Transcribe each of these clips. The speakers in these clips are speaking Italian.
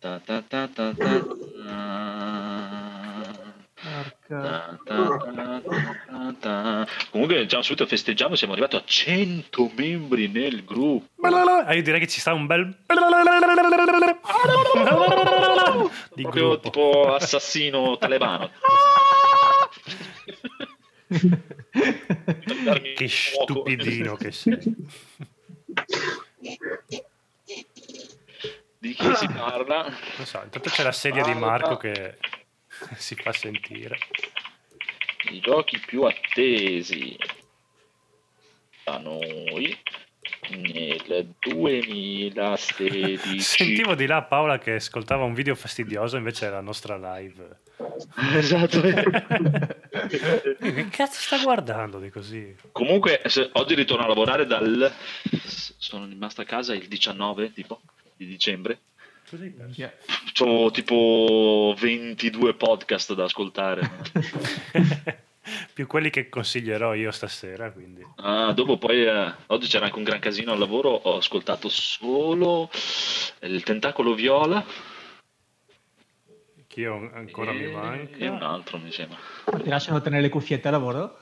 Ta ta ta ta ta. Ta, ta, ta, ta. Comunque già subito festeggiamo, siamo arrivati a 100 membri nel gruppo. Ah, io direi che ci sta un bel di Proprio gruppo. tipo assassino talebano. Che stupidino che sei. chi si parla? Non so, intanto c'è la sedia di Marco che si fa sentire. I giochi più attesi da noi nel 2016. Sentivo di là Paola che ascoltava un video fastidioso, invece era la nostra live. Esatto. Che cazzo sta guardando di così? Comunque, oggi ritorno a lavorare dal. Sono rimasto a casa il 19 tipo di dicembre. Perso? Yeah. Ho tipo 22 podcast da ascoltare. Più quelli che consiglierò io stasera, quindi. Ah, dopo poi eh, oggi c'era anche un gran casino al lavoro. Ho ascoltato solo il tentacolo viola Che io ancora mi e, manca. e un altro, mi sembra. Ti lasciano tenere le cuffiette a lavoro?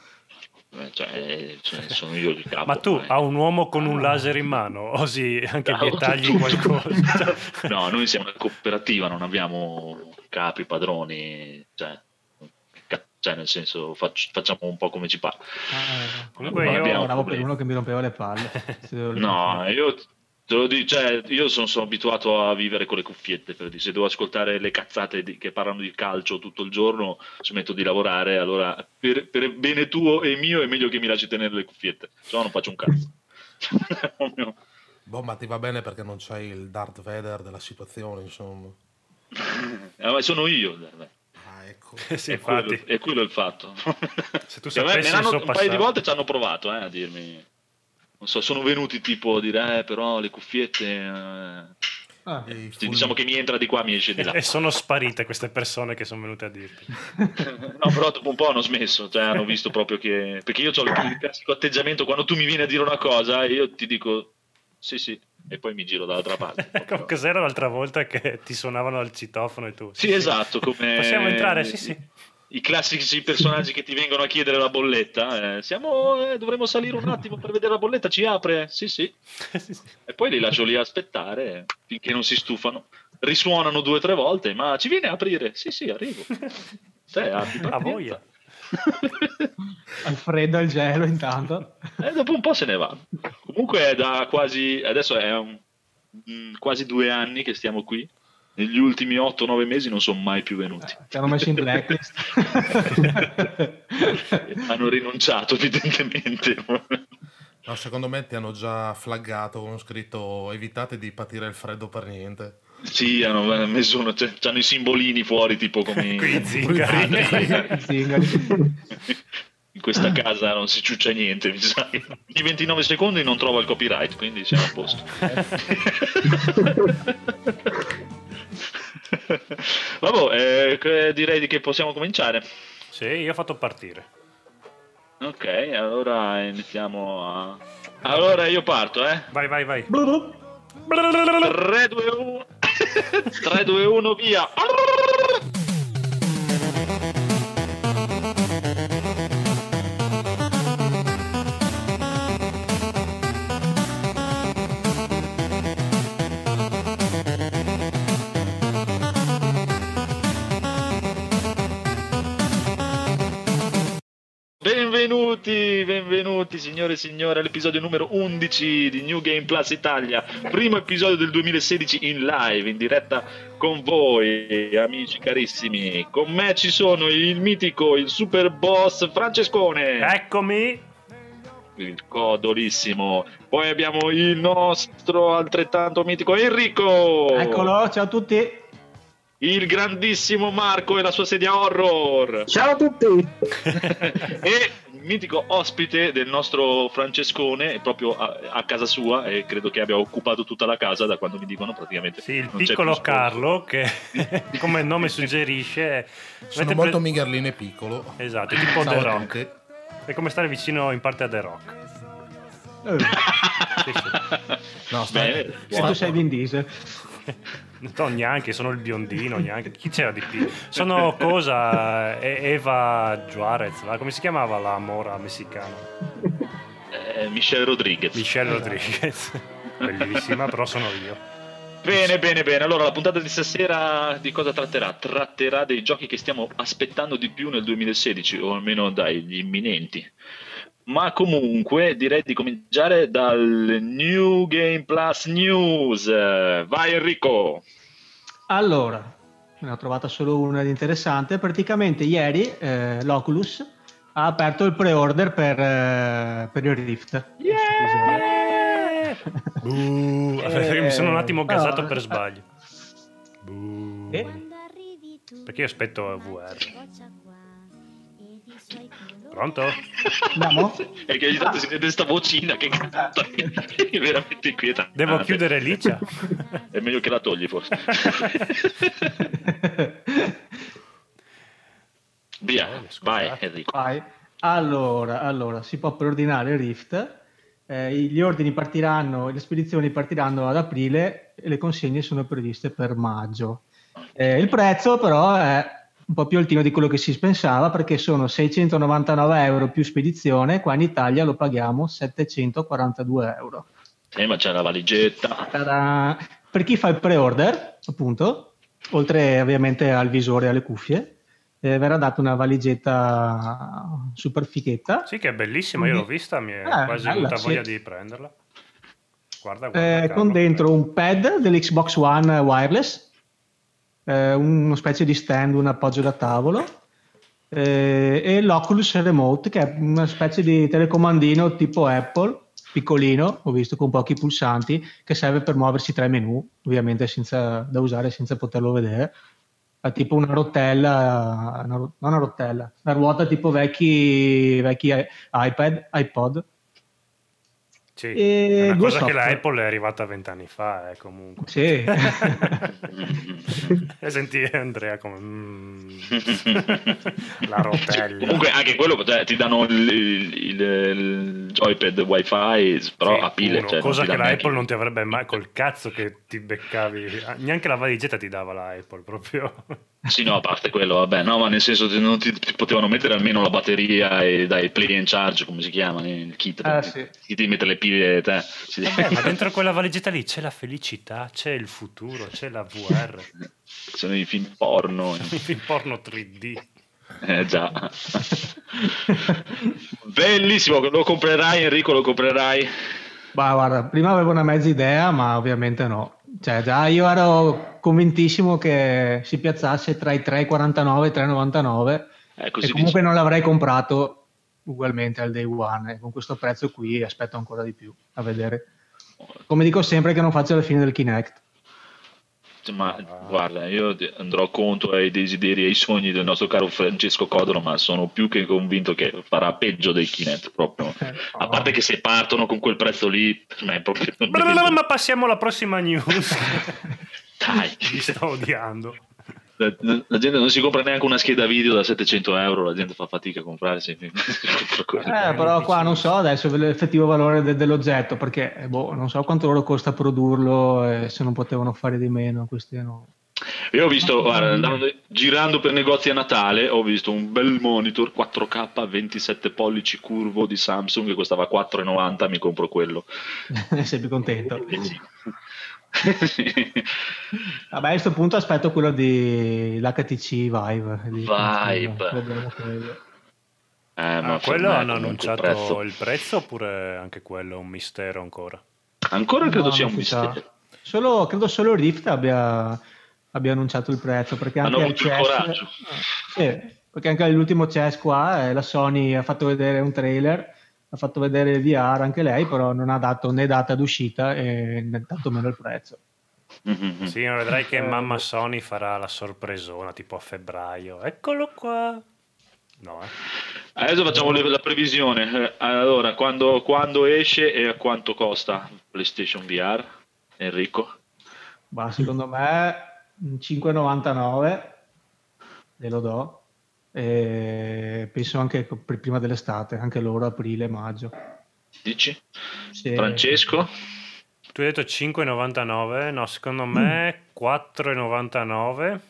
Eh, Cioè, cioè, sono io il capo. Ma tu ormai. a un uomo con un laser in mano, osi anche Ah, vietagli tutto. qualcosa. No, noi siamo una cooperativa, non abbiamo capi, padroni, cioè, cioè, nel senso fac- facciamo un po' come ci pare. Ah, Comunque Non io- abbiamo Bravo per uno che mi rompeva le palle. No, io te lo dico, cioè, io sono, sono abituato a vivere con le cuffiette, per dire, se devo ascoltare le cazzate di- che parlano di calcio tutto il giorno, smetto di lavorare, allora per, per bene tuo e mio è meglio che mi lasci tenere le cuffiette, se no non faccio un cazzo. Proprio- Boh, ma ti va bene perché non c'hai il Darth Vader della situazione, insomma. Eh, ma sono io. dai. Ah, ecco. sì, è, quello, è quello il fatto. Se tu Cioè, me- sapessi me il un paio di volte ci hanno provato eh, a dirmi. Non so, sono venuti tipo a dire, eh, però le cuffiette. eh, Ah, sì, diciamo che mi entra di qua, mi esce di là. E sono sparite queste persone che sono venute a dirti. no, però dopo un po' hanno smesso, cioè hanno visto proprio che. Perché io ho il, classico atteggiamento quando tu mi vieni a dire una cosa, io ti dico sì, sì, e poi mi giro dall'altra parte. Come Cos'era l'altra volta che ti suonavano al citofono e tu? Sì, esatto, come Possiamo entrare? Sì, sì. I classici personaggi che ti vengono a chiedere la bolletta. eh, siamo, eh, dovremmo salire un attimo per vedere la bolletta. Ci apre? Sì, sì. Sì. E poi li lascio lì a aspettare finché non si stufano. Risuonano due o tre volte, ma ci viene a aprire? Sì, sì, arrivo. Te, apri, A voglia. al freddo, al gelo intanto. E dopo un po' se ne va. Comunque è da quasi, adesso è un, mm, quasi due anni che stiamo qui. Negli ultimi 8-9 mesi non sono mai più venuti. Ti hanno messo in blacklist. Hanno rinunciato evidentemente. No, secondo me ti hanno già flaggato con scritto evitate di patire il freddo per niente. Sì, hanno messo uno, cioè, c'hanno i simbolini fuori tipo come Qui zingari. Zingari. in questa casa non si ciuccia niente, mi sa. Ogni 29 secondi non trova il copyright, quindi siamo a posto. Vabbè, eh, direi di che possiamo cominciare. Sì, io ho fatto partire. Ok, allora iniziamo a... Allora io parto, eh. Vai, vai, vai. 3, 2, 1... 3, 2, 1, via! Benvenuti, benvenuti signore e signore all'episodio numero 11 di New Game Plus Italia, primo episodio del 2016 in live, in diretta con voi, amici carissimi. Con me ci sono il mitico, il super boss Francescone, Eccomi. il codolissimo. Poi abbiamo il nostro altrettanto mitico Enrico, Eccolo, ciao a tutti. Il grandissimo Marco e la sua sedia horror. Ciao a tutti! e il mitico ospite del nostro Francescone proprio a, a casa sua e credo che abbia occupato tutta la casa da quando mi dicono praticamente Sì, il piccolo. Carlo che come il nome suggerisce Sono avete molto pre- migherlino e piccolo. Esatto, è tipo The Ciao Rock. È come stare vicino in parte a The Rock. Eh, Sì, sì. No, sta- Bene, se tu sei Vin Diesel. No, neanche, sono il biondino, neanche. Chi c'era di più? Sono cosa? Eva Juarez, la- come si chiamava la mora messicana? Eh, Michelle Rodriguez. Michelle Rodriguez. Bellissima, però sono io. Bene, bene, bene. Allora, la puntata di stasera di cosa tratterà? Tratterà dei giochi che stiamo aspettando di più nel 2016, o almeno dagli imminenti. Ma comunque direi di cominciare dal New Game Plus News. Eh, Vai Enrico! Allora, ne ho trovata solo una di interessante. Praticamente ieri eh, l'Oculus ha aperto il pre-order per, eh, per il Rift. Buh, Eh, mi sono un attimo gasato però- per sbaglio. Buh. Eh? Perché io aspetto VR. Pronto? Andiamo? E che ogni tanto si vede sta vocina che canta. È veramente inquietante. Devo chiudere Licia? È meglio che la togli forse. Via, scusate. vai Enrico. Vai. Allora, allora, si può preordinare il Rift. Eh, gli ordini partiranno, le spedizioni partiranno ad aprile e le consegne sono previste per maggio. Eh, il prezzo però è un po' più altino di quello che si pensava perché sono 699 euro più spedizione, qua in Italia lo paghiamo 742 euro. Eh, ma c'è la valigetta. Ta-da! Per chi fa il pre-order, appunto, oltre ovviamente al visore e alle cuffie, eh, verrà data una valigetta super fighetta. Sì, che è bellissima, io l'ho vista, mi è Eh, quasi bella, venuta sì. voglia di prenderla. Guarda, guarda. eh, Carlo. con dentro un pad dell'Xbox One wireless, eh, una specie di stand, un appoggio da tavolo eh, e l'Oculus Remote che è una specie di telecomandino tipo Apple, piccolino, ho visto con pochi pulsanti, che serve per muoversi tra i menu, ovviamente senza, da usare senza poterlo vedere. Ha tipo una rotella, una non una rotella, una ruota tipo vecchi, vecchi iPad, iPod. Sì, e è una cosa che la software. Apple è arrivata vent'anni fa, eh, comunque. Sì. e sentire Andrea come... mm, la rotella. Comunque anche quello cioè, ti danno il, il- il joypad wifi però Sì, a pile. uno, cioè, cosa che la neanche- Apple non ti avrebbe mai col cazzo che ti beccavi neanche la valigetta ti dava la Apple proprio Sì, no, a parte quello, vabbè, no, ma nel senso che non ti, ti potevano mettere almeno la batteria e dai play and charge, come si chiama, il kit, Ah, sì. chi ti mette le pile te. Sì. Vabbè, ma dentro quella valigetta lì c'è la felicità c'è il futuro c'è la VR Sono i film porno. il film porno 3D Eh già. Bellissimo, lo comprerai Enrico, lo comprerai. Ma guarda, prima avevo una mezza idea, ma ovviamente no. Cioè, già io ero convintissimo che si piazzasse tra i 3,49 e i 3,99 Eh, e comunque non l'avrei comprato ugualmente al day one. E con questo prezzo qui aspetto ancora di più a vedere. Come dico sempre che non faccio la fine del Kinect. Ma guarda, io andrò conto ai desideri e ai sogni del nostro caro Francesco Codolo, ma sono più che convinto che farà peggio dei Kinect proprio. Eh, A parte che se partono con quel prezzo lì, per me è proprio... ma passiamo alla prossima news. Dai, mi sto odiando La, gente non si compra neanche una scheda video da 700 euro, la gente fa fatica a comprarsi. Eh, però qua non so adesso l'effettivo valore de- dell'oggetto perché eh, boh, non so quanto loro costa produrlo e se non potevano fare di meno. Questi no. Io ho visto, guarda, girando per negozi a Natale, ho visto un bel monitor 4K 27 pollici curvo di Samsung che costava 4,90, mi compro quello. Sei più contento. Eh sì. Vabbè, a questo punto aspetto quello di l'HTC Vive. di- Vive. Eh, ma Ah, quello hanno annunciato il prezzo- il prezzo oppure anche quello è un mistero ancora Ancora credo No, sia un sa. mistero. Solo, credo solo Rift abbia, abbia annunciato il prezzo perché Hanno anche avuto il CES coraggio. Eh, sì, perché anche all'ultimo CES qua eh, la Sony ha fatto vedere un trailer ha fatto vedere il VR anche lei però non ha dato né data d'uscita e né tantomeno il prezzo Mhm. Sì, ma vedrai che Eh, mamma. Sony farà la sorpresona tipo a febbraio. Eccolo qua. No, eh. Adesso facciamo le- la previsione. Eh, Allora, quando, quando esce e a quanto costa PlayStation VR? Enrico? ma secondo me un 5,99 glielo do e penso anche per prima dell'estate anche loro aprile maggio Dici? Sì. Francesco? Tu hai detto 5,99, no, secondo me 4,99.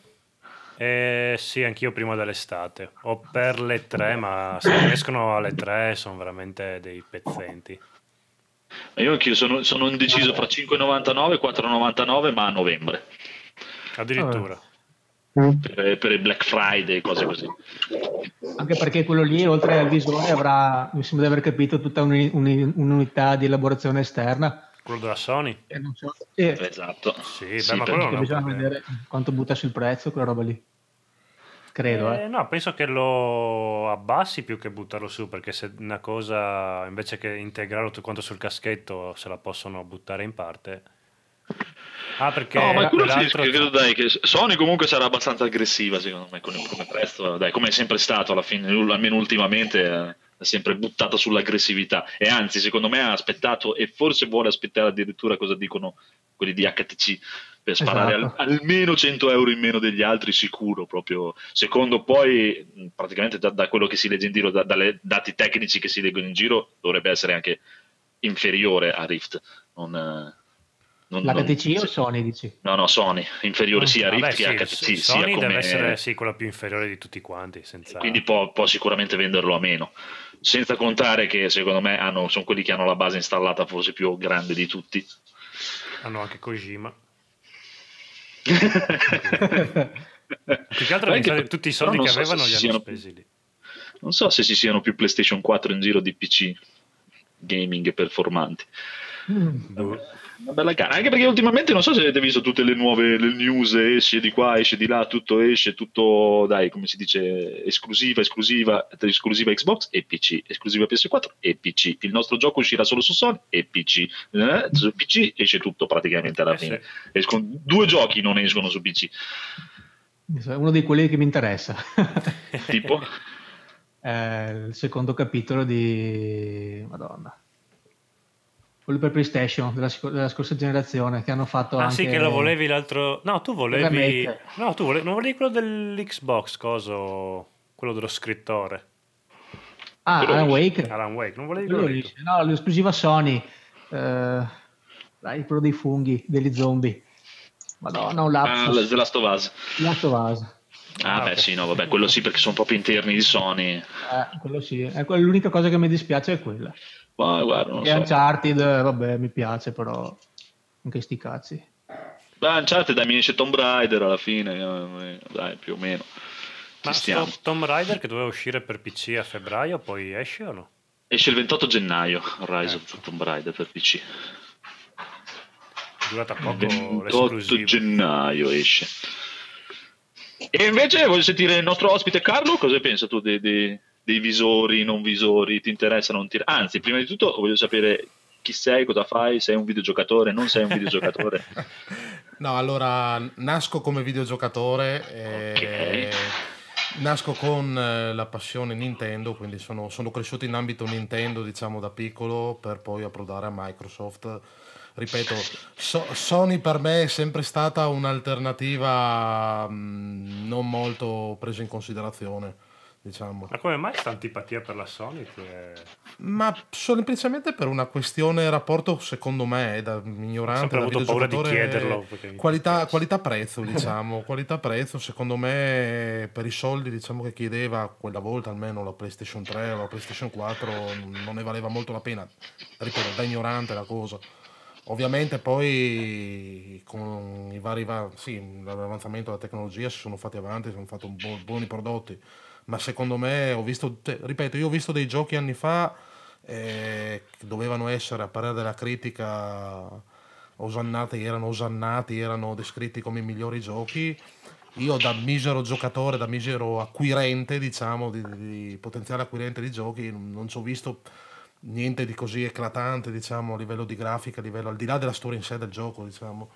E sì, anch'io prima dell'estate. O per le 3, ma se escono alle 3 sono veramente dei pezzenti. Io anch'io sono, sono indeciso fra 5,99 e 4,99, ma a novembre. Addirittura. Per, per il Black Friday, cose così. Anche perché quello lì, oltre al visore, avrà, mi sembra di aver capito, tutta un- un- un'unità di elaborazione esterna. Quello della Sony? E non so, e- Esatto. Sì, beh, Sì, ma quello non bisogna problema. vedere quanto butta sul prezzo quella roba lì. Credo, eh. Eh, no, penso che lo abbassi più che buttarlo su, perché se una cosa, invece che integrarlo tutto quanto sul caschetto, se la possono buttare in parte. Ah, perché No, ma quello sì, quell'altro- credo dai, che Sony comunque sarà abbastanza aggressiva secondo me come, come prezzo, dai, come è sempre stato alla fine, almeno ultimamente eh, è sempre buttata sull'aggressività. E anzi secondo me ha aspettato e forse vuole aspettare addirittura cosa dicono quelli di HTC per sparare al- Esatto. almeno 100 euro in meno degli altri sicuro proprio secondo poi praticamente da, da quello che si legge in giro da, dalle dati tecnici che si leggono in giro dovrebbe essere anche inferiore a Rift. Non, eh, non- L'HTC non- o Sony, dici? No, no, Sony, inferiore sia a Rift che a sì, HTC, Sony sia come... deve essere sì, quella più inferiore di tutti quanti, senza... quindi può, può sicuramente venderlo a meno. Senza contare che secondo me hanno, sono quelli che hanno la base installata forse più grande di tutti. hanno anche Kojima. Più Più che altro Anche per- tutti i soldi che so avevano se li ci hanno siano- spesi lì. Non so se ci siano più PlayStation 4 in giro di PC gaming performanti. Mm. Una bella gara, anche perché ultimamente non so se avete visto tutte le nuove le news, esce di qua, esce di là, tutto esce, tutto dai, come si dice, esclusiva, esclusiva, esclusiva Xbox e PC, esclusiva PS4 e PC. Il nostro gioco uscirà solo su Sony e PC. Eh, su PC esce tutto praticamente alla Eh, fine. Escono- due giochi non escono su PC, È uno di quelli che mi interessa. tipo È il secondo capitolo di... Madonna. Quello per PlayStation della, sc- della scorsa generazione che hanno fatto Ah anche... sì, che lo volevi l'altro... No, tu volevi... No, tu volevi... non volevi quello dell'Xbox, coso... Quello dello scrittore. Ah, Quello Alan. Wake. Alan Wake, non volevi Quello quello lì, no, l'esclusiva Sony. Eh, dai, quello dei funghi, degli zombie. Madonna, un ah, lapsus. The Last of Us. Last of Us. Ah, Ah, beh, ok. sì, no, vabbè, quello sì, perché sono proprio interni di Sony. Eh, quello sì. È que- l'unica cosa che mi dispiace è quella. Ma guarda, non E so. Uncharted, eh, vabbè, mi piace, però anche sti cazzi. Beh, Uncharted dai, mi esce Tomb Raider alla fine, eh, dai, più o meno. Ci Ma sto Tomb Raider che doveva uscire per PC a febbraio, poi esce o no? Esce il 28 gennaio Rise Ecco. of Tomb Raider per PC. È durata poco 28 l'esclusivo. gennaio esce. E invece voglio sentire il nostro ospite Carlo, cosa pensa tu dei, dei- dei visori, non visori? Ti interessa, non ti... Anzi, prima di tutto voglio sapere chi sei, cosa fai, sei un videogiocatore, non sei un videogiocatore. No, allora nasco come videogiocatore, e nasco con eh, la passione Nintendo, quindi sono, sono cresciuto in ambito Nintendo, diciamo da piccolo, per poi approdare a Microsoft. Ripeto, So- Sony per me è sempre stata un'alternativa mh, non molto presa in considerazione, diciamo. Ma come mai questa antipatia per la Sony? Che... Ma semplicemente per una questione rapporto, secondo me, da Ho ignorante, da avuto paura di chiederlo. Qualità, piace. qualità-prezzo, diciamo, qualità-prezzo, secondo me per i soldi diciamo, che chiedeva quella volta almeno la PlayStation 3 o la PlayStation 4 non ne valeva molto la pena, ripeto, da ignorante la cosa. Ovviamente poi con i vari, va- sì, l'avanzamento della tecnologia si sono fatti avanti, si sono fatti buoni prodotti, ma secondo me ho visto, ripeto, io ho visto dei giochi anni fa eh, che dovevano essere a parere della critica osannati, erano osannati, erano descritti come i migliori giochi. Io da misero giocatore, da misero acquirente, diciamo, di, di potenziale acquirente di giochi, non, non ci ho visto niente di così eclatante, diciamo, a livello di grafica, a livello al di là della storia in sé del gioco, diciamo.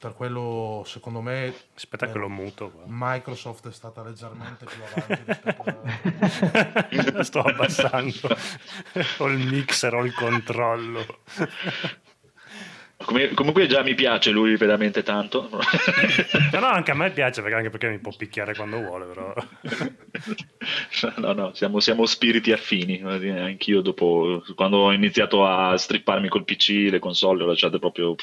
Per quello, secondo me, Aspetta eh, che lo muto. qua. Microsoft è stata leggermente più avanti rispetto a... Sto abbassando. ho il mixer, ho il controllo. Come- comunque già mi piace lui veramente tanto. No, no, anche a me piace perché, anche perché mi può picchiare quando vuole, però... no, no, siamo, siamo spiriti affini. Anch'io dopo, quando ho iniziato a stripparmi col PC, le console le ho lasciate proprio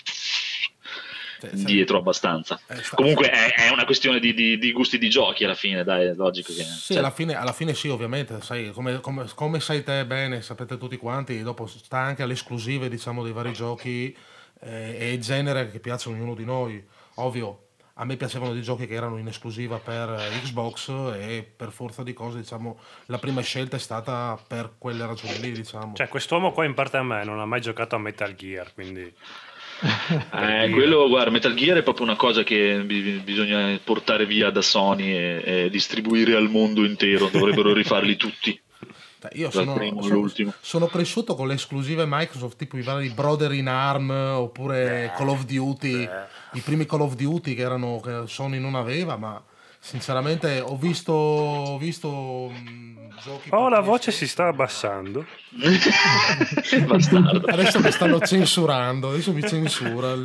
Sì, sì. indietro abbastanza. Eh, sta- Comunque è, è una questione di, di- di gusti di giochi alla fine, dai, è logico che... Sì, cioè, alla, fine, alla fine sì, ovviamente, sai, come, come- come sai te bene, sapete tutti quanti, dopo sta anche alle esclusive, diciamo, dei vari giochi eh, e il genere che piacciono a ognuno di noi. Ovvio, a me piacevano dei giochi che erano in esclusiva per eh, Xbox e per forza di cose, diciamo, la prima scelta è stata per quelle ragioni lì, diciamo. Cioè, quest'uomo qua in parte a me non ha mai giocato a Metal Gear, quindi... Eh, quello, guarda, Metal Gear è proprio una cosa che bi- bisogna portare via da Sony e, e distribuire al mondo intero. Dovrebbero rifarli tutti. Io sono, sono- sono cresciuto con le esclusive Microsoft, tipo i vari Brother in Arm oppure Call of Duty, i primi Call of Duty che, erano, che Sony non aveva, ma sinceramente ho visto, ho visto mh, giochi... Oh, la voce si sta abbassando. Adesso mi stanno censurando, adesso mi censura.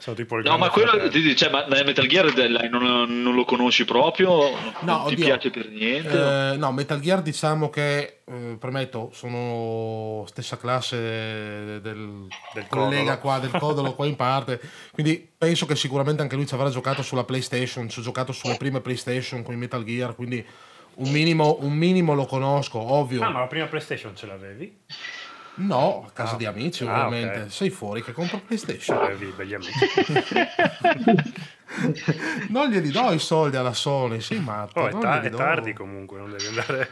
Sono tipo il No, ma quello ti dice, cioè, ma Metal Gear dai, non, non lo conosci proprio? non ti oddio. piace per niente? Eh, no, Metal Gear diciamo che, eh, premetto, sono stessa classe del, Del collega Codolo. qua, del Codolo qua in parte, quindi penso che sicuramente anche lui ci avrà giocato sulla PlayStation, ci ho giocato sulle prime PlayStation con i Metal Gear, quindi un minimo, un minimo lo conosco, ovvio. Ah, ma la prima PlayStation ce l'avevi? No, a casa Ah. di amici Ah, ovviamente, ok. sei fuori che compro PlayStation. Avevi degli amici. Non glieli do i soldi alla Sony, sei matto. Oh, è, ta- è tardi comunque, non devi andare...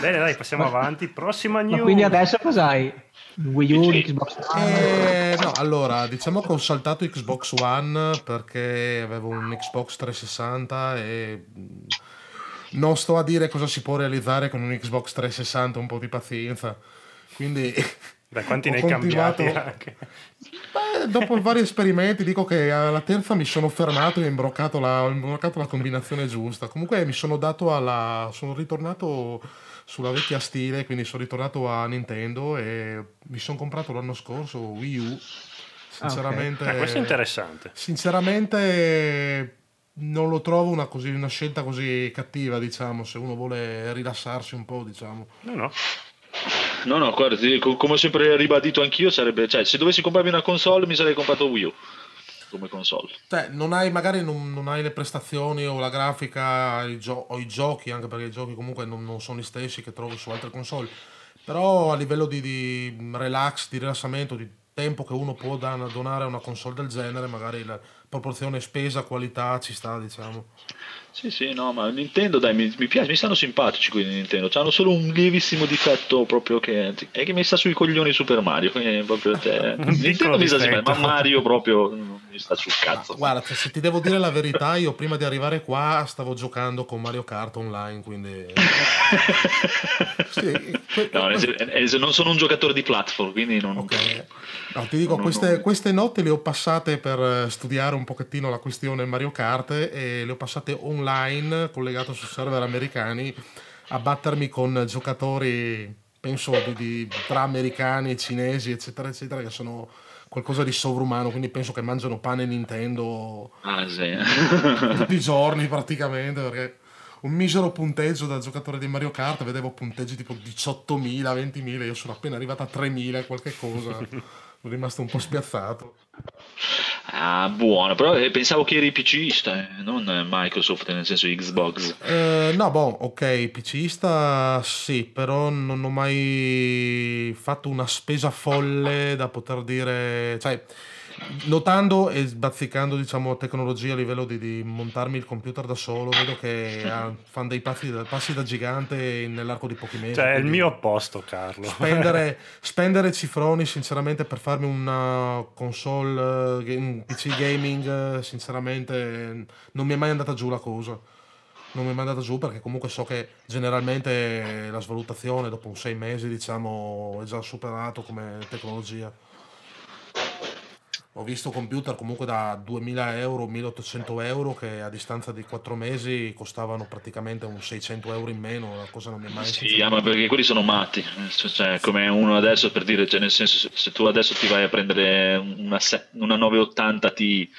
Bene, dai, passiamo avanti. Prossima Ma news. quindi adesso cos'hai? Wii U. Xbox One? Eh, no, allora, diciamo che ho saltato Xbox One perché avevo un Xbox 360 e mh, non sto a dire cosa si può realizzare con un Xbox 360, un po' di pazienza. Quindi Beh, quanti ne hai cambiati continuato- anche? Beh, dopo i vari esperimenti dico che alla terza mi sono fermato e ho imbroccato la, ho imbroccato la combinazione giusta. Comunque mi sono dato alla... sono ritornato sulla vecchia stile, quindi sono ritornato a Nintendo e mi sono comprato l'anno scorso Wii U. Sinceramente, Eh, questo è interessante. sinceramente non lo trovo una, così- una scelta così cattiva, diciamo, se uno vuole rilassarsi un po', diciamo. No, no. No, no, guarda, come ho sempre ribadito anch'io, sarebbe, cioè, se dovessi comprarmi una console mi sarei comprato Wii U come console. Cioè, non hai, magari non, non hai le prestazioni o la grafica i gio- o i giochi, anche perché i giochi comunque non, non sono gli stessi che trovi su altre console. Però a livello di, di relax, di rilassamento, di tempo che uno può dan- donare a una console del genere, magari la proporzione spesa-qualità ci sta, diciamo. Sì, sì, no, ma Nintendo, dai, mi, mi piace, mi stanno simpatici quelli di Nintendo. Hanno solo un lievissimo difetto proprio che è che mi sta sui coglioni Super Mario. Quindi proprio, Un Nintendo mi sta simpatico, ma Mario proprio non mi sta sul cazzo. Guarda, cioè, se ti devo dire la verità, io prima di arrivare qua stavo giocando con Mario Kart online, quindi... Sì, que- No, non sono un giocatore di platform, quindi non... Ok. No, ti dico, queste, queste notti le ho passate per eh, studiare un pochettino la questione Mario Kart e le ho passate online, collegato su server americani, a battermi con giocatori, penso, di, di- tra americani cinesi, eccetera, eccetera, che sono qualcosa di sovrumano, quindi penso che mangiano pane Nintendo Ah, sì. tutti i giorni praticamente, perché un misero punteggio da giocatore di Mario Kart, vedevo punteggi tipo 18.000, 20.000, io sono appena arrivato a 3.000 e qualche cosa, rimasto un po' spiazzato. Ah, buono, però eh, pensavo che eri PCista, eh, non Microsoft, nel senso Xbox. Eh, no, boh, ok, PCista sì, però non ho mai fatto una spesa folle da poter dire, cioè, notando e bazzicando, diciamo, tecnologia a livello di, di montarmi il computer da solo, vedo che ah, fanno dei passi da, passi da gigante nell'arco di pochi mesi. Cioè, è il mio opposto, Carlo. Spendere, spendere cifroni, sinceramente, per farmi una console, eh, un PC gaming, eh, sinceramente, non mi è mai andata giù la cosa. Non mi è mai andata giù perché comunque so che generalmente la svalutazione dopo un sei mesi, diciamo, è già superato come tecnologia. Ho visto computer comunque da 2000 euro, 1800 euro che a distanza di 4 mesi costavano praticamente un 600 euro in meno, una cosa non mi è mai Sì, ah, ma perché quelli sono matti, cioè, come uno adesso per dire, cioè, nel senso se, tu adesso ti vai a prendere una, una 980 Ti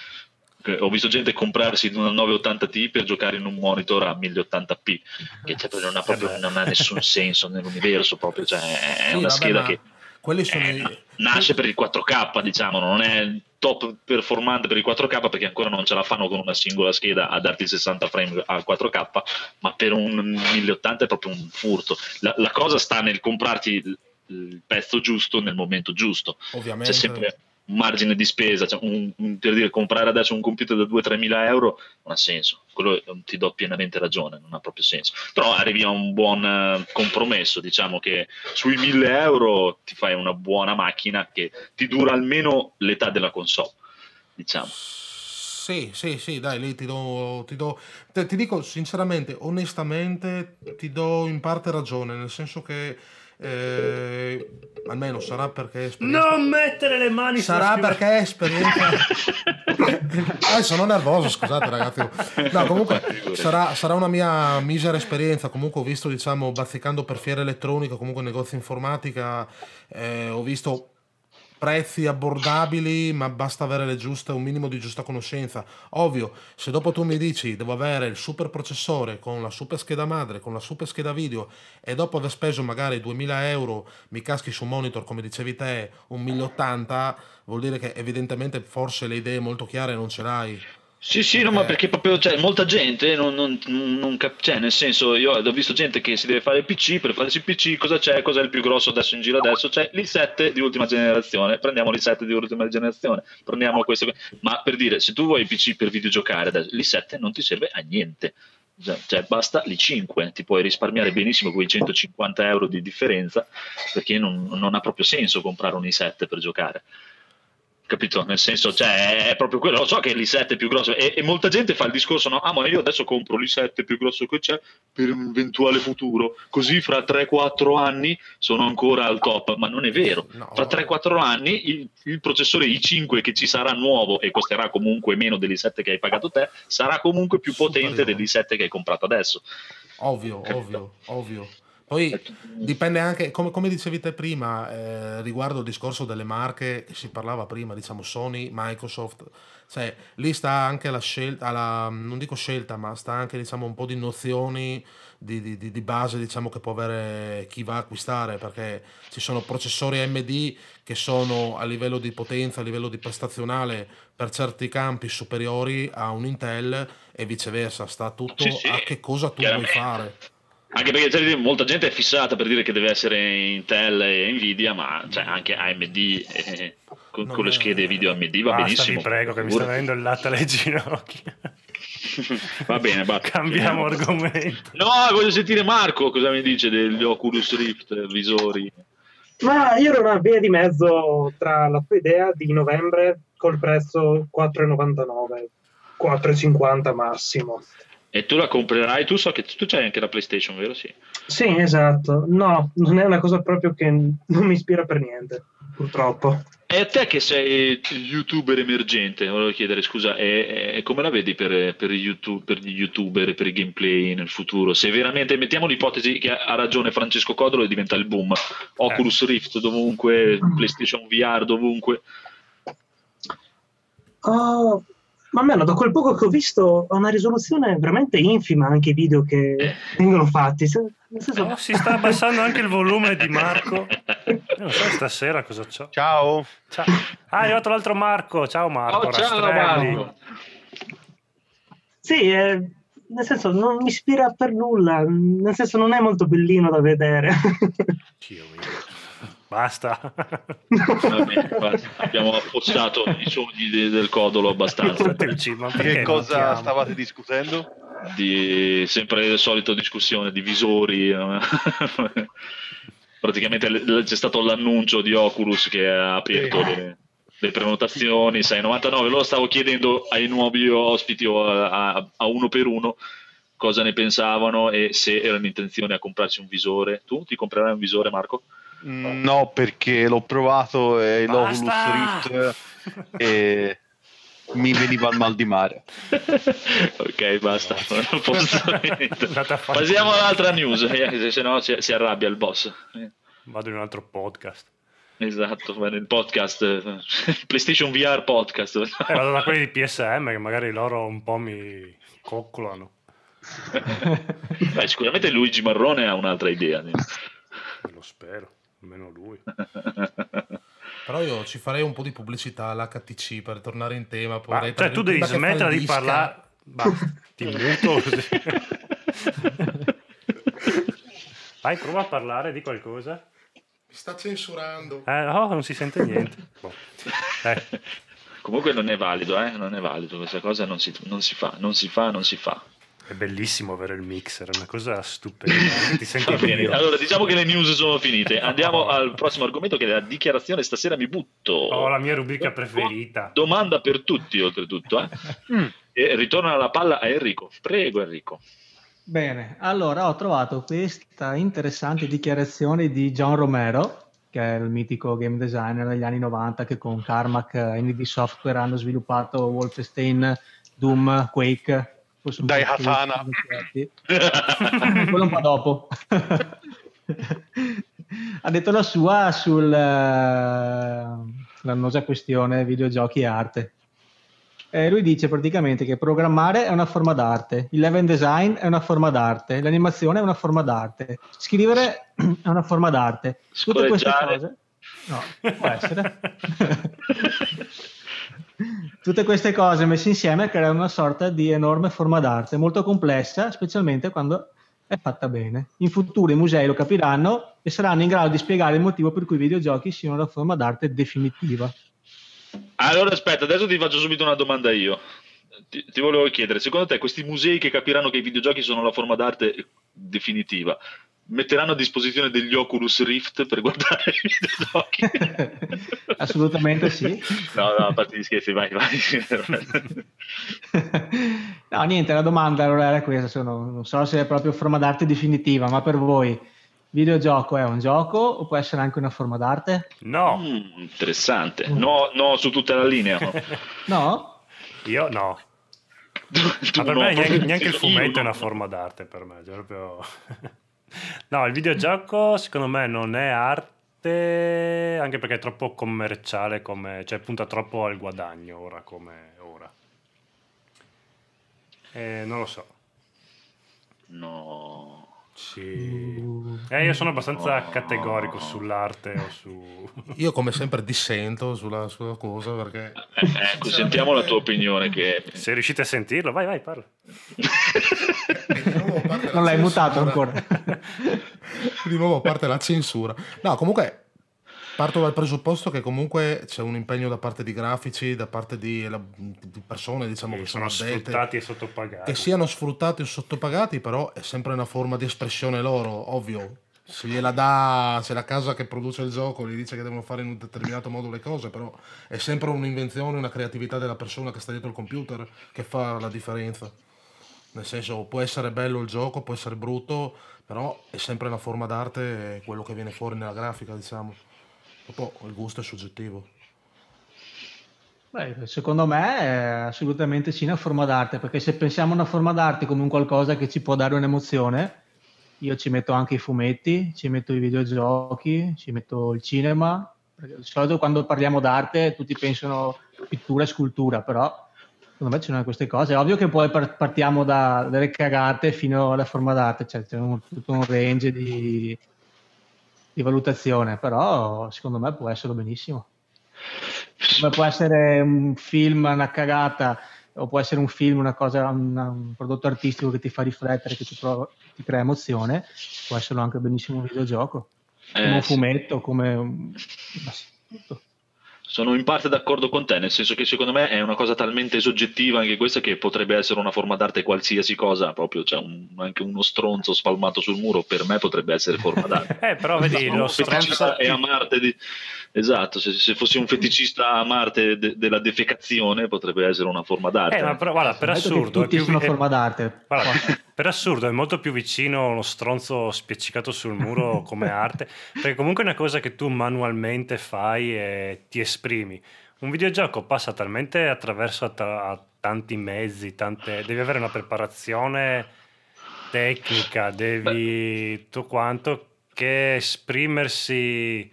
ho visto gente comprarsi una 980 Ti per giocare in un monitor a 1080p che cioè, non, ha proprio, non ha nessun senso nell'universo proprio cioè, è sì, una vabbè, scheda che quelli sono eh, i... nasce per il 4K diciamo non è top performante per il 4K perché ancora non ce la fanno con una singola scheda a darti 60 frame al 4K ma per un 1080 è proprio un furto. La, la cosa sta nel comprarti il, il pezzo giusto nel momento giusto. Ovviamente. c'è sempre margine di spesa, cioè un, un, per dire comprare adesso un computer da 2-3 mila euro non ha senso, quello eh, ti do pienamente ragione, non ha proprio senso. Però arrivi a un buon uh, compromesso, diciamo che sui 1000 euro ti fai una buona macchina che ti dura almeno l'età della console, diciamo. Sì, sì, sì, dai, lì ti do, ti do, ti, ti dico sinceramente, onestamente, ti do in parte ragione, nel senso che eh, almeno sarà perché esperienza... Non mettere le mani Sarà perché è esperienza... eh, sono nervoso, scusate ragazzi. No, comunque sarà, sarà, una mia misera esperienza. Comunque ho visto, diciamo, bazzicando per fiere elettroniche, comunque negozi informatica, eh, ho visto prezzi abbordabili, ma basta avere giuste, un minimo di giusta conoscenza. Ovvio, se dopo tu mi dici devo avere il super processore con la super scheda madre, con la super scheda video e dopo aver speso magari 2000 euro mi caschi su monitor, come dicevi te, un 1080, vuol dire che evidentemente forse le idee molto chiare non ce l'hai. Sì, sì, no, ma perché proprio cioè, molta gente non, non, non cap- cioè, nel senso, io ho visto gente che si deve fare il PC, per farsi il PC cosa c'è? Cos'è il più grosso adesso in giro adesso? C'è l'i7 di ultima generazione, prendiamo l'i7 di ultima generazione, prendiamo questo, ma per dire, se tu vuoi il PC per videogiocare adesso, l'i7 non ti serve a niente, cioè, cioè basta l'i5, ti puoi risparmiare benissimo quei 150 euro di differenza, perché non, non ha proprio senso comprare un i7 per giocare capito? Nel senso, cioè, è proprio quello. Lo so che l'i7 è più grosso e, e, molta gente fa il discorso: no, ah, ma io adesso compro l'i7 più grosso che c'è per un eventuale futuro, così fra 3-4 anni sono ancora al top. Ma non è vero. No. Fra 3-4 anni il, il, processore i5 che ci sarà nuovo e costerà comunque meno dell'i7 che hai pagato te, sarà comunque più potente dell'i7 che hai comprato adesso. Ovvio, capito? ovvio, ovvio. Poi dipende anche, come, come dicevi te prima, eh, riguardo il discorso delle marche, si parlava prima, diciamo Sony, Microsoft, cioè lì sta anche la scelta, la, non dico scelta, ma sta anche diciamo un po' di nozioni di, di, di, base diciamo, che può avere chi va a acquistare, perché ci sono processori AMD che sono a livello di potenza, a livello di prestazionale per certi campi superiori a un Intel e viceversa, sta tutto sì, sì, a che cosa tu vuoi fare. Anche perché cioè, molta gente è fissata per dire che deve essere Intel e Nvidia, ma cioè, anche AMD e, con, con, le schede video AMD va Basta, benissimo. Vi prego, che mi sta venendo il latte alle ginocchia. va bene, va. cambiamo argomento. No, voglio sentire Marco cosa mi dice degli Oculus Rift visori. Ma io ero una via di mezzo tra la tua idea di novembre col prezzo 4,99, 4,50 massimo. E tu la comprerai, tu so che tu c'hai anche la PlayStation, vero? Sì. Sì, esatto. No, non è una cosa proprio che non mi ispira per niente, purtroppo. E a te che sei youtuber emergente, volevo chiedere scusa, e, e come la vedi per, per, YouTube, per, gli youtuber e per i gameplay nel futuro? Se veramente, mettiamo l'ipotesi che ha ragione Francesco Codolo e diventa il boom, Oculus Rift dovunque, PlayStation VR dovunque. Oh, ma almeno da quel poco che ho visto ha una risoluzione veramente infima anche i video che eh. vengono fatti. Senso... Oh, si sta abbassando anche il volume di Marco. non so stasera cosa c'ho. Ciao. ciao. Ah, è arrivato l'altro Marco. Ciao Marco. Oh, ciao Marco. Sì, eh, nel senso non mi ispira per nulla, nel senso non è molto bellino da vedere. Basta. Bene, abbiamo affossato i sogni de- del codolo abbastanza. che cosa stavate discutendo? Di sempre la solita discussione di visori. Praticamente c'è stato l'annuncio di Oculus che ha aperto le, le prenotazioni 6,99. Lo stavo chiedendo ai nuovi ospiti o a, a, a uno per uno cosa ne pensavano e se erano intenzione a comprarsi un visore. Tu ti comprerai un visore, Marco? No, perché l'ho provato e l'Oculus Rift e mi veniva il mal di mare. ok, basta. Passiamo all'altra news, eh, se no si, si, arrabbia il boss. Vado in un altro podcast. Esatto, nel podcast PlayStation VR podcast. Eh, vado da quelli di PSM che magari loro un po' mi coccolano. Beh, sicuramente Luigi Marrone ha un'altra idea. Lo spero, almeno lui. Però io ci farei un po' di pubblicità all'HTC per tornare in tema. Ma, cioè, tu devi smettere di parlare. Ti muto. Vai, prova a parlare di qualcosa. Mi sta censurando. Eh, no, non si sente niente. Boh. Eh. Comunque non è valido, eh? Non è valido, questa cosa non si, non si fa, non si fa, non si fa. È bellissimo avere il mixer, è una cosa stupenda. Ti senti bene. Allora, diciamo che le news sono finite. Andiamo al prossimo argomento che è la dichiarazione. Stasera mi butto. Oh, la mia rubrica preferita. Domanda per tutti, oltretutto. Eh? Mm. E ritorna la palla a Enrico. Prego, Enrico. Bene, allora ho trovato questa interessante dichiarazione di John Romero, che è il mitico game designer degli anni 90 che con Carmack e ND Software hanno sviluppato Wolfenstein, Doom, Quake dai Hatana. Quello un po' dopo. ha detto la sua sulla uh, questione videogiochi e arte. Eh, lui dice praticamente che programmare è una forma d'arte, il level design è una forma d'arte, l'animazione è una forma d'arte, scrivere è una forma d'arte. Tutte queste cose... No, può essere. Tutte queste cose messe insieme creano una sorta di enorme forma d'arte, molto complessa, specialmente quando è fatta bene. In futuro i musei lo capiranno e saranno in grado di spiegare il motivo per cui i videogiochi siano la forma d'arte definitiva. Allora aspetta, adesso ti faccio subito una domanda io. Ti, ti, volevo chiedere, secondo te questi musei che capiranno che i videogiochi sono la forma d'arte definitiva, metteranno a disposizione degli Oculus Rift per guardare i videogiochi? Assolutamente sì. No, no, a parte gli scherzi, vai, vai. no, niente, la domanda allora era questa, sono, non so se è proprio forma d'arte definitiva, ma per voi videogioco è un gioco o può essere anche una forma d'arte? No. Mm, interessante. No, no, su tutta la linea. no? Io no. Ma per no, me neanche, neanche il fumetto è una forma d'arte per me, cioè proprio... No, il videogioco secondo me non è arte, anche perché è troppo commerciale, come, cioè punta troppo al guadagno ora come ora. E non lo so. No. Sì. Eh, io sono abbastanza categorico sull'arte o su... Io come sempre dissento sulla, sulla cosa perché... Eh, ecco, sentiamo la tua opinione che... Se riuscite a sentirlo, vai, vai, parla. non l'hai mutato ancora. Di nuovo parte la censura. No, comunque Parto dal presupposto che comunque c'è un impegno da parte di grafici, da parte di, di persone diciamo, che, che sono, sfruttati e sottopagati. Che siano sfruttati o sottopagati, però è sempre una forma di espressione loro, ovvio. Se gliela dà, se la casa che produce il gioco gli dice che devono fare in un determinato modo le cose, però è sempre un'invenzione, una creatività della persona che sta dietro il computer che fa la differenza. Nel senso, può essere bello il gioco, può essere brutto, però è sempre una forma d'arte quello che viene fuori nella grafica, diciamo. Dopo il gusto è soggettivo. Beh, secondo me è assolutamente sì una forma d'arte, perché se pensiamo a una forma d'arte come un qualcosa che ci può dare un'emozione, io ci metto anche i fumetti, ci metto i videogiochi, ci metto il cinema. Di solito quando parliamo d'arte tutti pensano pittura e scultura, però secondo me ci sono queste cose. È ovvio che poi partiamo da, dalle cagate fino alla forma d'arte, cioè c'è un, tutto un range di, di valutazione, però secondo me può esserlo benissimo. Come può essere un film una cagata, o può essere un film una cosa, una, un prodotto artistico che ti fa riflettere, che ti, prova, ti crea emozione, può esserlo anche benissimo un videogioco, come eh, un fumetto, sì. come un... sono in parte d'accordo con te, nel senso che secondo me è una cosa talmente soggettiva anche questa che potrebbe essere una forma d'arte qualsiasi cosa, proprio cioè un, anche uno stronzo spalmato sul muro per me potrebbe essere forma d'arte. eh, però vedi, lo stronzo è a Marte di... Esatto, se, se, fossi un feticcista a Marte de, della defecazione potrebbe essere una forma d'arte. Eh, ma però guarda, per assurdo, tutti è più, una forma d'arte. Guarda, per assurdo è molto più vicino uno stronzo spiaccicato sul muro come arte, perché comunque è una cosa che tu manualmente fai e ti esprimi. un videogioco passa talmente attraverso a, ta- a tanti mezzi, tante... devi avere una preparazione tecnica, devi tutto quanto che esprimersi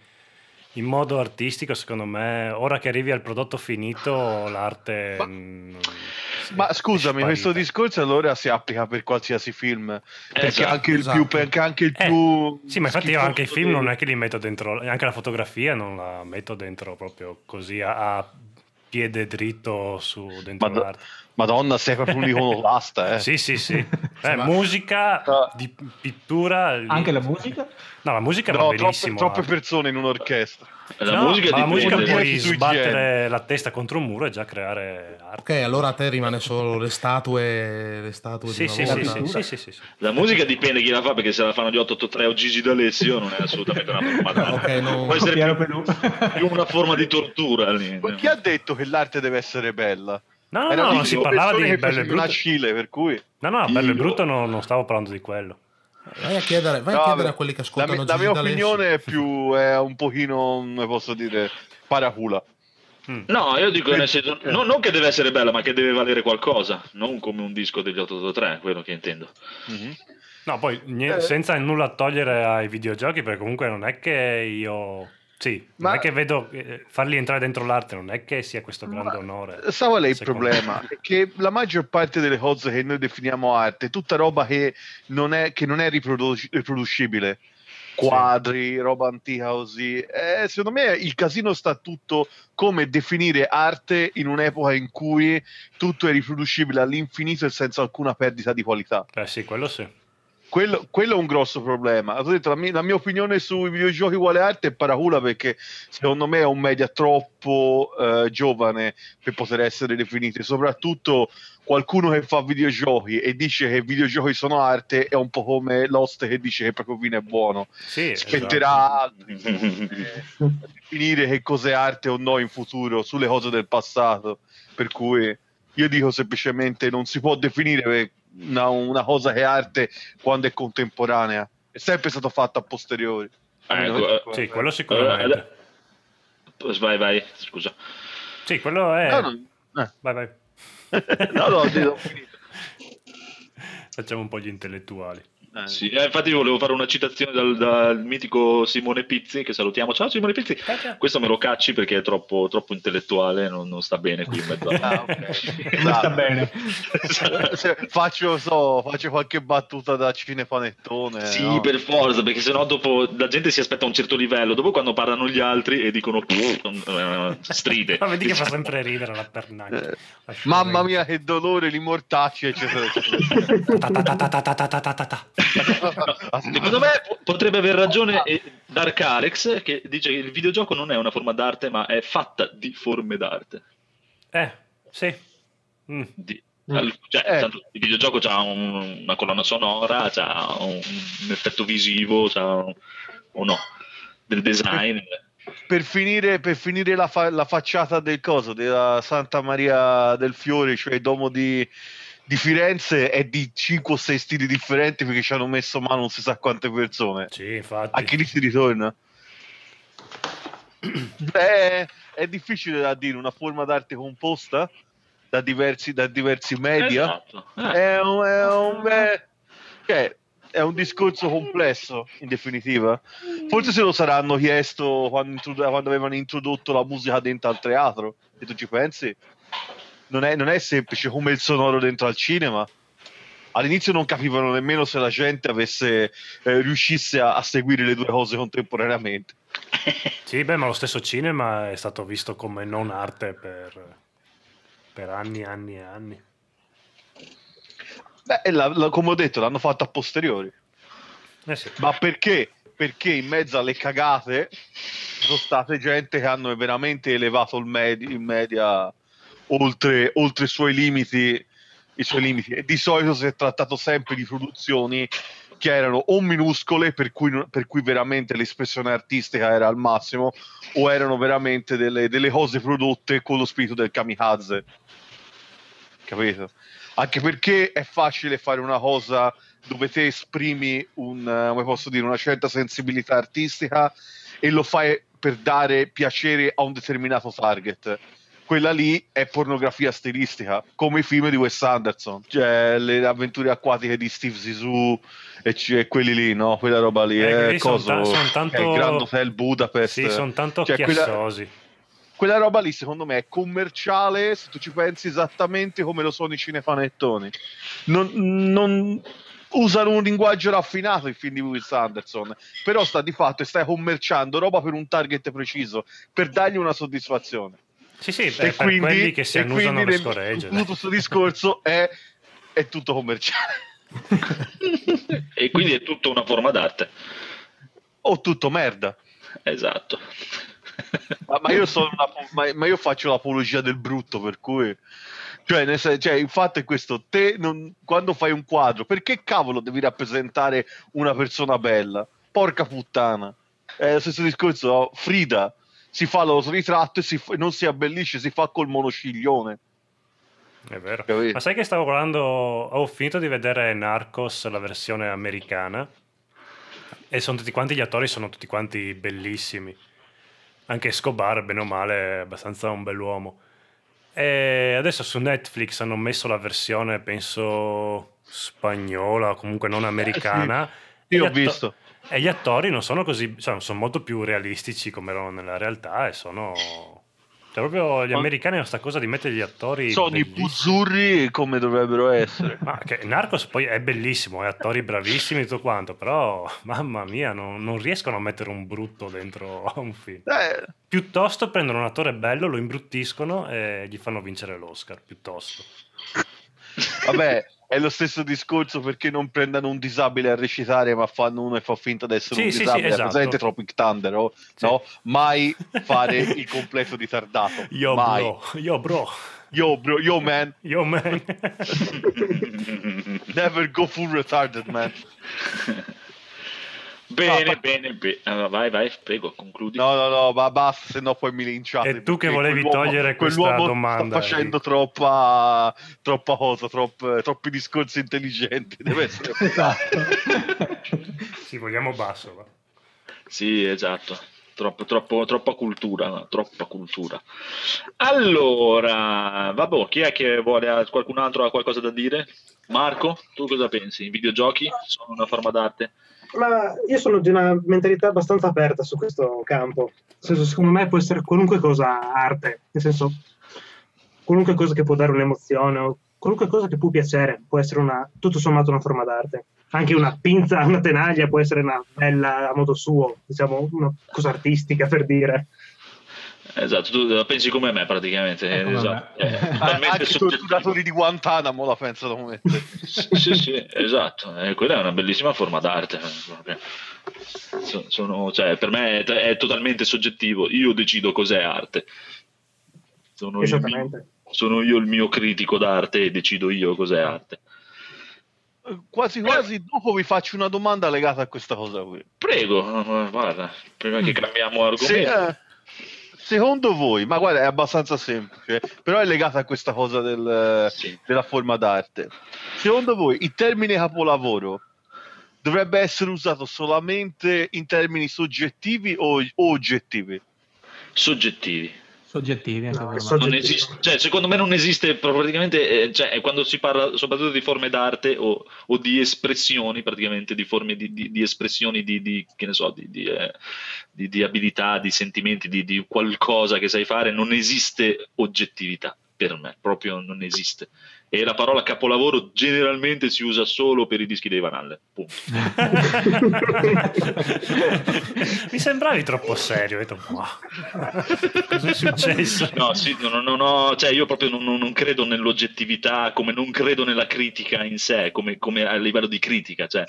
in modo artistico, secondo me, ora che arrivi al prodotto finito, l'arte... Ma- mm, sì, Ma scusami, questo discorso allora si applica per qualsiasi film. Perché Esatto, anche il esatto. più, perché anche il Eh, più sì, ma infatti io anche i film dei- non è che li metto dentro, anche la fotografia non la metto dentro proprio così a, a piede dritto su dentro Mad- l'arte. Madonna, sei proprio un iconoclasta, eh. Sì, sì, sì. Eh, musica, di pittura. lì- Anche la musica? No, la musica va No, troppe, benissimo. troppe eh. persone in un'orchestra. La No, musica ma la musica puoi sbattere la testa contro un muro e già creare arte. Ok, allora a te rimane solo le statue, le statue Sì, di sì, una sì, sì, sì, sì, sì, sì. La musica dipende chi la fa, perché se la fanno gli 883 o Gigi D'Alessio non è assolutamente una forma d'arte. Ok, no. Può essere più, più una forma di tortura lì. Ma chi ha detto che l'arte deve essere bella? No, no, Era no, non si parlava di bello e brutto. Scile, per cui... No, no, bello e brutto no- non stavo parlando di quello. Vai a chiedere, vai a No, chiedere beh, a quelli che La, ascoltano mia- la Gigi mia D'Alessio. opinione è più è un pochino, come posso dire, paracula. Mm. No, io dico Eh, nel senso, eh. no- non che deve essere bella, ma che deve valere qualcosa, non come un disco degli 883, quello che intendo. Mhm. No, poi Eh. senza nulla togliere ai videogiochi, perché comunque non è che io... Sì, Ma- non è che vedo eh, farli entrare dentro l'arte, non è che sia questo grande onore. Sa qual è il problema? È che la maggior parte delle cose che noi definiamo arte tutta roba che non è, che non è riproduci- riproducibile. Quadri, roba antica così. Eh, secondo me il casino sta tutto come definire arte in un'epoca in cui tutto è riproducibile all'infinito e senza alcuna perdita di qualità. Eh sì, quello sì. Quello, quello è un grosso problema. Ho detto, la, mia, la mia opinione sui videogiochi quale arte è paracula perché secondo me è un media troppo eh, giovane per poter essere definito. E Soprattutto qualcuno che fa videogiochi e dice che i videogiochi sono arte è un po' come Lost che dice che proprio vino è buono. Sì, esatto. Spetterà altri a definire che cos'è arte o no in futuro sulle cose del passato. Per cui io dico semplicemente non si può definire una, una cosa che è arte quando è contemporanea. È sempre stato fatto a posteriori. Ecco, Sì, quello sicuramente. Eh, Vai, vai, scusa. Sì, quello è... No, no, eh. Vai, vai. no, no, ho finito. Facciamo un po' gli intellettuali. Eh, Sì, eh, infatti volevo fare una citazione dal, dal mitico Simone Pizzi, che salutiamo. Ciao Simone Pizzi. Questo me lo cacci perché è troppo, troppo intellettuale, non, non sta bene qui in mezzo a... Ah, ok. Non sta Esatto. bene. Se- faccio, so, faccio qualche battuta da cinepanettone. Sì, no? per forza, perché sennò dopo la gente si aspetta un certo livello, dopo quando parlano gli altri e dicono eh, stride. Ma vedi che fa sempre ridere la pernacchia. Eh, Mamma mia, che dolore, li mortacci, eccetera, eccetera. Secondo me potrebbe aver ragione Dark Alex che dice che il videogioco non è una forma d'arte ma è fatta di forme d'arte. Eh, sì. Mm. Di, mm. Cioè, eh. tanto, il videogioco ha un, una colonna sonora, ha un, un, effetto visivo, un, o no, del design. Per finire, per finire la, fa- la, facciata del coso della Santa Maria del Fiore, cioè il domo di, di Firenze, è di 5 o 6 stili differenti perché ci hanno messo mano non si sa quante persone. Sì, infatti. Anche lì si ritorna. È, è difficile da dire una forma d'arte composta da diversi, da diversi media. Esatto. Eh, È un, è un- è- cioè, è un discorso complesso in definitiva. Forse se lo saranno chiesto quando, introdu- quando avevano introdotto la musica dentro al teatro. Se tu ci pensi, non è, non è semplice come il sonoro dentro al cinema. All'inizio non capivano nemmeno se la gente avesse, eh, riuscisse a, a seguire le due cose contemporaneamente. Sì, beh, ma lo stesso cinema è stato visto come non arte per, per anni e anni e anni. Beh, la- la- come ho detto, l'hanno fatto a posteriori. Eh sì. Ma perché? Perché in mezzo alle cagate sono state gente che hanno veramente elevato il, medi- il media oltre, oltre i suoi limiti. I suoi limiti. E di solito si è trattato sempre di produzioni che erano o minuscole, per cui, per cui veramente l'espressione artistica era al massimo, o erano veramente delle, delle cose prodotte con lo spirito del kamikaze. Capito? Anche perché è facile fare una cosa dove te esprimi un, dire, una certa sensibilità artistica e lo fai per dare piacere a un determinato target. Quella lì è pornografia stilistica, come i film di Wes Anderson, cioè le avventure acquatiche di Steve Zissou e, c- e quelli lì, no? Quella roba lì Eh, è cosa? ta- son tanto- il Grand Hotel Budapest. Sì, sono tanto Cioè, quella- chiassosi. quella roba lì secondo me è commerciale se tu ci pensi esattamente come lo sono i cinefanettoni non, non usano un linguaggio raffinato i film di Wes Anderson però sta di fatto e stai commerciando roba per un target preciso per dargli una soddisfazione Sì, sì, e per, per quelli che si e annusano quindi le nel- scoregge. tutto questo discorso è, è tutto commerciale E quindi è tutta una forma d'arte. o tutto merda Esatto. Ma, ma io sono una- ma, ma io faccio l'apologia del brutto, per cui. Cioè, nel sen- cioè, il fatto è questo: te non- quando fai un quadro, perché cavolo devi rappresentare una persona bella? Porca puttana. È lo stesso discorso, no? Frida si fa l'autoritratto e si fa- non si abbellisce, si fa col monociglione. È vero. Capito? Ma sai che stavo guardando, ho finito di vedere Narcos, la versione americana, e sono tutti quanti, gli attori sono tutti quanti bellissimi. Anche Escobar, bene o male, è abbastanza un bell'uomo. E adesso su Netflix hanno messo la versione, penso, spagnola, o comunque non americana. Sì, E io ho atto- visto. E gli attori non sono così, cioè, sono molto più realistici come erano nella realtà e sono... Cioè, proprio gli americani hanno questa cosa di mettere gli attori Sono i puzzurri come dovrebbero essere. Ma che Narcos poi è bellissimo, è attori bravissimi e tutto quanto, però mamma mia, non, non riescono a mettere un brutto dentro a un film. Eh, Piuttosto prendono un attore bello, lo imbruttiscono e gli fanno vincere l'Oscar, piuttosto. Vabbè, è lo stesso discorso perché non prendano un disabile a recitare, ma fanno uno e fa finta di essere Sì, un sì, sì, disabile. esatto. Presente Tropic Thunder, oh? Sì. no? Mai fare il completo ritardato. Yo Mai. bro, yo bro, Yo, bro, yo, man. yo man. Never go full retarded, man. bene, No, bene, bene. Allora, vai, vai, prego, concludi. No, no, no, ma basta, se no poi mi linciate. E tu che volevi quell'uomo- togliere questa domanda, Sta facendo Eddie. troppa, troppa cosa, tropp- troppi discorsi intelligenti. Deve essere. Esatto. sì, vogliamo basso. va. Sì, esatto. Troppo, troppo, troppa cultura, no? troppa cultura. Allora, vabbè, chi è che vuole, qualcun altro ha qualcosa da dire? Marco, tu cosa pensi? I videogiochi sono una forma d'arte? Ma io sono di una mentalità abbastanza aperta su questo campo. Nel senso, secondo me può essere qualunque cosa arte, nel senso, qualunque cosa che può dare un'emozione o qualunque cosa che può piacere può essere una, tutto sommato una forma d'arte. Anche una pinza, una tenaglia può essere una bella a modo suo, diciamo, una cosa artistica per dire. Esatto, tu la pensi come me praticamente. È come esatto. me. È totalmente Anche i torturatori di Guantanamo la pensano come te. Sì, sì, sì, esatto. Eh, quella è una bellissima forma d'arte. eh, sono- cioè, per me è, è totalmente soggettivo. Io decido cos'è arte. Sono mio, Esattamente. sono io il mio critico d'arte e decido io cos'è arte. Quasi quasi dopo vi faccio una domanda legata a questa cosa qui. Prego, eh, guarda, prima che cambiamo argomento. Se, eh, secondo voi, ma guarda, è abbastanza semplice, però è legata a questa cosa del- Sì. della forma d'arte. Secondo voi il termine capolavoro dovrebbe essere usato solamente in termini soggettivi o, o oggettivi? Soggettivi. Soggettivi anche No. Non esiste, cioè, secondo me non esiste praticamente, eh, cioè, quando si parla soprattutto di forme d'arte o, o di espressioni, praticamente di forme di, di- di espressioni di, di- che ne so, di, di, eh, di- di abilità, di sentimenti, di, di qualcosa che sai fare, non esiste oggettività per me, proprio non esiste. E la parola capolavoro generalmente si usa solo per i dischi dei Van Halen, punto. Mi sembravi troppo serio, detto, "Wow, cosa è successo? No, sì, non, non ho- cioè io proprio non, non- non credo nell'oggettività, come non credo nella critica in sé, come, come a livello di critica, cioè,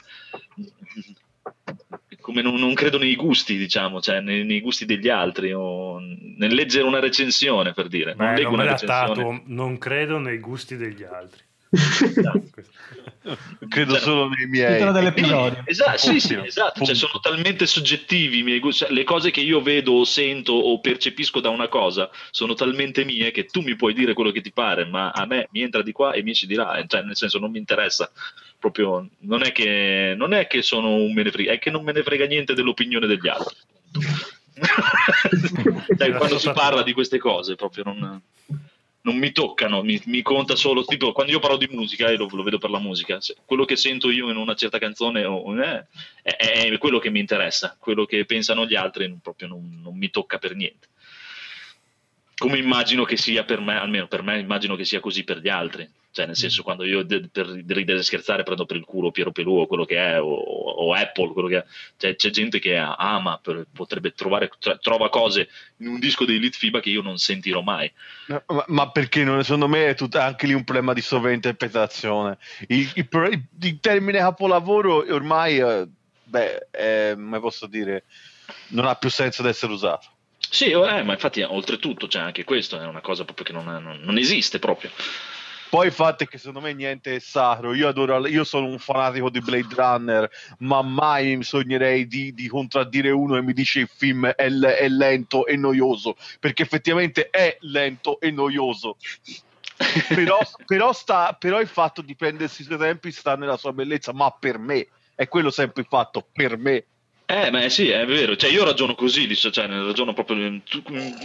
come non, non credo nei gusti, diciamo, cioè, nei, nei gusti degli altri, o nel leggere una recensione, per dire. Non Beh, leggo non una recensione. non credo nei gusti degli altri. Credo Cioè, solo nei miei. Titolo dell'episodio. Esatto, sì, sì, esatto. Cioè, sono talmente soggettivi i miei gusti. Cioè, le cose che io vedo o sento o percepisco da una cosa sono talmente mie che tu mi puoi dire quello che ti pare, ma a me mi entra di qua e mi ci di là. Cioè, nel senso, non mi interessa. Proprio non è che, non è che sono un me ne frega, è che non me ne frega niente dell'opinione degli altri. Dai, quando si parla di queste cose proprio non, non mi toccano, mi, mi, conta solo, tipo quando io parlo di musica e lo, lo, vedo per la musica, quello che sento io in una certa canzone eh, è, è, quello che mi interessa, quello che pensano gli altri proprio non, non mi tocca per niente come immagino che sia per me, almeno per me immagino che sia così per gli altri. Cioè, nel senso, quando io de- per ridere e scherzare prendo per il culo Piero Pelù o quello che è, o, o Apple, quello che è. Cioè, c'è gente che ama, per, potrebbe trovare, tro- trova cose in un disco dei Elite FIBA che io non sentirò mai. Ma, ma perché non, secondo me è tut- anche lì un problema di sovrainterpretazione. Il, il, il, il termine capolavoro ormai, eh, beh, è, come posso dire, non ha più senso di essere usato. Sì, eh, ma infatti oltretutto c'è anche questo, è una cosa proprio che non, non, non esiste proprio. Poi il fatto è che secondo me niente è sacro. Io, adoro, io sono un fanatico di Blade Runner, ma mai mi sognerei di, di contraddire uno e mi dice il film è, è, lento e noioso, perché effettivamente è lento e noioso. però, però, sta, però il fatto di prendersi i suoi tempi sta nella sua bellezza, ma per me è quello sempre fatto, per me eh, ma sì, è vero, cioè io ragiono così, cioè ragiono proprio in,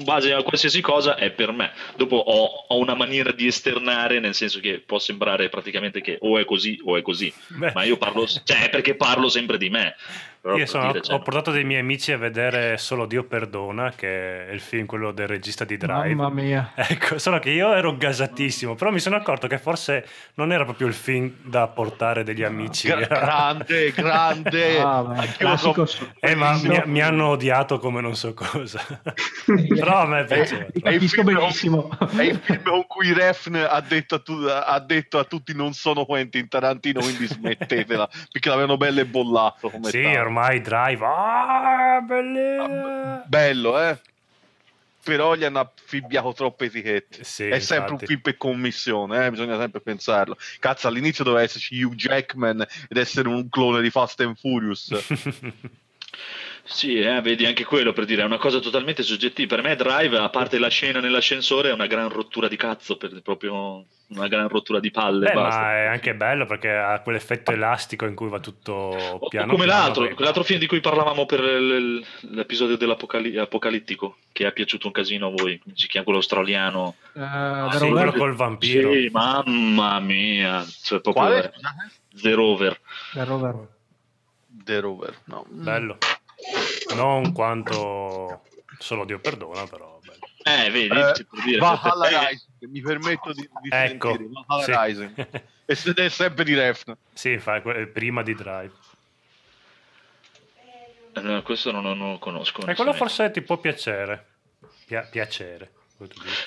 base a qualsiasi cosa è per me. Dopo ho, ho, una maniera di esternare, nel senso che può sembrare praticamente che o è così o è così, Beh. ma io parlo, cioè perché parlo sempre di me. Io sono, dire, cioè, ho portato dei miei amici a vedere Solo Dio Perdona, che è il film quello del regista di Drive. Mamma mia. Ecco, solo che io ero gasatissimo, però mi sono accorto che forse non era proprio il film da portare degli amici. Gra- grande, grande. Ah, classico. Eh, ma mi, mi, hanno odiato come non so cosa. però a me piace. È, capisco benissimo. È il film con cui Refn ha detto, a tu, ha detto a tutti non sono Quentin Tarantino, quindi smettetela, perché l'avevano belle bollato. Come sì, ormai ormai Drive, ah, bello, eh? Però gli hanno affibbiato troppe etichette. Sì, è sempre un film per commissione, eh? bisogna sempre pensarlo. Cazzo, all'inizio doveva esserci Hugh Jackman ed essere un clone di Fast and Furious. Sì, eh, vedi anche quello per dire, è una cosa totalmente soggettiva. Per me Drive, a parte la scena nell'ascensore, è una gran rottura di cazzo, per, proprio una gran rottura di palle. Beh, ma è anche bello perché ha quell'effetto elastico in cui va tutto piano. Come piano, l'altro, quell'altro film di cui parlavamo per l'episodio dell'apocalittico, che è piaciuto un casino a voi, si chiama quello australiano. Uh, ah, sì, quello col vampiro. Sì, mamma mia, cioè proprio Quale? The Rover. The Rover. The Rover, no. Bello non quanto solo Dio perdona, però bello. Eh, vedi, eh, dire, Valhalla cioè, Rising, mi permetto di, di ecco, sì. Rising. Ed è sempre di Refn. Sì, fa, prima di Drive. No, questo non, non, lo conosco. E quello forse ti può piacere. Pia- piacere.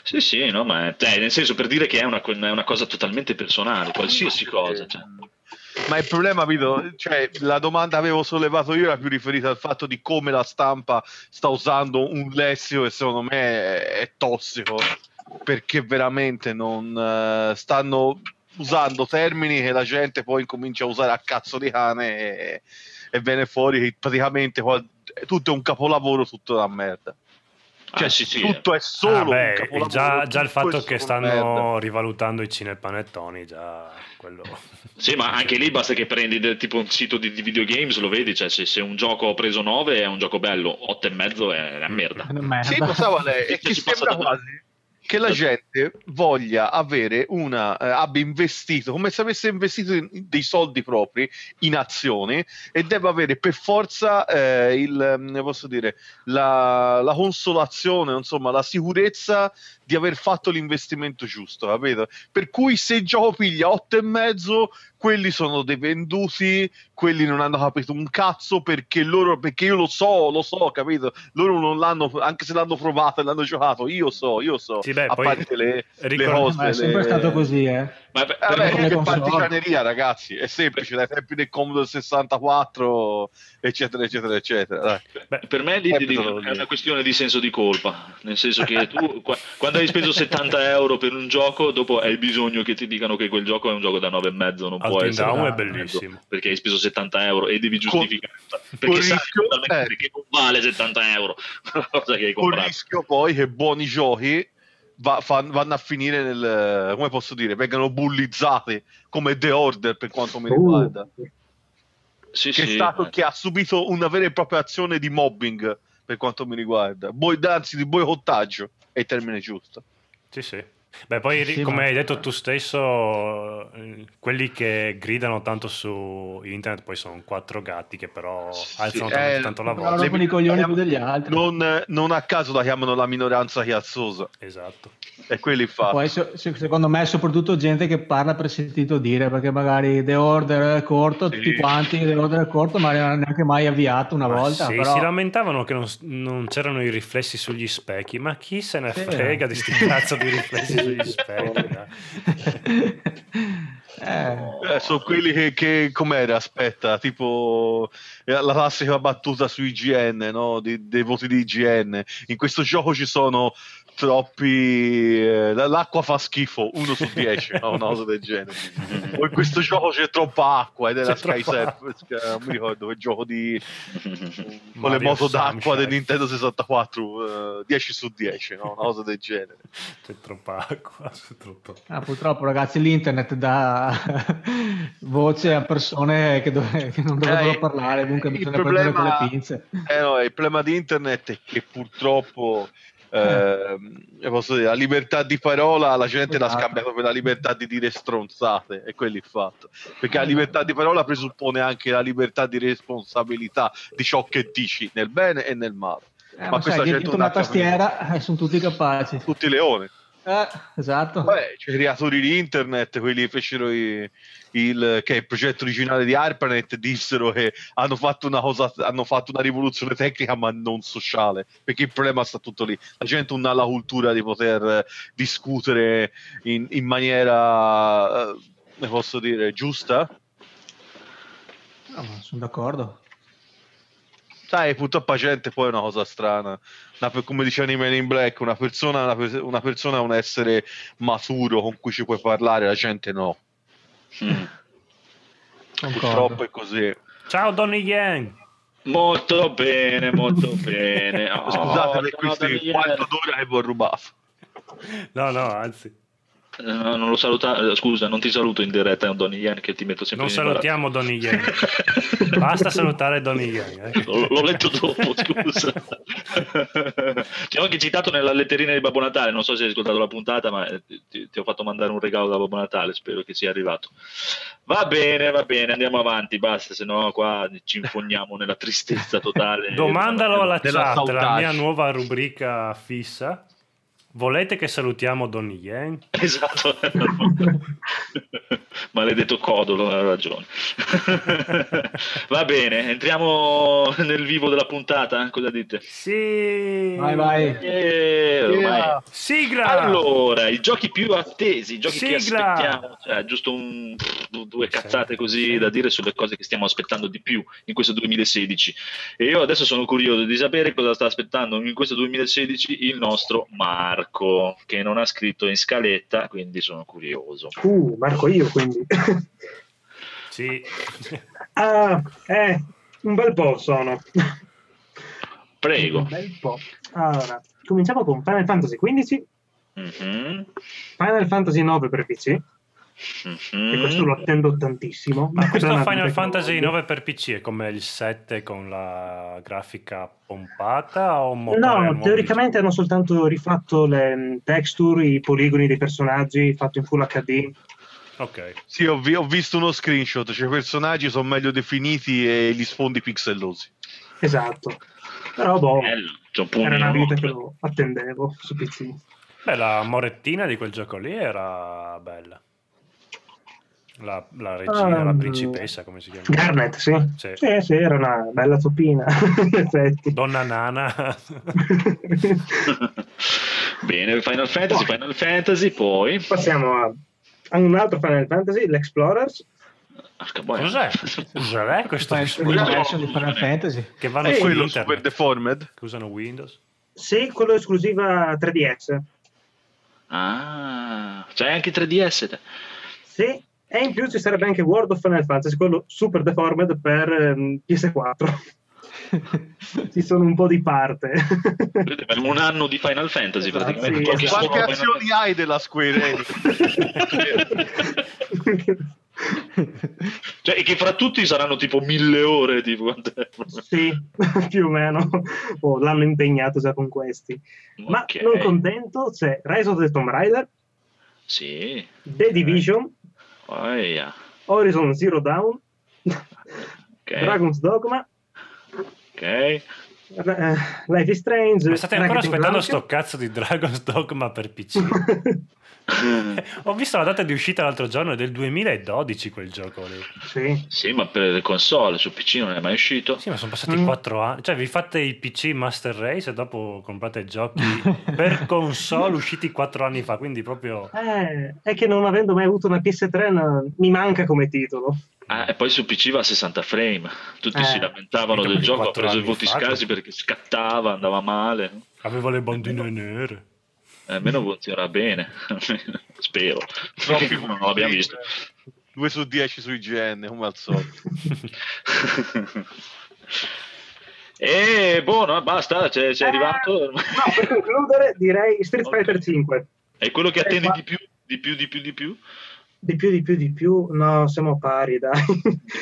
Sì, sì, no, ma è, cioè, nel senso per dire che è una, è una cosa totalmente personale, qualsiasi cosa. Cioè. Ma il problema, Vito, cioè la domanda che avevo sollevato io era più riferita al fatto di come la stampa sta usando un lessio che secondo me è, tossico, perché veramente non uh, stanno usando termini che la gente poi comincia a usare a cazzo di cane e, e viene fuori praticamente tutto è un capolavoro, tutto da merda. Cioè, ah, sì, sì. tutto è solo ah, beh, già, già, il fatto che stanno merda. rivalutando i cinepanettoni, già quello. Sì, ma anche lì basta che prendi del, tipo un sito di, di videogames, lo vedi, cioè se, se, un gioco ha preso 9 è un gioco bello, 8 e mezzo è una merda. È una merda. Sì, cosa lei? È che sembra quasi che la gente voglia avere una, eh, abbia investito come se avesse investito in, dei soldi propri in azioni e deve avere per forza eh, il, mm, posso dire, la, la consolazione, insomma, la sicurezza di aver fatto l'investimento giusto, capito? Per cui se il gioco piglia 8 e mezzo, quelli sono dei venduti, quelli non hanno capito un cazzo perché loro, perché io lo so, lo so, capito? Loro non l'hanno, anche se l'hanno provato e l'hanno giocato, io so, io so. Sì, beh, a parte le, ricordo, le cose. Ma è sempre le... stato così, eh. Ma per, Vabbè, per che partigianeria, ragazzi, è semplice, dai tempi del Commodore 64, eccetera, eccetera, eccetera. Beh, per me lì è una questione di senso di colpa, nel senso che tu quando hai speso 70 euro per un gioco, dopo hai bisogno che ti dicano che quel gioco è un gioco da 9,5, non può essere Down è bellissimo perché hai speso 70 euro e devi giustificare perché sai eh. che non vale 70 euro cosa che hai comprato. Con rischio poi che buoni giochi va, fa, vanno a finire nel come posso dire, vengano bullizzati come The Order per quanto mi uh. riguarda. Uh. Sì, che, sì. Stato, che ha subito una vera e propria azione di mobbing per quanto mi riguarda. Boi, anzi, di boicottaggio è il termine giusto. Sì, sì. Beh, poi Sì, come hai detto tu stesso, eh, quelli che gridano tanto su internet poi sono quattro gatti che però Sì, alzano eh, tanto la voce. i coglioni più degli altri. Non, non a caso la chiamano la minoranza chiazzosa. Esatto. È quello il fatto. Poi se- se- secondo me è soprattutto gente che parla per sentito dire, perché magari The Order è corto, Sì. tutti quanti The Order è corto, ma non è neanche mai avviato una Ma volta. sì, però... si lamentavano che non, non c'erano i riflessi sugli specchi, ma chi se ne Sì. frega di sti cazzo di riflessi dai. Eh, Eh, sono quelli che, che com'era? Aspetta, tipo eh, la classica battuta su IGN, no? Di- dei voti di IGN. In questo gioco ci sono troppi. eh, l'acqua fa schifo, 1 su 10, no? una cosa del genere. O in questo gioco c'è troppa acqua ed era C'è Sky Surf, non mi ricordo quel gioco di con le moto d'acqua del Nintendo 64, eh, 10 su 10, no? una cosa del genere. C'è troppa acqua. C'è troppo... ah, purtroppo ragazzi l'internet dà voce a persone che, dove- che non dovrebbero Eh, parlare, dunque il bisogna prendere con problema- le pinze. Eh no, il problema di internet è che purtroppo ehm, posso dire, la libertà di parola la gente l'ha Esatto. scambiata per la libertà di dire stronzate, è quello il fatto. Perché la libertà di parola presuppone anche la libertà di responsabilità di ciò che dici, nel bene e nel male. Eh, ma ma questa sai, gente dietro non una tastiera eh, sono tutti capaci. Tutti leone. Eh, esatto. Beh, i creatori di internet, quelli che fecero i- il, che è il progetto originale di ARPANET, dissero che hanno fatto una cosa, hanno fatto una rivoluzione tecnica ma non sociale, perché il problema sta tutto lì. La gente non ha la cultura di poter eh, discutere in, in maniera, eh, ne posso dire, giusta. No, sono d'accordo. Sai, purtroppo la gente poi è una cosa strana. Una come diceva Men in Black, una persona, una, per- una persona è un essere maturo con cui ci puoi parlare, la gente no. Mm. Purtroppo è così. Ciao Donny Yang! Molto bene, molto bene. Oh, Scusate per ciao, questi Daniele. quarto d'ora che vi ho rubato. No, no, anzi. Eh, non lo saluta, eh, scusa, non ti saluto in diretta, è un Donny Yen che ti metto sempre Non in imbarazzo. salutiamo Donny Yang. Basta salutare Donny Yang. eh. L'ho, l'ho letto dopo, scusa. Ti ho anche citato nella letterina di Babbo Natale, non so se hai ascoltato la puntata, ma eh, ti, ti ho fatto mandare un regalo da Babbo Natale, spero che sia arrivato. Va bene, va bene, andiamo avanti, basta, se no qua ci infogniamo nella tristezza totale. Domandalo alla chat, la mia nuova rubrica fissa. Volete che salutiamo Donny Yang? Esatto, maledetto codolo, ha ragione. Va bene, entriamo nel vivo della puntata, cosa dite? Sì! Vai, vai. Eh, ormai- Sigla! Allora, i giochi più attesi, i giochi che Sigla! aspettiamo, cioè, giusto un, due cazzate Sì, così sì. da dire sulle cose che stiamo aspettando di più in questo 2016. E io adesso sono curioso di sapere cosa sta aspettando in questo 2016 il nostro Marco, che non ha scritto in scaletta, quindi sono curioso. Uh, Marco io quindi. Sì. ah, eh, un bel po' sono. Prego. Un bel po'. Allora, cominciamo con Final Fantasy XV, Mhm, Final Fantasy 9 per PC, e mhm. questo lo attendo tantissimo. Ma questo Final Fantasy lo voglio. 9 per PC è come il 7 con la grafica pompata o No, teoricamente hanno soltanto rifatto le mh, texture, i poligoni dei personaggi, fatto in Full HD. Ok. Sì, ho, vi- ho visto uno screenshot, cioè i personaggi sono meglio definiti e gli sfondi pixellosi. Esatto. Però boh, Bello, era una vita che lo attendevo su PC. Beh, la morettina di quel gioco lì era bella. La, la regina, Ah, la mm. principessa, come si chiama? Garnet, sì. Sì. Sì, sì, era una bella topina, in effetti. Donna Nana. Bene, Final Fantasy, Final Fantasy, poi... Passiamo a, a un altro Final Fantasy, l'Explorers. Cos'è? Cos'è questo? Version di Final Fantasy. Che vanno su Quello internet, super deformed. che usano Windows. Sì, quello esclusiva 3DS. Ah, c'hai anche 3DS. te. Sì, e in più ci sarebbe anche World of Final Fantasy, quello super deformed per ehm, PS4. Ci sono un po' di parte. Un anno di Final Fantasy Esatto, praticamente. sì, Qualche esatto. Quante azioni hai della Square Enix? Cioè, e che fra tutti saranno tipo mille ore, tipo. Sì, più o meno. Oh, l'hanno impegnato già con questi. Ma Ok. non contento, c'è Rise of the Tomb Raider, Sì. The Division, Oh, yeah. Horizon Zero Dawn, Ok. Dragon's Dogma, Ok. eh, Life is Strange. Ma state ancora aspettando Clank. sto cazzo di Dragon's Dogma per PC? Ho visto la data di uscita l'altro giorno, è del 2012 quel gioco lì. sì. Sì, ma per le console su PC non è mai uscito. Sì, ma sono passati Mm. 4 anni. Cioè, vi fate i PC Master Race e dopo comprate giochi per console usciti 4 anni fa, quindi proprio... Eh, è che non avendo mai avuto una PS3 no, mi manca come titolo. Ah, e poi su PC va a 60 frame. Tutti Eh. si lamentavano del gioco, ha preso i voti fa, scarsi perché scattava, andava male. Aveva le bandine nere. Almeno funziona bene. Spero. Troppi non l'abbiamo visto. 2 su 10 su IGN, come al solito. e boh, no, basta, c'è, c'è Eh, arrivato. No, per concludere direi Street. Fighter 5. È quello che Eh, attendi di più, di più, di più, di più? Di più, di più, di più. No, siamo pari, dai.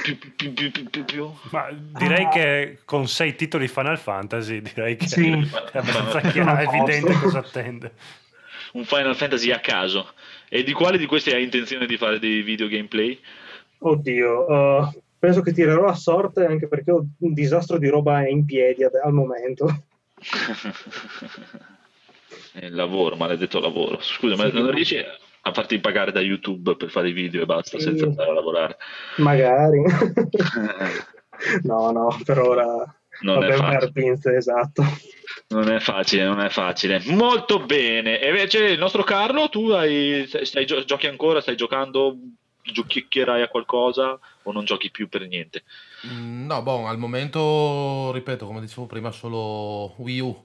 Più, più, più, più, più, più. Ma direi Ah. che con 6 titoli Final Fantasy, direi che Sì. è abbastanza chiaro, evidente cosa attende. Un Final Fantasy a caso. E di quale di questi hai intenzione di fare dei video gameplay? Oddio, uh, penso che tirerò a sorte anche perché ho un disastro di roba in piedi ad- al momento. Il lavoro, maledetto lavoro. Scusa, ma Sì. non riesci a farti pagare da YouTube per fare i video e basta, Sì. senza andare a lavorare? Magari. no, no, per ora Non è vabbè, facile. per pinze, esatto. Non è facile, non è facile. Molto bene. E invece il nostro Carlo, tu hai, stai, stai gio- giochi ancora, stai giocando, giochicchierai a qualcosa o non giochi più per niente? Mm, No, boh, al momento, ripeto, come dicevo prima, solo Wii U.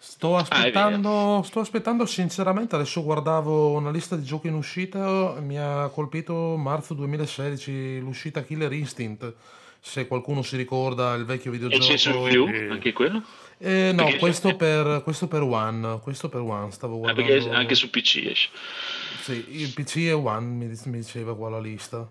Sto Ah, è aspettando, sto aspettando sinceramente, adesso guardavo una lista di giochi in uscita, mi ha colpito marzo 2016 l'uscita Killer Instinct, se qualcuno si ricorda il vecchio E c'è su videogioco. U, eh, anche quello? Eh, no, questo per, questo per One, questo per One, stavo Ah, guardando. perché anche su PC esce. Sì, il PC e One mi, mi diceva qua la lista.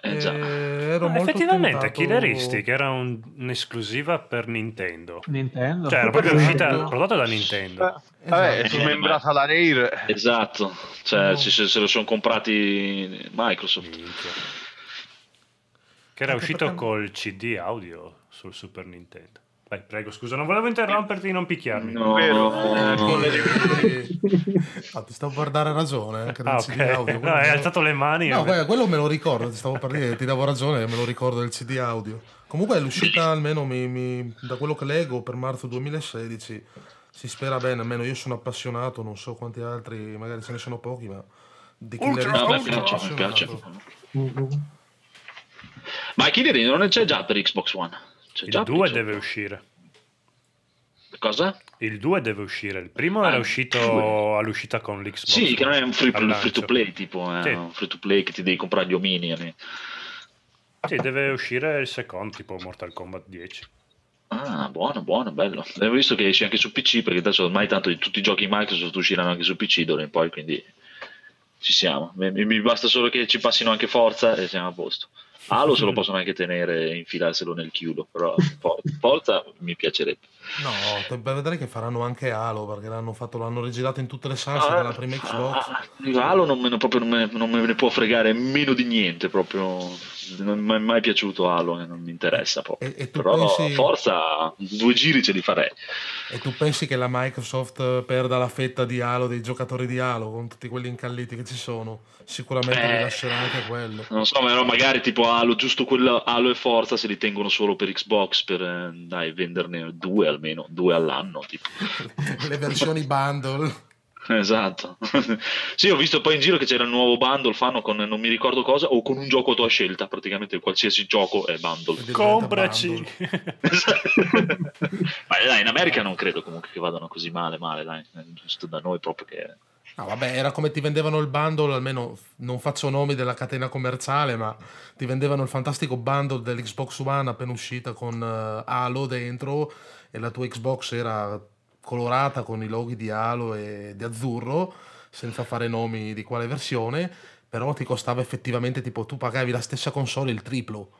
Eh, già. ero No, molto effettivamente tentato- Killer Instinct era un- un'esclusiva per Nintendo. Nintendo. Cioè, era proprio uscita prodotto da Nintendo. Vabbè, è Esatto. smembrata la Rare. Esatto, cioè No. se, se- se lo sono comprati Microsoft. Minchia. Che era Anche uscito perché- col CD audio sul Super Nintendo. Vai, prego, scusa, non volevo interromperti, non picchiarmi. No, Vero. no, no. Ah, ti stavo per dare ragione anche del Ah, CD ok. audio. No, hai alzato le mani. No, guarda, quello me lo ricordo, ti stavo per dire, ti davo ragione, me lo ricordo del CD audio. Comunque l'uscita almeno mi- mi- da quello che leggo per marzo 2016 si spera bene, almeno io sono appassionato, non so quanti altri, magari ce ne sono pochi, ma di Killer Ultra, No, a me Instinct sono piace, mi piace. Ma Killer non c'è già per Xbox One? C'è Il già per 2 Xbox- deve uscire. Cosa? Il 2 deve uscire. Il primo Ah, era uscito due. all'uscita con l'Xbox. Sì, che non è un free, free to play, tipo, è Sì. un free to play che ti devi comprare gli omini. eh. Sì, deve uscire il secondo, tipo Mortal Kombat 10. Ah, buono, buono, bello. Avevo visto che esce anche su PC, perché adesso ormai tanto di tutti i giochi Microsoft usciranno anche su PC d'ora in poi, quindi ci siamo. Mi, mi basta solo che ci passino anche Forza e siamo a posto. Halo se lo possono anche tenere e infilarselo nel chiudo, però For- Forza mi piacerebbe. No, per vedere che faranno anche Halo, perché l'hanno fatto, l'hanno rigirato in tutte le salse Ah, dalla prima Xbox. ah, ah, Halo non me ne, proprio, non, me, non me ne può fregare meno di niente, proprio non mi è mai piaciuto Halo e non mi interessa proprio. E- e tu Però pensi- Forza due giri ce li farei. E tu pensi che la Microsoft perda la fetta di Halo, dei giocatori di Halo, con tutti quelli incalliti che ci sono? Sicuramente Eh. rilascerà anche quello. Non so, però magari tipo Halo, giusto quello Halo e Forza se li tengono solo per Xbox per eh, dai, venderne due almeno, due all'anno. Tipo. Le versioni bundle. Esatto. sì, ho visto poi in giro che c'era il nuovo bundle, fanno con non mi ricordo cosa, o con un gioco a tua scelta, praticamente qualsiasi gioco è bundle. Compraci! bundle. Ma dai, in America non credo comunque che vadano così male, male, dai, giusto da noi proprio che... No, vabbè, era come ti vendevano il bundle, almeno non faccio nomi della catena commerciale, ma ti vendevano il fantastico bundle dell'Xbox One appena uscita con eh, Halo dentro e la tua Xbox era colorata con i loghi di Halo e di azzurro, senza fare nomi di quale versione, però ti costava effettivamente tipo tu pagavi la stessa console il triplo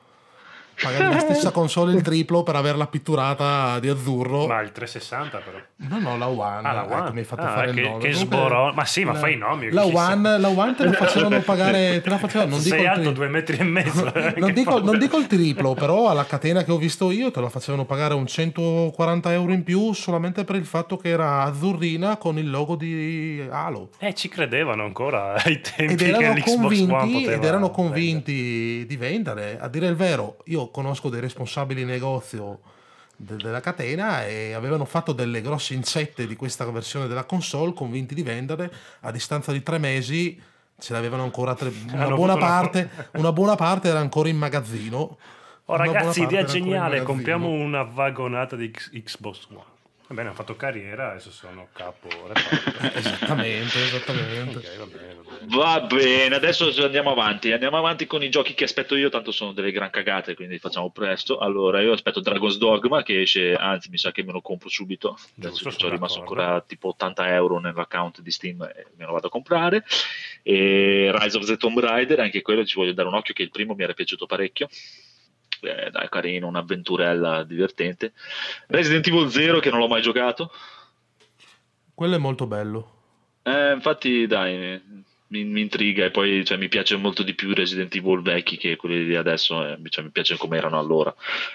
pagavi la stessa console il triplo per averla pitturata di azzurro. Ma il 360 però. No, no, la One. Ah, la ecco, One. mi hai fatto Ah, fare che, il nome. che sborò. Ma sì, ma la- fai i nomi. La. One, la One te la facevano pagare, te la facevano, non dico Sei il alto tri- due metri e mezzo. eh, non che dico, non dico il triplo, però alla catena che ho visto io te la facevano pagare un 140 euro in più solamente per il fatto che era azzurrina con il logo di Halo. Eh, ci credevano ancora ai tempi Ed che erano, l'Xbox One convinti, poteva ed erano vendere. convinti di vendere. A dire il vero, io conosco dei responsabili negozio de- della catena e avevano fatto delle grosse incette di questa versione della console, convinti di vendere. A distanza di tre mesi ce l'avevano ancora tre- una, buona parte, una buona parte era ancora in magazzino. Oh ragazzi, idea geniale, compriamo una vagonata di Xbox One. Va bene, hanno fatto carriera, adesso sono capo. Esattamente, esattamente. Ok, va bene, va bene. Va bene, adesso andiamo avanti. Andiamo avanti con i giochi che aspetto io, tanto sono delle gran cagate, quindi facciamo presto. Allora, io aspetto Dragon's Dogma che esce, anzi, mi sa che me lo compro subito. Adesso ci ho sono rimasto ancora tipo 80 euro nell'account di Steam e me lo vado a comprare. E Rise of the Tomb Raider, anche quello ci voglio dare un occhio, che il primo mi era piaciuto parecchio. Eh, dai, carino, un'avventurella divertente. Resident Evil 0 che non l'ho mai giocato. Quello è molto bello. Eh, infatti, dai, mi, mi intriga e poi cioè, mi piace molto di più Resident Evil vecchi che quelli di adesso, eh, cioè, mi piace come erano allora.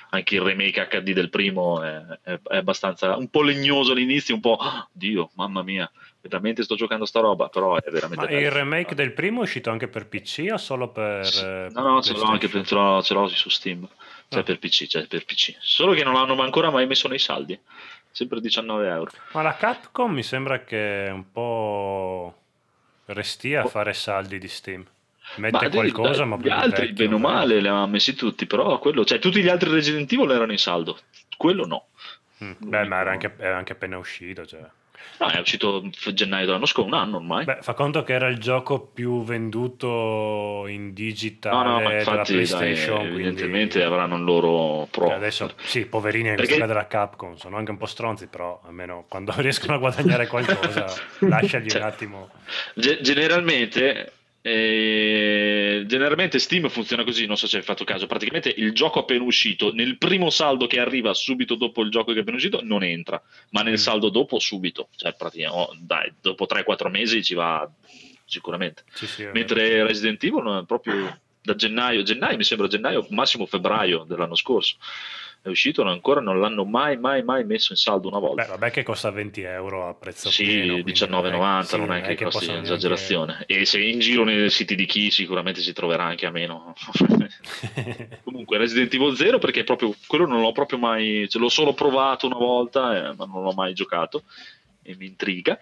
Anche il remake HD del primo è, è- è abbastanza un po' legnoso all'inizio, un po' "Ah, Dio, mamma mia, veramente sto giocando sta roba, però è veramente Ma bello. il remake del primo è uscito anche per PC o solo per... Sì. eh, No, no, ce l'ho anche per, ce l'ho, ce l'ho su Steam, cioè Ah. per PC, cioè per PC. Solo che non l'hanno ancora mai messo nei saldi, sempre 19 euro. Ma la Capcom mi sembra che è un po' restia a fare saldi di Steam. Mette Ma qualcosa, dai, ma gli altri, vecchio, bene o male, li avevano messi tutti, però quello, cioè tutti gli altri Resident Evil erano in saldo, quello no. Mm, Beh, ma era anche, era anche appena uscito. Cioè. No, è uscito gennaio dell'anno scorso, un anno ormai. Beh, fa conto che era il gioco più venduto in no, digitale no, della infatti, dai, PlayStation. quindi- evidentemente avranno il loro pro. Adesso, sì, poverini nella Perché- della Capcom, sono anche un po' stronzi, però almeno quando riescono a guadagnare qualcosa, lasciagli Cioè, un attimo. Ge- generalmente, eh, generalmente Steam funziona così, non so se hai fatto caso, praticamente il gioco appena uscito, nel primo saldo che arriva subito dopo il gioco che è appena uscito, non entra, ma nel saldo dopo subito, cioè praticamente, oh, dai, dopo 3-4 mesi ci va sicuramente. Sì, sì. Mentre Resident Evil è proprio da gennaio, gennaio mi sembra gennaio, massimo febbraio dell'anno scorso. È uscito, ancora non l'hanno mai, mai, mai messo in saldo una volta. Beh, vabbè che costa 20 euro a prezzo Sì, pieno. quindi 19,90 sì, non è che, costi possono un'esagerazione. E se in giro nei siti di chi sicuramente si troverà anche a meno. neanche- Comunque Resident Evil 0 perché proprio quello non l'ho proprio mai, ce l'ho solo provato una volta, eh, ma non l'ho mai giocato e mi intriga.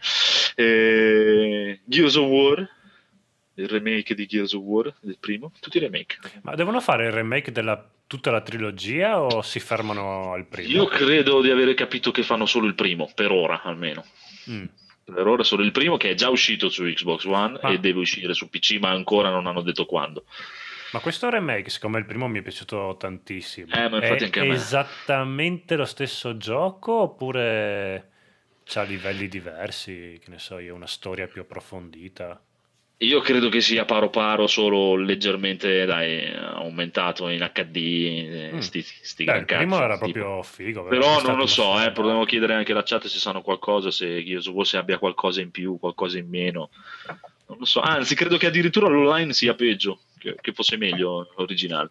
Eh, Gears of War, il remake di Gears of War, del primo, tutti i remake. Ma devono fare il remake della tutta la trilogia o si fermano al primo? Io credo di avere capito che fanno solo il primo, per ora almeno. Mm. Per ora solo il primo che è già uscito su Xbox One Ah. e deve uscire su PC, ma ancora non hanno detto quando. Ma questo remake, siccome il primo mi è piaciuto tantissimo, Eh, è esattamente lo stesso gioco oppure c'ha livelli diversi, che ne so io, una storia più approfondita? Io credo che sia paro paro, solo leggermente dai, aumentato in HD. eh, Mm. Sti, sti Beh, primo era tipo. proprio figo. Però non lo so, eh, atmosfera. potremmo chiedere anche alla chat se sanno qualcosa, se Gears of War se abbia qualcosa in più, qualcosa in meno. Non lo so, anzi credo che addirittura l'online sia peggio, che, che fosse meglio l'originale.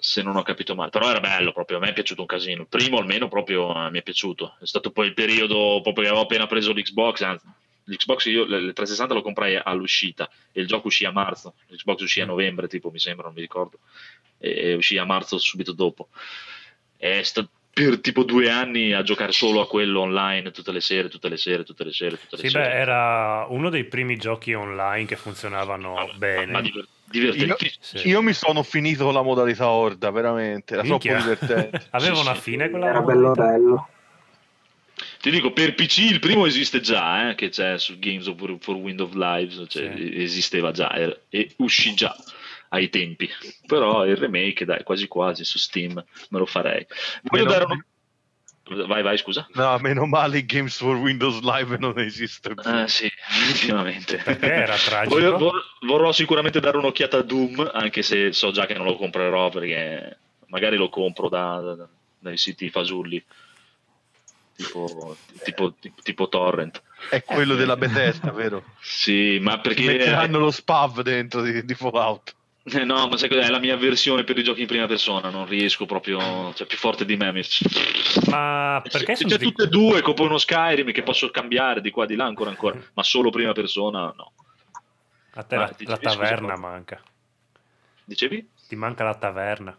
Se non ho capito male, però era bello proprio, a me è piaciuto un casino. Il primo almeno proprio eh, mi è piaciuto. È stato poi il periodo proprio che avevo appena preso l'Xbox, anzi, l'Xbox io il 360 lo comprai all'uscita e il gioco uscì a marzo, l'Xbox uscì a novembre, tipo mi sembra, non mi ricordo, e uscì a marzo subito dopo. È stato per tipo due anni a giocare solo a quello online tutte le sere, tutte le sere, tutte le sere, tutte le Sì, sere. beh, era uno dei primi giochi online che funzionavano Ma- bene. ma diver- divertentissimo. Sì. Io mi sono finito con la modalità Horda, veramente, era Minchia. troppo divertente. Aveva Sì, una sì. fine quella Era bello bello. Ti dico, per PC il primo esiste già, eh, che c'è su Games of, for Windows Live, cioè, Sì. esisteva già er- e uscì già ai tempi. Però il remake, dai, quasi quasi su Steam me lo farei. Voglio dare un... Vai, vai, scusa. No, meno male Games for Windows Live non esiste più. Ah, sì, effettivamente. Era tragico? Vor- vorrò sicuramente dare un'occhiata a Doom, anche se so già che non lo comprerò perché magari lo compro da- da- dai siti fasulli, tipo, tipo, tipo- Torrent. È quello della Bethesda, vero? Sì, ma perché... Metteranno lo spav dentro di, di Fallout. Eh, No, ma sai cos'è? È la mia versione per i giochi in prima persona, non riesco proprio, cioè più forte di me. mi- Ma perché Se sono c'è tutte e due, compro uno Skyrim che posso cambiare di qua di là ancora ancora, ma solo prima persona no. A te Ah, la, dicevi, la taverna manca. Dicevi? Ti manca la taverna.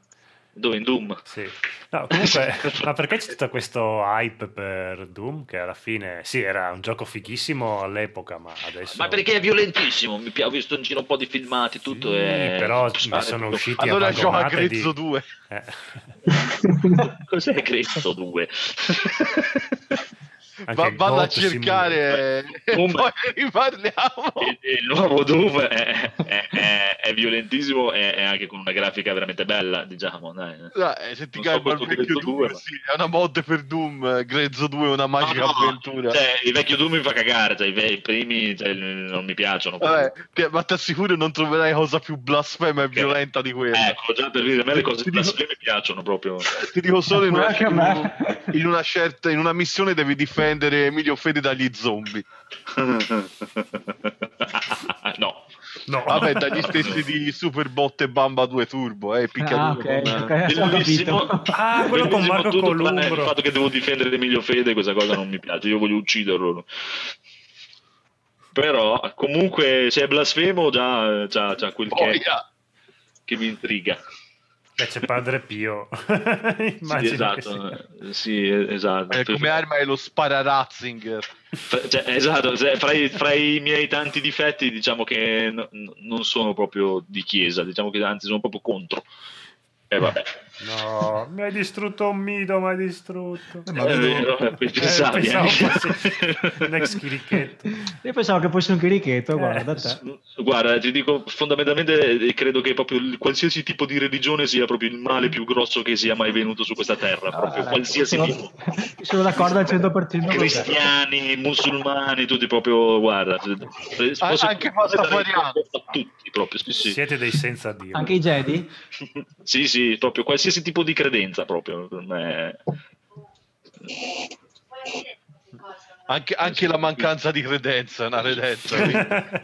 Dove in Doom? Sì. No, comunque, ma perché c'è tutto questo hype per Doom? Che alla fine, sì, era un gioco fighissimo all'epoca, ma adesso. Ma perché è violentissimo, mi pi- ho visto in giro un po' di filmati, tutto Sì, è... però ne sono tutto. usciti Allora a gioca Grezzo di... 2. Eh. Cos'è Cristo 2? Va, valla a cercare e Doom- poi riparliamo. il, il nuovo Doom è, è- è- è violentissimo e è anche con una grafica veramente bella, diciamo. Dai. Dai, se ti Non so il vecchio Doom, 2, ma- sì, è una mod per Doom. eh, Grezzo 2 è una magica No, no, avventura. Cioè, il vecchio Doom mi fa cagare, cioè, i, ve- i primi cioè, non mi piacciono. Vabbè, ma ti assicuro non troverai cosa più blasfema e violenta di quella. Ecco, già per dire, a me le cose Ti dico- blasfeme mi piacciono proprio. Ti dico solo in una, in una certa in una missione devi difendere Emilio Fede dagli zombie. no. No. Vabbè, dagli stessi di Superbot e Bamba 2 Turbo, eh, Ah, picchiaduro ok, con- ok, adesso ho Bellissimo. Ah, quello con Marco tutto, tranne Columbro. Il fatto che devo difendere Emilio Fede, questa cosa non mi piace. Io voglio ucciderlo. Però, comunque, se è blasfemo, già, già, già quel che, Boia! che mi intriga. Beh, c'è Padre Pio. Sì, esatto. eh, Sì, esatto. Eh, come arma è lo spararazzinger. Cioè, esatto, cioè, fra, i, fra i miei tanti difetti, diciamo che no- no- non sono proprio di chiesa, diciamo che anzi sono proprio contro. E vabbè, No, mi hai distrutto un mito, mi hai distrutto. Eh, ma è vero, eh, Eh, pensavo eh. fosse un ex chirichetto. Io pensavo che fosse un chirichetto, guarda te. Guarda, ti dico, fondamentalmente eh, credo che proprio qualsiasi tipo di religione sia proprio il male più grosso che sia mai venuto su questa terra, proprio Ah, qualsiasi sono, tipo. sono d'accordo al 100% con te. Cristiani, musulmani, tutti proprio, guarda, se- se Ah, fosse- anche Pastafariani. a tutti proprio, sì, sì. Siete dei senza Dio. Anche i Jedi? Sì, sì, proprio qualsiasi tipo di credenza proprio. Anche, anche la mancanza di credenza è una credenza.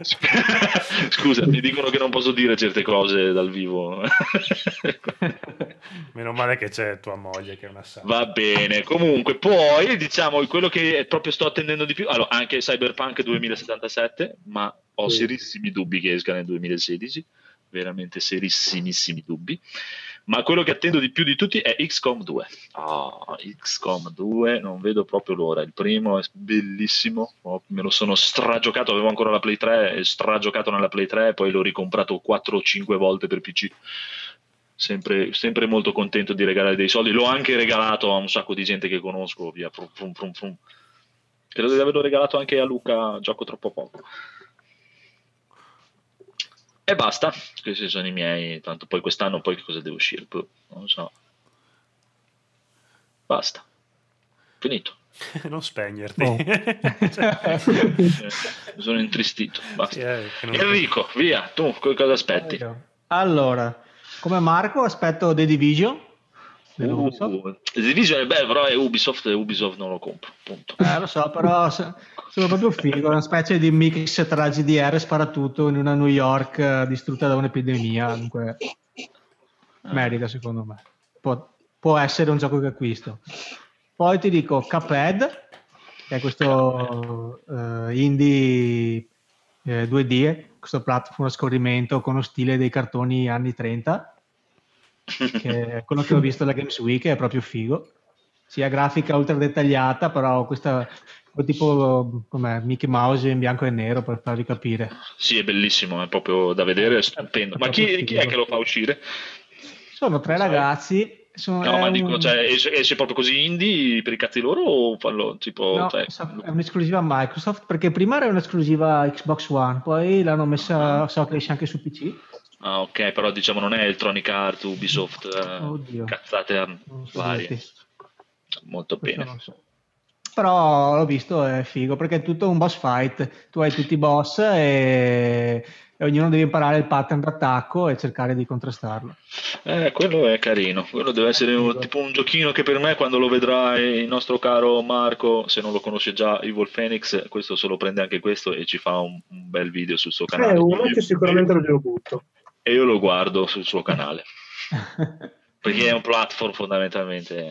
Scusa, mi dicono che non posso dire certe cose dal vivo. Meno male che c'è tua moglie che è una santa. Va bene, comunque, poi diciamo quello che proprio sto attendendo di più, allora anche Cyberpunk 2077, ma ho Sì. serissimi dubbi che esca nel 2016, veramente serissimissimi dubbi. Ma quello che attendo di più di tutti è XCOM 2. Ah, XCOM 2, non vedo proprio l'ora. Il primo è bellissimo, oh, me lo sono stragiocato, avevo ancora la Play 3, e stragiocato nella Play 3 e poi l'ho ricomprato 4 o 5 volte per PC. Sempre, sempre molto contento di regalare dei soldi. L'ho anche regalato a un sacco di gente che conosco. Via, frum, frum, frum. Credo di averlo regalato anche a Luca. Gioco troppo poco. E basta. Questi sono i miei. Tanto poi quest'anno, poi che cosa deve uscire? Boh, non lo so. Basta. Finito. non spegnerti. Oh. Eh, sono intristito. Sì, Basta. eh, che non- Enrico, via. Tu co- cosa aspetti? Allora, come Marco aspetto The Division. Uh, The Division è bello, però è Ubisoft e Ubisoft non lo compro. Punto. Eh, lo so, però sono proprio figo, una specie di mix tra GDR e sparatutto in una New York eh, distrutta da un'epidemia, dunque merita secondo me. Può, può essere un gioco che acquisto. Poi ti dico Cuphead, che è questo eh, indie eh, 2D, questo platform a scorrimento con lo stile dei cartoni anni 30, che è quello che ho visto alla Games Week, è proprio figo. Sia grafica ultra dettagliata, però questa tipo come Mickey Mouse in bianco e nero per farvi capire. Sì, è bellissimo, è proprio da vedere, è stupendo. Ma chi, chi è che lo fa uscire? Sono tre Sai? ragazzi. Sono, No, è ma un- dico, cioè, esce, esce proprio così indie per i cazzi loro o fanno tipo... no, cioè, è un'esclusiva Microsoft perché prima era un'esclusiva Xbox One, poi l'hanno messa, so che esce anche su PC. Ah, ok, però diciamo non è Electronic Arts, Ubisoft, eh, Oddio. cazzate eh, so varie. Molto Questo bene. non so. Però l'ho visto, è figo, perché è tutto un boss fight. Tu hai tutti i boss e, e ognuno deve imparare il pattern d'attacco e cercare di contrastarlo. Eh, quello è carino. Quello deve essere un- tipo un giochino che per me, quando lo vedrà il nostro caro Marco, se non lo conosce già, Evil Phoenix, questo se lo prende anche questo e ci fa un, un bel video sul suo È canale. uno che sicuramente lo glielo butto. E io lo guardo sul suo canale. Perché è un platform fondamentalmente.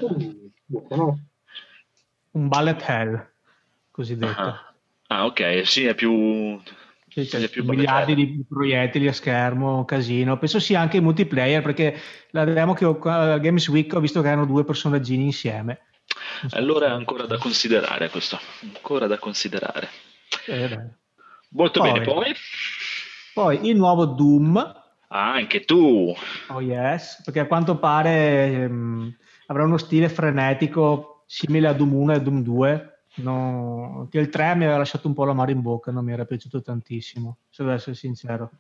Un bullet hell, cosiddetto. Ah, Ah, ok, sì, è più. Sì, sì, c'è è più miliardi di proiettili a schermo, casino. Penso sia anche in multiplayer perché la demo che ho al Games Week ho visto che erano due personaggini insieme. So Allora è ancora da considerare questo. Ancora da considerare. Eh. Molto Poi. bene, poi. Poi il nuovo Doom, Ah, anche tu. oh yes, perché a quanto pare ehm, avrà uno stile frenetico simile a Doom 1 e Doom 2. No, che il 3 mi aveva lasciato un po' l'amaro in bocca, non mi era piaciuto tantissimo, se devo essere sincero.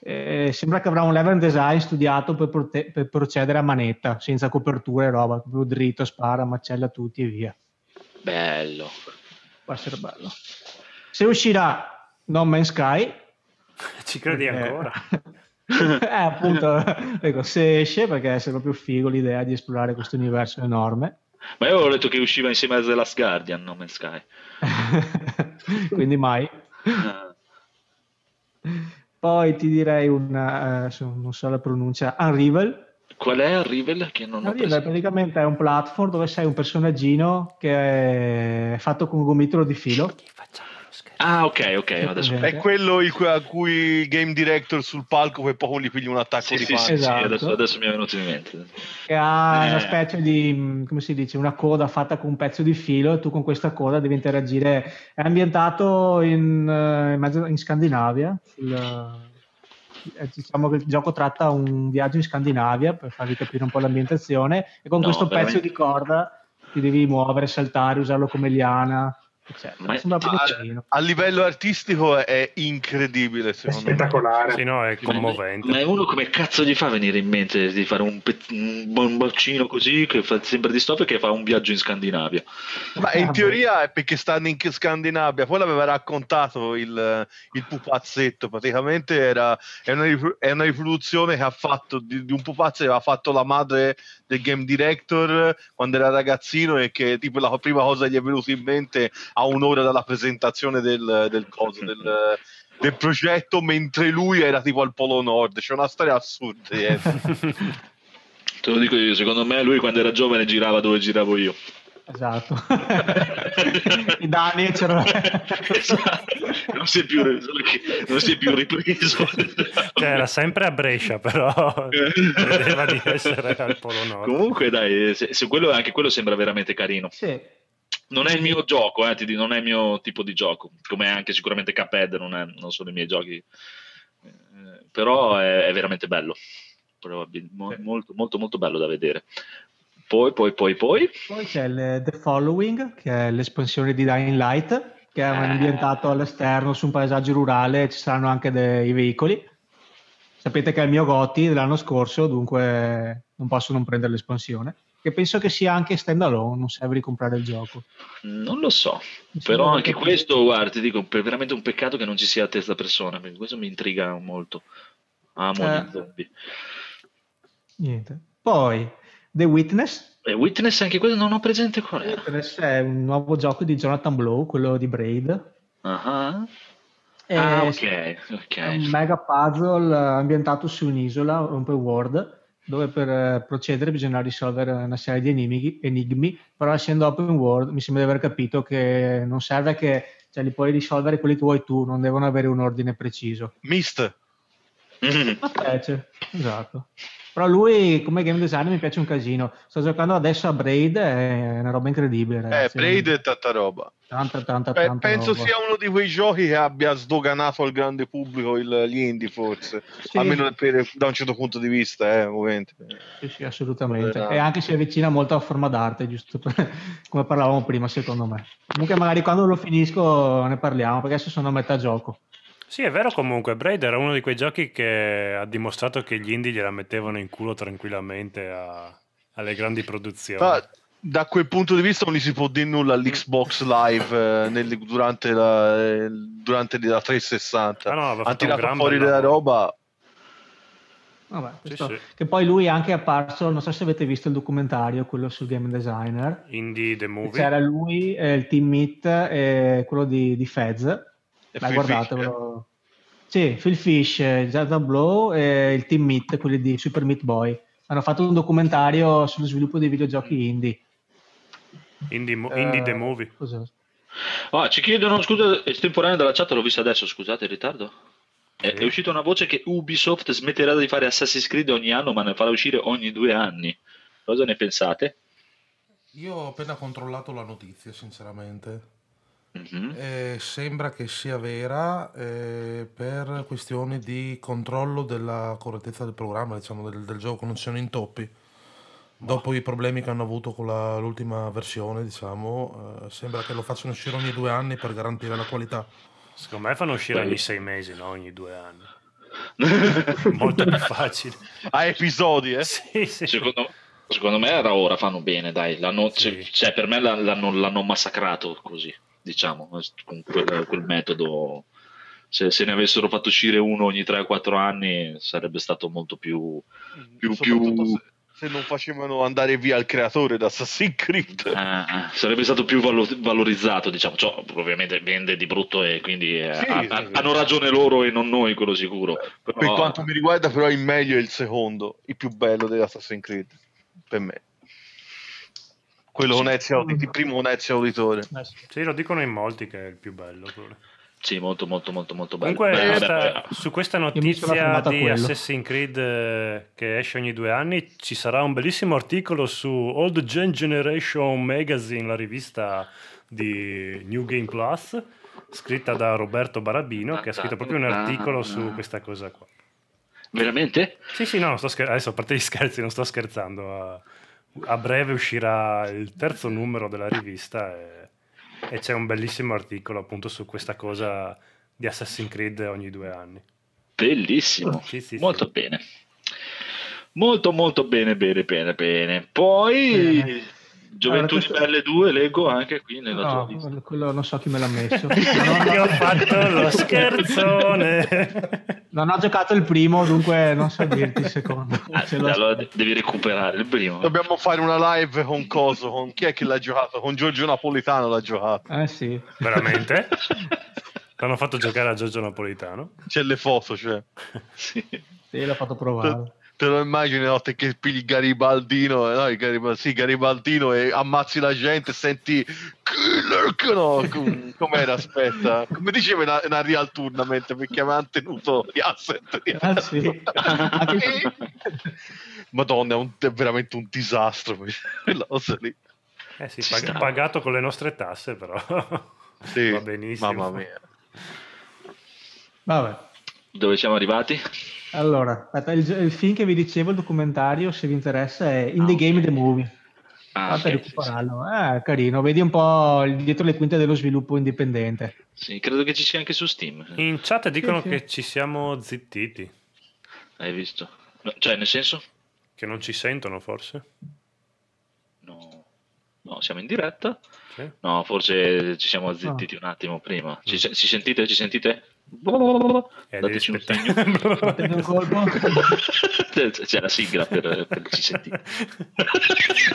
Eh, sembra che avrà un level design studiato per, prote- per procedere a manetta, senza coperture e roba, proprio dritto, spara, macella tutti e via. Bello. Può essere bello. Se uscirà No Man's Sky, Ci credi perché- ancora? eh, appunto, ecco, se esce, perché è proprio figo l'idea di esplorare questo universo enorme. Ma io avevo letto che usciva insieme a The Last Guardian, No Man's Sky. Quindi mai. Ah, Poi ti direi una, eh, non so la pronuncia, Unravel. Qual è Arrival? Che non preso. praticamente è un platform dove sei un personaggino che è fatto con un gomitolo di filo. Ah, ok, ok. Adesso... Eh, È quello il a cui il game director sul palco poi poco gli piglia un attacco Sì, di sì, pancia. sì, sì, Esatto. adesso, adesso mi è venuto in mente. che ha Eh. una specie di, come si dice, una coda fatta con un pezzo di filo e tu con questa coda devi interagire. È ambientato in, eh, in, Scandinavia. sul- eh, diciamo che il gioco tratta un viaggio in Scandinavia per farvi capire un po' l'ambientazione e con No, questo veramente. pezzo di corda ti devi muovere, saltare, usarlo come liana. Eccetera. Ma- A, a livello artistico è incredibile È me. spettacolare. Sì, no, è Ma, commovente. ma è uno come cazzo gli fa venire in mente di fare un, pe- un boccino così che fa sempre di stop e che fa un viaggio in Scandinavia? Ma in teoria è perché stanno in Scandinavia, poi l'aveva raccontato il, il pupazzetto, praticamente era, è, una, è una riproduzione che ha fatto di, di un pupazzo che aveva fatto la madre del game director quando era ragazzino e che tipo la prima cosa gli è venuta in mente a un'ora dalla presentazione del, del coso, del, del progetto, mentre lui era tipo al Polo Nord, c'è una storia assurda dietro. Te lo dico io, secondo me lui quando era giovane girava dove giravo io. Esatto. I danni c'erano. Esatto. non, si è più, non si è più ripreso. Cioè, era sempre a Brescia, però credeva di essere al Polo Nord. Comunque dai, se, se quello, anche quello sembra veramente carino. Sì. Non è il mio gioco, eh, ti dico, non è il mio tipo di gioco, come anche sicuramente Cuphead non, è- non sono i miei giochi, Eh, però è, è veramente bello, mo- molto, molto, molto bello da vedere. Poi, poi, poi, poi, Poi c'è il The Following, che è l'espansione di Dying Light, che è Eh. ambientato all'esterno su un paesaggio rurale ci saranno anche dei veicoli. Sapete che è il mio Gotti dell'anno scorso, dunque non posso non prendere l'espansione. Che penso che sia anche stand alone, non serve di comprare il gioco. non lo so, Mi però anche che- questo, guarda, ti dico, è veramente un peccato che non ci sia a terza persona, perché questo mi intriga molto. Amo Eh. gli zombie. Niente. Poi The Witness. E Witness, anche questo non ho presente qual era. Witness è un nuovo gioco di Jonathan Blow, quello di Braid. Ah, E Ah, ok, È ok. un mega puzzle eh, ambientato su un'isola, un world, dove per eh, procedere bisogna risolvere una serie di enigmi, enigmi, però essendo open world mi sembra di aver capito che non serve che cioè, li puoi risolvere quelli che vuoi tu, non devono avere un ordine preciso. Mist, Mm. Piace, esatto. Però lui come game designer mi piace un casino. Sto giocando adesso a Braid, è una roba incredibile. eh, Ragazzi. Braid è tanta roba. Tanta, tanta, Pe- tanta penso roba. sia uno di quei giochi che abbia sdoganato al grande pubblico il- gli indie, forse. Sì. Almeno per- da un certo punto di vista, eh, ovviamente. Sì, sì, assolutamente. Verrà. E anche si avvicina molto a forma d'arte, giusto per- come parlavamo prima, secondo me. Comunque, magari quando lo finisco ne parliamo, perché adesso sono a metà gioco. Sì, è vero comunque, Braid era uno di quei giochi che ha dimostrato che gli indie gliela mettevano in culo tranquillamente a- alle grandi produzioni. Ma da quel punto di vista non gli si può dire nulla all'Xbox Live eh, nel- durante, la, eh, durante la 360. Ah, no, aveva ha tirato gran fuori della roba. Vabbè, Sì, questo- sì. Che poi lui è anche apparso, non so se avete visto il documentario, quello sul game designer. Indie The Movie. C'era lui, eh, il team Meet e quello di, di Fez. E Dai, Phil guardatevelo. Sì, Phil Fish, Jonathan Blow e il team Meet, quelli di Super Meat Boy. Hanno fatto un documentario sullo sviluppo dei videogiochi indie. Indie, Mo- Eh, Indie The Movie. cos'è? Ah, ci chiedono, scusa, estemporanea dalla chat, l'ho vista adesso, scusate il ritardo. È, Sì. è uscita una voce che Ubisoft smetterà di fare Assassin's Creed ogni anno, ma ne farà uscire ogni due anni. Cosa ne pensate? Io ho appena controllato la notizia, sinceramente. Mhm. Eh, sembra che sia vera eh, per questioni di controllo della correttezza del programma, diciamo, del, del gioco, non ci sono intoppi. Dopo i problemi che hanno avuto con la- l'ultima versione, diciamo, eh, sembra che lo facciano uscire ogni due anni per garantire la qualità. Secondo me fanno uscire ogni sei mesi, no? Ogni due anni. Molto più facile. A episodi, eh? Sì, sì. secondo, secondo me era ora, fanno bene, dai. L'hanno, Sì. cioè, per me l'hanno- l'hanno massacrato così, diciamo, con quel, quel metodo. Se, se ne avessero fatto uscire uno ogni 3-4 anni sarebbe stato molto più... Più- Soprattutto più- Se, se non facevano andare via il creatore da Assassin's Creed. Eh, eh, sarebbe stato più valo- valorizzato, diciamo. Cioè, ovviamente vende di brutto e quindi eh, Sì, ha- sì, ha- sì. hanno ragione loro e non noi, quello sicuro. Però- Per quanto mi riguarda, però, il meglio è il secondo, il più bello dell'Assassin's Creed. Per me. Quello Sì. Ezio Audit- il primo Ezio Auditore. Eh, sì. Lo dicono in molti che è il più bello. Sì, molto, molto, molto, molto bello. Comunque, Beh, questa- su questa notizia di quello. Assassin's Creed eh, che esce ogni due anni, ci sarà un bellissimo articolo su Old Gen Generation Magazine, la rivista di New Game Plus, scritta da Roberto Barabino, che ha scritto proprio un articolo su questa cosa qua. Veramente? Sì, sì, no, scher- adesso a parte gli scherzi, non sto scherzando. A, a breve uscirà il terzo numero della rivista e, e c'è un bellissimo articolo appunto su questa cosa di Assassin's Creed ogni due anni. Bellissimo. Sì, sì, molto sì. bene. Molto, molto bene, bene, bene, bene. Poi. Gioventù Allora, questo- Ribelle 2, leggo anche qui nella tua No, lista. quello non so chi me l'ha messo. Io ho fatto lo scherzone. Non ho giocato il primo, dunque non so dirti il secondo. Ah, Se lo- allora de- devi recuperare il primo. Dobbiamo fare una live con Coso, con chi è che l'ha giocato? Con Giorgio Napolitano l'ha giocato. Eh sì. Veramente? L'hanno fatto giocare a Giorgio Napolitano. C'è le foto, cioè. Sì. Sì, l'ho fatto provare. Te lo immagini una volta che pigli Garibaldino, eh, no, il Garibal- sì, Garibaldino e ammazzi la gente e senti killer, no, com- com'era, aspetta, come diceva in, in Unreal Tournament perché avevano tenuto gli asset. Ah, sì. Madonna, è, un- è veramente un disastro quella cosa lì. Eh sì, pag- pagato con le nostre tasse però. Sì, Va benissimo. Mamma mia. Vabbè. Dove siamo arrivati? Allora, aspetta, il, il film che vi dicevo, il documentario, se vi interessa, è In Ah, the ok. Game the Movie. Ah, Fate ok, recuperarlo. Eh, carino, vedi un po' dietro le quinte dello sviluppo indipendente. sì. Sì, credo che ci sia anche su Steam. In chat dicono sì. che ci siamo zittiti, Hai visto? No, cioè, nel senso? che non ci sentono forse. No. No, siamo in diretta. Sì. No, forse ci siamo zittiti un attimo prima. Ci, se- ci sentite? Ci sentite? Dateci un segno. Fatemi un colpo. C'è la sigla per, per ci sentite.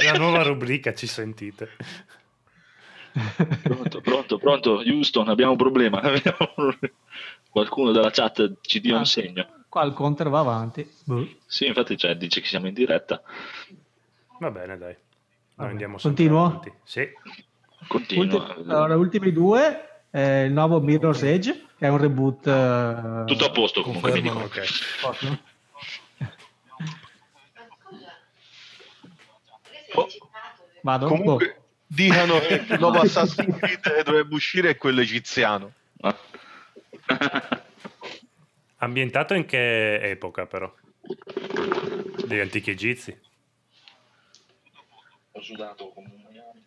La nuova rubrica ci sentite. Pronto, pronto, pronto. Houston, abbiamo un problema. Qualcuno dalla chat ci dia Ah. un segno. Qua il counter va avanti. Boh. Sì, infatti cioè, dice che siamo in diretta. Va bene, dai. Andiamo Continuo? avanti. Sì. Continua. Ulti- allora, ultimi due. eh, il nuovo Mirror's Edge, che è un reboot. eh, Tutto a posto comunque. mi Confermano. dicono. Ok. ottimo. Oh, Vado. comunque dicono che il nuovo Assassin's Creed che dovrebbe uscire è quello egiziano. Ah. Ambientato in che epoca però? Degli antichi egizi. Ho sudato come un maiale.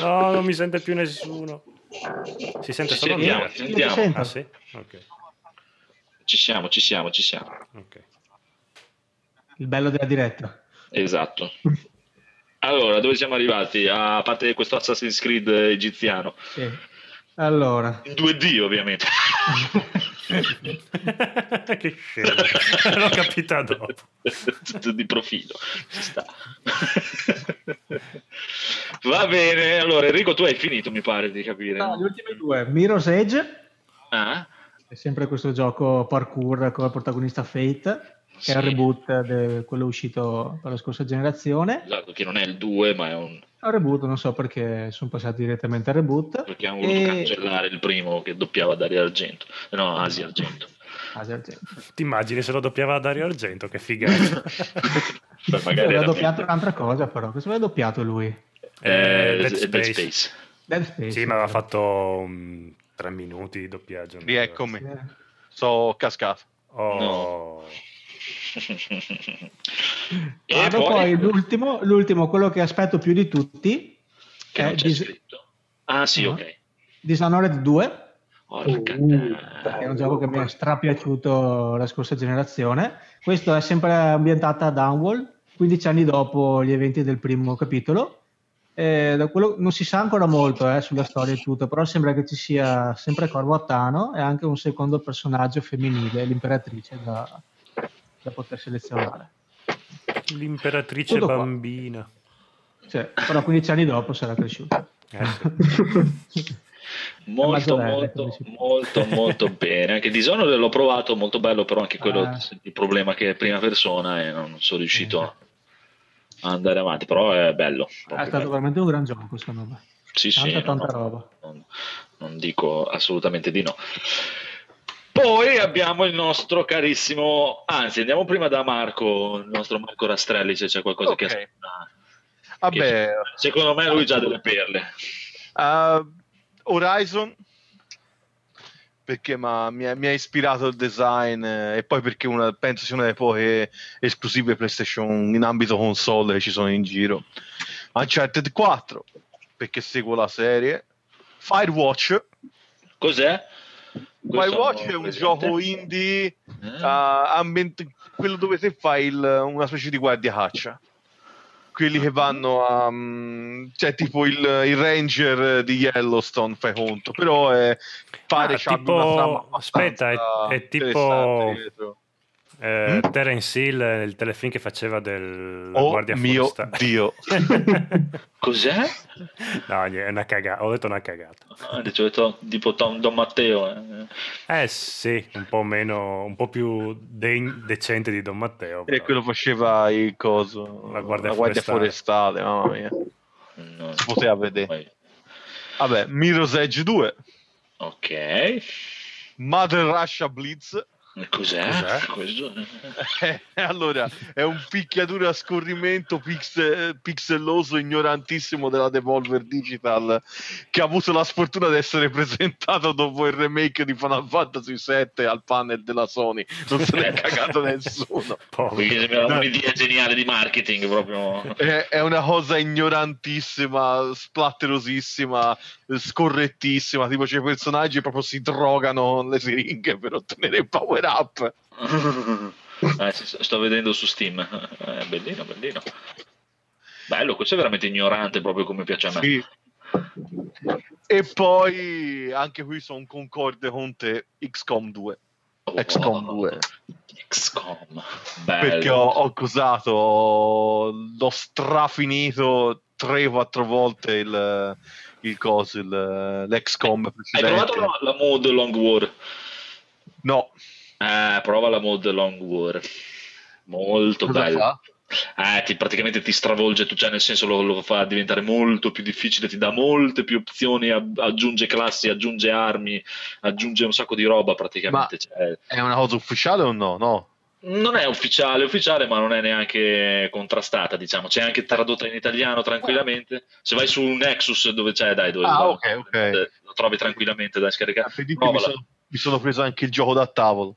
No, non mi sente più nessuno. Si sente Ci solo sentiamo, me? ci sentiamo. sento. Ah sì? Ok. Ci siamo, ci siamo, ci siamo. ok. Il bello della diretta. Esatto. Allora, dove siamo arrivati? A parte questo Assassin's Creed egiziano. Sì. Allora, In 2D, ovviamente. che scemo. L'ho capita dopo. Tutto di profilo. Ci sta. Va bene. Allora, Enrico, tu hai finito, mi pare di capire. no, gli ultimi due, Mirror's Edge, Ah? è sempre questo gioco parkour con il protagonista Fate, che è il Sì. reboot di quello uscito per la scorsa generazione. Esatto, che non è il 2, ma è un... È un reboot, non so perché sono passati direttamente al reboot. perché hanno voluto E- cancellare il primo che doppiava Dario Argento. No, Asia Argento. Sì, sì. Ti immagini se lo doppiava Dario Argento? Che figata. Poi magari Aveva doppiato un'altra cosa, però. Cosa aveva doppiato lui? Eh, Dead Dead Space. Space. Dead Space. Sì, ma aveva fatto mm, tre minuti di doppiaggio. Rieccomi, Sì. sono cascato. Oh. E poi, poi l'ultimo, l'ultimo, quello che aspetto più di tutti, che è Dis- scritto. Ah, sì, No. ok. Dishonored 2, Porca Uh, è un gioco che mi è strapiaciuto la scorsa generazione. Questo è sempre ambientata a Downwall, 15 anni dopo gli eventi del primo capitolo. Eh, da quello, non si sa ancora molto eh, sulla storia e tutto, però sembra che ci sia sempre Corvo Attano e anche un secondo personaggio femminile, l'imperatrice, da, da poter selezionare. L'imperatrice Tutto qua. bambina. Cioè, però 15 anni dopo sarà cresciuta. Eh, sì. Molto, molto, molto, molto bene. Anche Dishonored l'ho provato, molto bello, però anche quello Ah. il problema che è prima persona e non sono riuscito a andare avanti, però è bello. È stato bello. veramente un gran gioco, secondo me. Sì, sì, Tanta, no, tanta no, roba. Non, non dico assolutamente di no. Poi abbiamo il nostro carissimo, anzi andiamo prima da Marco, il nostro Marco Rastrelli, se c'è qualcosa che Ok. aspetta. Vabbè, Secondo me lui già ha delle perle. Uh, Horizon perché ma, mi, ha, mi ha ispirato il design eh, e poi perché una, penso sia una delle poche esclusive PlayStation in ambito console che ci sono in giro. Uncharted 4 perché seguo la serie. Firewatch. Cos'è? Firewatch non è un gioco indie, Eh? uh, ambient- quello dove te fai il- una specie di guardia caccia. Quelli che vanno a. mm, cioè, tipo il, il ranger di Yellowstone, fai conto. Però è, pare Ah, tipo- una trama aspetta, è- è tipo-. Eh, Mm? Terence Hill, il telefilm che faceva del Oh guardia mio forestale. Dio. Cos'è? no, è una cagata. Ho detto una cagata. Ah, di solito tipo Tom- Don Matteo. eh. Eh sì, un po' meno, un po' più de- decente di Don Matteo. E però. quello faceva il coso. La guardia forestale. mamma mia. Non Si poteva vedere. Poi- Vabbè, Mirror's Edge 2, Ok. Mother Russia Blitz. Cos'è? Cos'è? Questo? Eh, allora, è un picchiatura a scorrimento pixel- pixelloso, ignorantissimo della Devolver Digital che ha avuto la sfortuna di essere presentato dopo il remake di Final Fantasy VII al panel della Sony. Non se n'è cagato nessuno. Perché sembra un'idea geniale di marketing proprio. È, è una cosa ignorantissima, splatterosissima, scorrettissima. Tipo, c'è i personaggi che proprio si drogano con le siringhe per ottenere il power up. Eh, sto vedendo su Steam. Eh, bellino, bellino. Bello, questo è veramente ignorante proprio come piace a me. Sì. E poi anche qui sono concorde con te XCOM 2. Oh, XCOM 2. XCOM. Bello. Perché ho, ho cosato, l'ho strafinito 3-4 volte il, il coso, il, l'XCOM Hai precedente. provato la, la mod Long War? No, Eh, prova la mod Long War. Molto Cosa bello. fa? Eh, ti, praticamente ti stravolge, tu, cioè nel senso lo, lo fa diventare molto più difficile, ti dà molte più opzioni, aggiunge classi, aggiunge armi, aggiunge un sacco di roba praticamente. cioè, è una cosa ufficiale o no? No. non è ufficiale, ufficiale, ma non è neanche contrastata, diciamo. C'è anche tradotta in italiano tranquillamente. Se vai su Nexus dove c'è, dai, dove Ah, lo- ok, ok. lo trovi tranquillamente da scaricare. Mi, sono, mi sono preso anche il gioco da tavolo.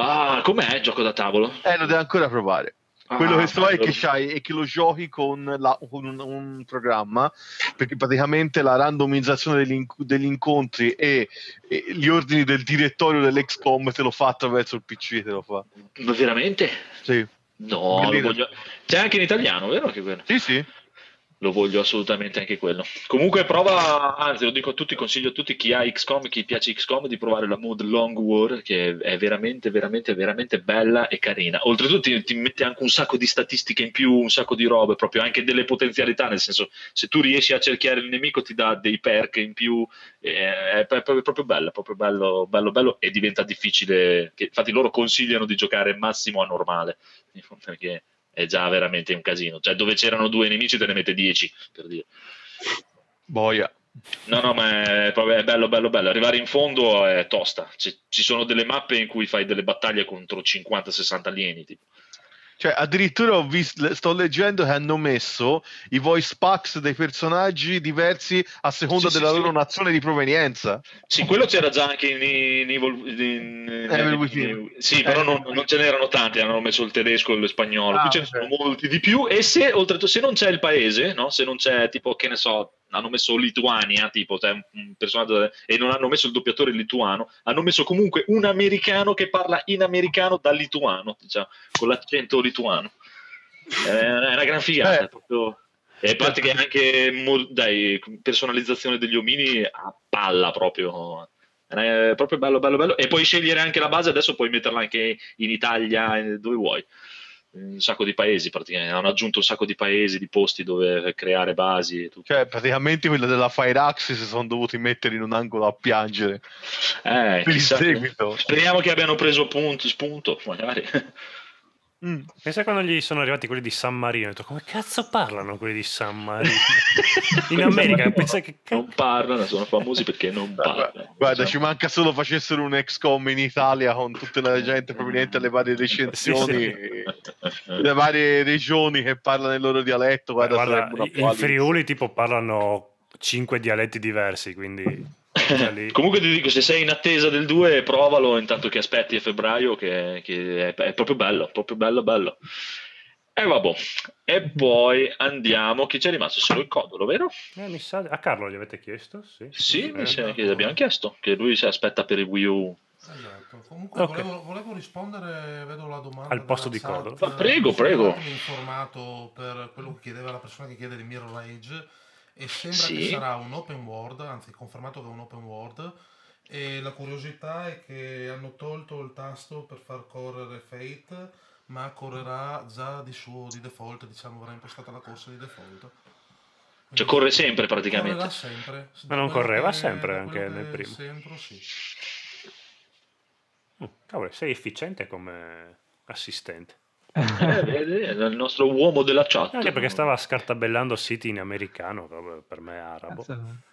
Ah, com'è il gioco da tavolo? Eh, lo devo ancora provare. Quello Ah, che so è che, c'hai, è che lo giochi con, la- con un, un programma, perché praticamente la randomizzazione degli, inc- degli incontri e, e gli ordini del direttorio dell'XCOM te lo fa attraverso il PC, te lo fa. Ma veramente? Sì, No, voglio- c'è anche in italiano, vero? Che quello? sì. sì. Lo voglio assolutamente anche quello. Comunque prova, anzi lo dico a tutti, consiglio a tutti chi ha XCOM, chi piace XCOM di provare la mod Long War che è veramente, veramente, veramente bella e carina. Oltretutto ti, ti mette anche un sacco di statistiche in più, un sacco di robe, proprio anche delle potenzialità, nel senso se tu riesci a cerchiare il nemico ti dà dei perk in più, eh, è proprio, proprio bello, proprio bello, bello, bello e diventa difficile, infatti loro consigliano di giocare massimo a normale, perché è già veramente un casino. Cioè, dove c'erano due nemici te ne mette 10, per dire. Boia. No, no, ma è, è bello, bello, bello. Arrivare in fondo è tosta. Ci, ci sono delle mappe in cui fai delle battaglie contro 50-60 alieni. Tipo. Cioè, addirittura ho visto, sto leggendo che hanno messo i voice packs dei personaggi diversi a seconda Sì, sì, della sì. loro nazione di provenienza. Sì, quello c'era già anche in, in Evil, in- Evil in- Within. Sì, però Eh. non, non ce n'erano tanti, hanno messo il tedesco e lo spagnolo. Ah, Qui ce ne sono molti di più. E se oltretutto, se non c'è il paese, no? se non c'è tipo, che ne so, hanno messo Lituania, tipo, cioè un- personaggio e non hanno messo il doppiatore lituano, hanno messo comunque un americano che parla in americano da lituano, diciamo, con l'accento lituano. È una gran figata. Eh. proprio- E a parte che anche dai, personalizzazione degli omini a palla proprio. È proprio bello, bello, bello. E puoi scegliere anche la base, adesso puoi metterla anche in Italia, dove vuoi. Un sacco di paesi praticamente. Hanno aggiunto un sacco di paesi, di posti dove creare basi e tutto. Cioè, praticamente quelli della Fire Axe si sono dovuti mettere in un angolo a piangere. Eh, Per il seguito. Speriamo che abbiano preso punto, spunto, magari. Mm. Pensa quando gli sono arrivati quelli di San Marino, ho detto come cazzo parlano quelli di San Marino? In America, pensa che non cazzo... parlano, sono famosi perché non parlano. Guarda, Diciamo. ci manca solo facessero un XCOM in Italia con tutta la gente proveniente dalle varie recensioni, le varie regioni che parlano il loro dialetto. Guarda, Guarda, in. Friuli tipo parlano cinque dialetti diversi, quindi Comunque ti dico, se sei in attesa del 2, provalo intanto che aspetti a febbraio, che, che è, è proprio bello, proprio bello, bello. E vabbè, e poi andiamo, chi c'è rimasto? Solo il codolo, vero? Eh, mi sa... A Carlo gli avete chiesto? Sì, Sì, mi Eh, sa che abbiamo chiesto, che lui si aspetta per il Wii U. Esatto. Comunque Ok. volevo, volevo rispondere, vedo la domanda Al posto di Codolo. Ma prego, Mi sono prego. attimo informato per quello che chiedeva la persona che chiede di Mirror Age e sembra Sì. che sarà un open world, anzi confermato che è un open world e la curiosità è che hanno tolto il tasto per far correre Fate ma correrà già di suo di default, diciamo verrà impostata la corsa di default. Cioè Quindi corre sempre praticamente. Correrà sempre. Ma non correva che- sempre anche nel primo? Sento, sì. Mm, Cavolo, sei efficiente come assistente. Eh, vedi, è il nostro uomo della chat. Anche perché stava scartabellando siti in americano, proprio per me è arabo. Cazzo,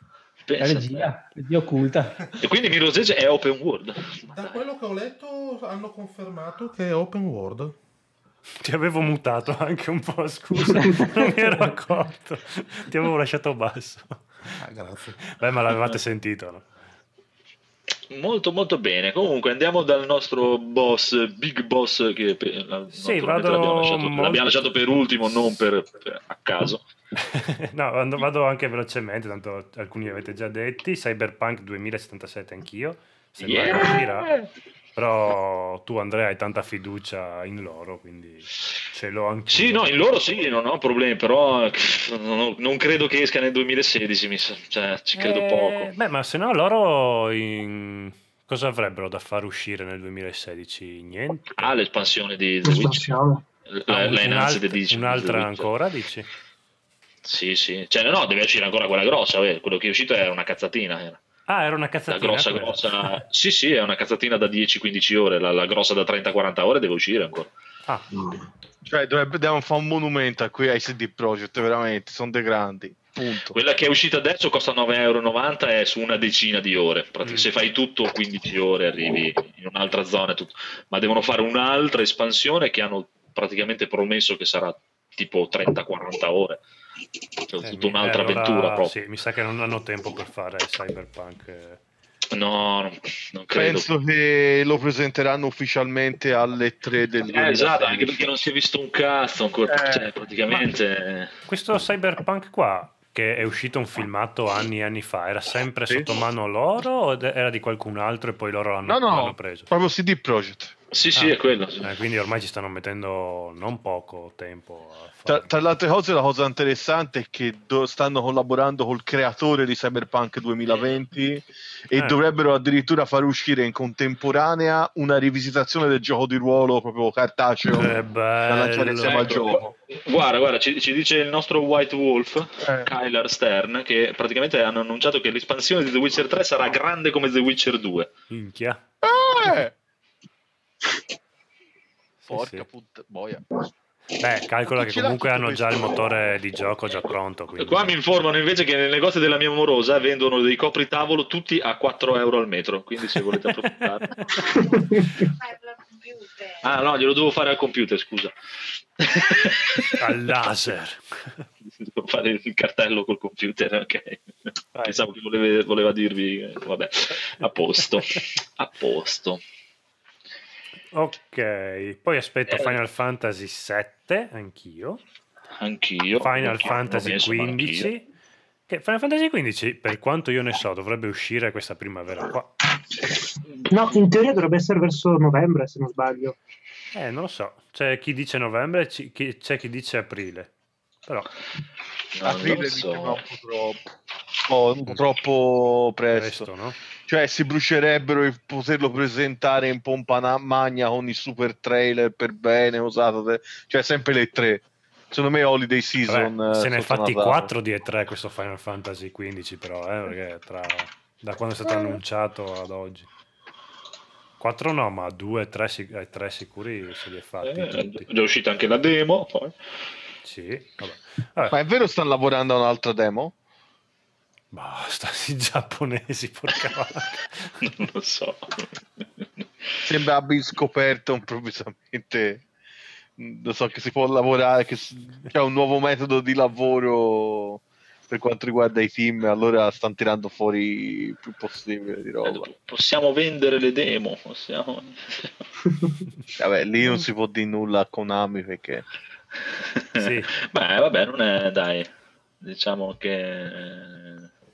Pensa regia, regia occulta. E quindi Mirror's Edge è open world. Da quello che ho letto hanno confermato che è open world. Ti avevo mutato anche un po', scusa, non mi ero accorto. Ti avevo lasciato basso. Ah, grazie. Beh, ma l'avevate sentito, no? Molto molto bene. Comunque andiamo dal nostro boss, Big Boss, che Sì, vado l'abbiamo, lasciato, molto- l'abbiamo lasciato per ultimo, non per, per- a caso. no, vado, anche velocemente, tanto alcuni li avete già detti. Cyberpunk 2077 anch'io. Che Yeah! Però tu, Andrea, hai tanta fiducia in loro, quindi ce l'ho anche. Sì, no, in loro sì, non ho problemi, però non, ho- non credo che esca nel 2016, mi sa- cioè, ci credo Eh, poco. Beh, ma se no loro in- cosa avrebbero da far uscire nel 2016? Niente. Ah, l'espansione di The Witch, L'espansione. la, la un'alt- di The un'altra ancora, dici? Sì, sì. Cioè, no, deve uscire ancora quella grossa, eh. quello che è uscito era una cazzatina. Era. Ah, era una La cazzatina. grossa, quella. grossa. Sì, sì, è una cazzatina da 10-15 ore. La, la grossa da 30-40 ore deve uscire ancora. Ah, Cioè, dovrebbe dobbiamo fare un monumento a qui ai CD Projekt, veramente, sono dei grandi. Punto. Quella che è uscita adesso costa 9,90 euro e è su una decina di ore. Mm. Se fai tutto 15 ore arrivi in un'altra zona. tutto. Ma devono fare un'altra espansione che hanno praticamente promesso che sarà tipo 30-40 ore. Cioè, eh, tutta mi- un'altra eh, allora, avventura proprio. Sì, mi sa che non hanno tempo per fare Cyberpunk. eh. No, non, non credo. Penso che lo presenteranno ufficialmente alle 3 del Eh, esatto, anche perché non si è visto un cazzo ancora. Eh, Cioè, praticamente. Questo Cyberpunk qua, che è uscito un filmato anni e anni fa, era sempre Sì. sotto mano loro o era di qualcun altro e poi loro l'hanno, No, no, l'hanno preso? proprio CD Projekt. Sì, sì, Ah. è quello. sì. Eh, quindi ormai ci stanno mettendo non poco tempo a Tra, fare. tra le altre cose, la cosa interessante è che do- stanno collaborando col creatore di Cyberpunk 2020 e Eh. dovrebbero addirittura far uscire in contemporanea una rivisitazione del gioco di ruolo proprio cartaceo da lanciare insieme al gioco. Guarda, guarda, ci, ci dice il nostro White Wolf, Eh. Kyler Stern, che praticamente hanno annunciato che l'espansione di The Witcher 3 sarà grande come The Witcher 2. Minchia. Eh! Porca sì. puttana, boia. Beh, calcola che comunque hanno già il motore di gioco già pronto. Quindi... Qua mi informano invece che nel negozio della mia morosa vendono dei copritavolo tutti a 4 euro al metro, quindi se volete approfittare. Ah no, glielo devo fare al computer, scusa. Al laser. Devo fare il cartello col computer, ok. Pensavo che voleva, voleva dirvi, eh, vabbè, a posto, a posto. Ok, poi aspetto Eh. Final Fantasy VII, anch'io. Anch'io. Final L'ho Fantasy anch'io. XV. Che Final Fantasy XV, per quanto io ne so, dovrebbe uscire questa primavera qua. No, in teoria dovrebbe essere verso novembre, se non sbaglio. Eh, non lo so. C'è chi dice novembre, c'è chi dice aprile. Però, Non Aprile lo mi so. sembra un po' troppo. Oh, un po' troppo presto. questo, no? Cioè, si brucierebbero il poterlo presentare in pompa na- magna con i super trailer per bene usato. de- Cioè, sempre le tre. Secondo me Holiday Season. Vabbè, eh, se ne è sotto fatti Natale. 4 di E3 questo Final Fantasy XV però, eh, perché tra, da quando è stato annunciato ad oggi. 4 no, ma 2, 3, sicuri se li è fatti Eh, è uscita anche la demo, poi. Sì, vabbè. Vabbè, Ma è vero stanno lavorando a un'altra demo? Basta, i giapponesi, porca vacca. Non lo so. Sembra abbia scoperto improvvisamente. Non so che si può lavorare, che c'è un nuovo metodo di lavoro per quanto riguarda i team. Allora stanno tirando fuori il più possibile di roba. Eh, Possiamo vendere le demo, possiamo... Vabbè, lì non si può dire nulla a Konami perché. Sì. Beh, vabbè, non è, dai, diciamo che...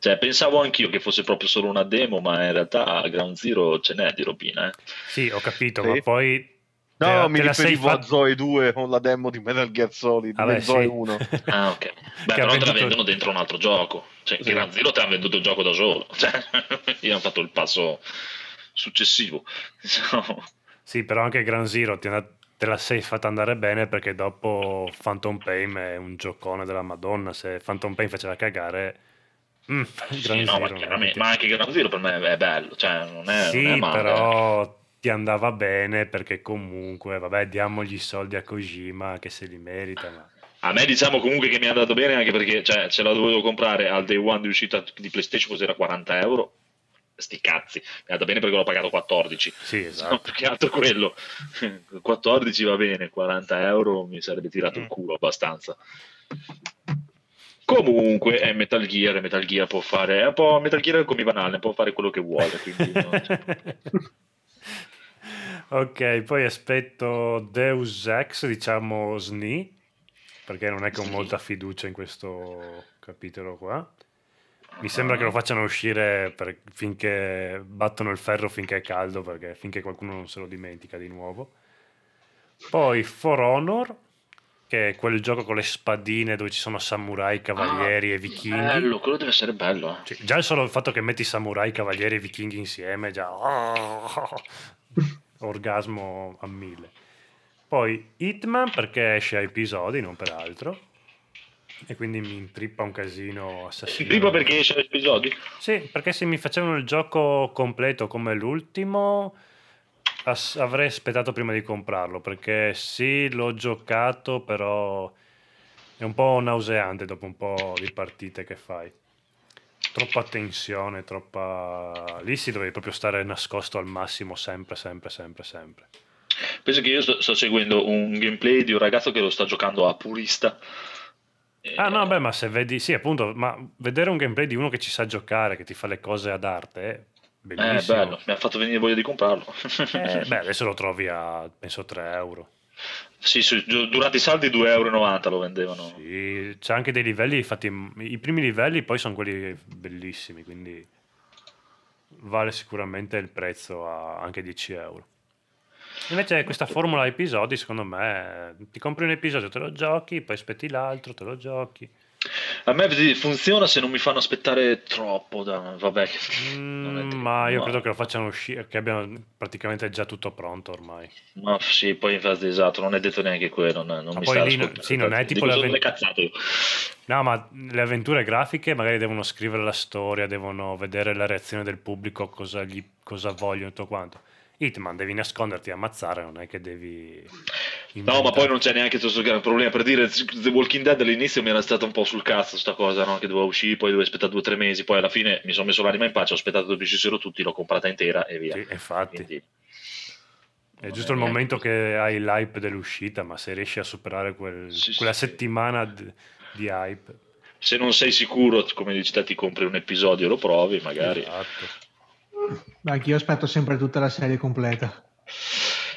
Cioè, pensavo anch'io che fosse proprio solo una demo, ma in realtà a Ground Zero ce n'è di robina, eh. Sì, ho capito, Sì. ma poi... No, te mi te riferivo a fatta- Zoe 2 con la demo di Metal Gear Solid, Vabbè, Zoe sì. 1. Ah, ok. Beh, però te la venduto- vendono dentro un altro gioco. Cioè, Sì. Ground Zero te ha venduto il gioco da solo. Cioè, io ho fatto il passo successivo. Diciamo. Sì, però anche Gran Zero te la sei fatta andare bene perché dopo Phantom Pain è un giocone della Madonna. Se Phantom Pain faceva cagare, mm, Sì, Gran no, ma, Zero, veramente. ma anche Ground Zero per me è bello, cioè non è, sì, non è male. però ti andava bene perché comunque, vabbè, diamogli i soldi a Kojima che se li merita. Ma... A me diciamo comunque che mi è andato bene anche perché cioè, ce la dovevo comprare al day one di uscita di PlayStation, cos'era 40 euro. Sti cazzi, mi è andato bene perché l'ho pagato 14. Sì, No, esatto. più che altro quello. 14 va bene, 40 euro mi sarebbe tirato Mm. il culo abbastanza. Comunque è Metal Gear, e Metal Gear può fare, è un po' Metal Gear come Van Allen, può fare quello che vuole, quindi no, cioè, ok, poi aspetto Deus Ex, diciamo SNI, perché non è che ho SNI. molta fiducia in questo capitolo qua. Mi sembra che lo facciano uscire per- finché battono il ferro finché è caldo, perché finché qualcuno non se lo dimentica di nuovo. Poi For Honor, che è quel gioco con le spadine dove ci sono samurai, cavalieri Ah, e vichinghi. Bello, quello deve essere bello. Cioè, già il solo fatto che metti samurai, cavalieri e vichinghi insieme, già orgasmo a mille. Poi Hitman perché esce a episodi, non per altro. E quindi mi intrippa un casino assassino. Prima perché esce l'episodio. Sì, perché se mi facevano il gioco completo come l'ultimo, ass- avrei aspettato prima di comprarlo. Perché sì, l'ho giocato, però è un po' nauseante dopo un po' di partite che fai. Troppa tensione, troppa... Lì si deve proprio stare nascosto al massimo, sempre, sempre, sempre, sempre. Penso che io sto, sto seguendo un gameplay di un ragazzo che lo sta giocando a purista. Eh, Ah no, beh, ma se vedi... Sì, appunto, ma vedere un gameplay di uno che ci sa giocare, che ti fa le cose ad arte, è Eh, bellissimo. bello, mi ha fatto venire voglia di comprarlo. Eh, beh, adesso lo trovi a, penso, 3 euro. sì, gi- durante i saldi 2,90 euro lo vendevano. Sì, c'è anche dei livelli, infatti i primi livelli poi sono quelli bellissimi, quindi vale sicuramente il prezzo a anche 10 euro. Invece questa formula episodi, secondo me, ti compri un episodio, te lo giochi, poi aspetti l'altro, te lo giochi. A me funziona se non mi fanno aspettare troppo. Da... Vabbè, non Mm, ma io no. credo che lo facciano uscire, che abbiano praticamente già tutto pronto ormai. Ma sì, poi infatti esatto, non è detto neanche quello. Non, non Ma mi poi lì no- ascoltando. sì, non è tipo le avven- le. No, ma le avventure grafiche magari devono scrivere la storia, devono vedere la reazione del pubblico, cosa, gli, cosa vogliono e tutto quanto. Hitman devi nasconderti e ammazzare, non è che devi... No, ma inventare. poi non c'è neanche questo gran problema. Per dire, The Walking Dead all'inizio mi era stata un po' sul cazzo sta cosa, no? Che doveva uscire, poi dovevo aspettare due o tre mesi. Poi alla fine mi sono messo l'anima in pace, ho aspettato che uscissero tutti, l'ho comprata intera e via. Sì, infatti. Quindi, È giusto il momento che hai l'hype dell'uscita, ma se riesci a superare quel- Sì, sì, quella sì. settimana d- di hype... Se non sei sicuro, come dici te, ti compri un episodio e lo provi, magari. Esatto. Anch'io aspetto sempre tutta la serie completa.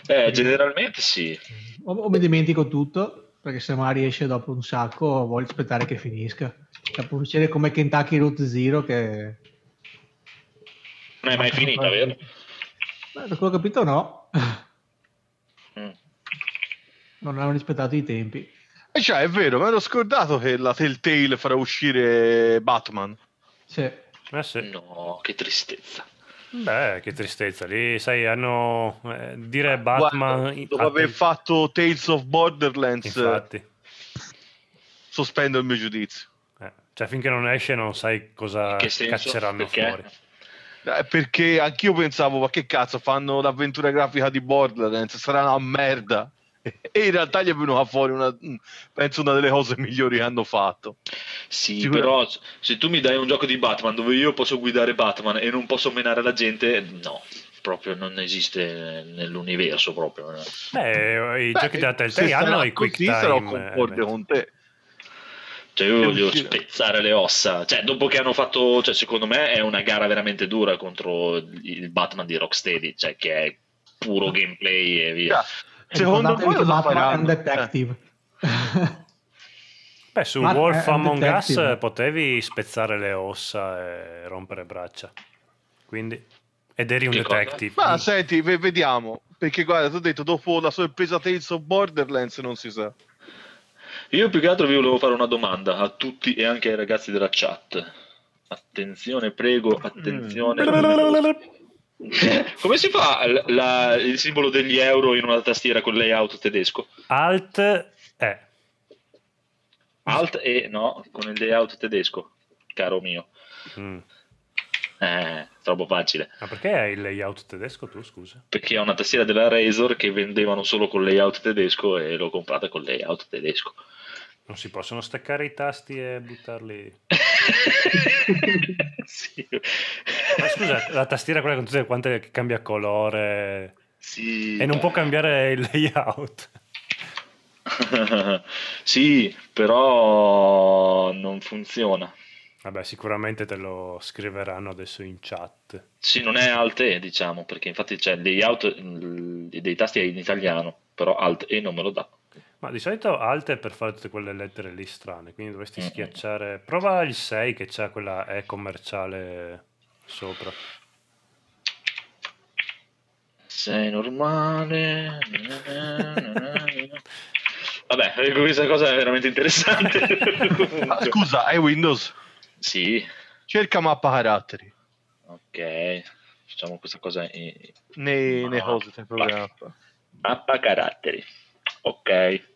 Eh, generalmente sì. O, o mi dimentico tutto, perché se magari esce dopo un sacco, voglio aspettare che finisca. Cioè, può succedere come Kentucky Route Zero che... Non è mai finita, vero? Beh, da quello che ho capito no. Mm. Non hanno rispettato i tempi. E cioè, è vero, mi ero scordato che la Telltale farà uscire Batman. Sì. Eh sì. No, che tristezza. Beh, che tristezza. Lì, sai, hanno... eh, dire Batman... Guarda, dopo aver fatto Tales of Borderlands, Infatti. sospendo il mio giudizio. Eh, Cioè, finché non esce non sai cosa cacceranno Perché? fuori. Eh, perché anch'io pensavo, ma che cazzo, fanno l'avventura grafica di Borderlands, sarà una merda. E in realtà gli è venuta fuori una, penso una delle cose migliori che hanno fatto. Sì, però se tu mi dai un gioco di Batman dove io posso guidare Batman e non posso menare la gente, no, proprio non esiste nell'universo proprio. Beh, i Beh, giochi se Telltale hanno i quick sarò time. eh, concorde event. con te. Cioè io voglio spezzare le ossa. Cioè, dopo che hanno fatto, cioè, secondo me è una gara veramente dura contro il Batman di Rocksteady, cioè che è puro gameplay e via. Cioè, Secondo voi cosa faranno? un detective. Beh, su Ma Wolf Among Us potevi spezzare le ossa e rompere braccia. Quindi... Ed eri un Che cosa? detective. Ma senti, ve- vediamo. Perché guarda, ti ho detto, dopo la sorpresa Tales of Borderlands non si sa. Io più che altro vi volevo fare una domanda a tutti e anche ai ragazzi della chat. Attenzione, prego, attenzione. Come si fa l- la- il simbolo degli euro in una tastiera con layout tedesco? Alt E. Alt e no, con il layout tedesco, caro mio. Mm. Eh, troppo facile. Ma perché hai il layout tedesco tu, scusa? Perché ho una tastiera della Razer che vendevano solo con layout tedesco e l'ho comprata con layout tedesco. Non si possono staccare i tasti e buttarli... sì. Ma scusa, la tastiera quella con tutte quante che cambia colore Sì. e non può cambiare il layout. sì, però non funziona. Vabbè, sicuramente te lo scriveranno adesso in chat. Sì, non è Alt E, diciamo, perché infatti c'è il layout mm, dei tasti in italiano, però Alt E non me lo dà. Ma di solito Alt è per fare tutte quelle lettere lì strane, quindi dovresti Mm-mm. schiacciare... Prova il 6 che c'ha quella E commerciale sopra. Sei normale. Vabbè, questa cosa è veramente interessante. Ah, scusa, hai Windows? sì, Cerca mappa caratteri ok. Facciamo questa cosa in nei, nei cose del programma. mappa caratteri. Ok.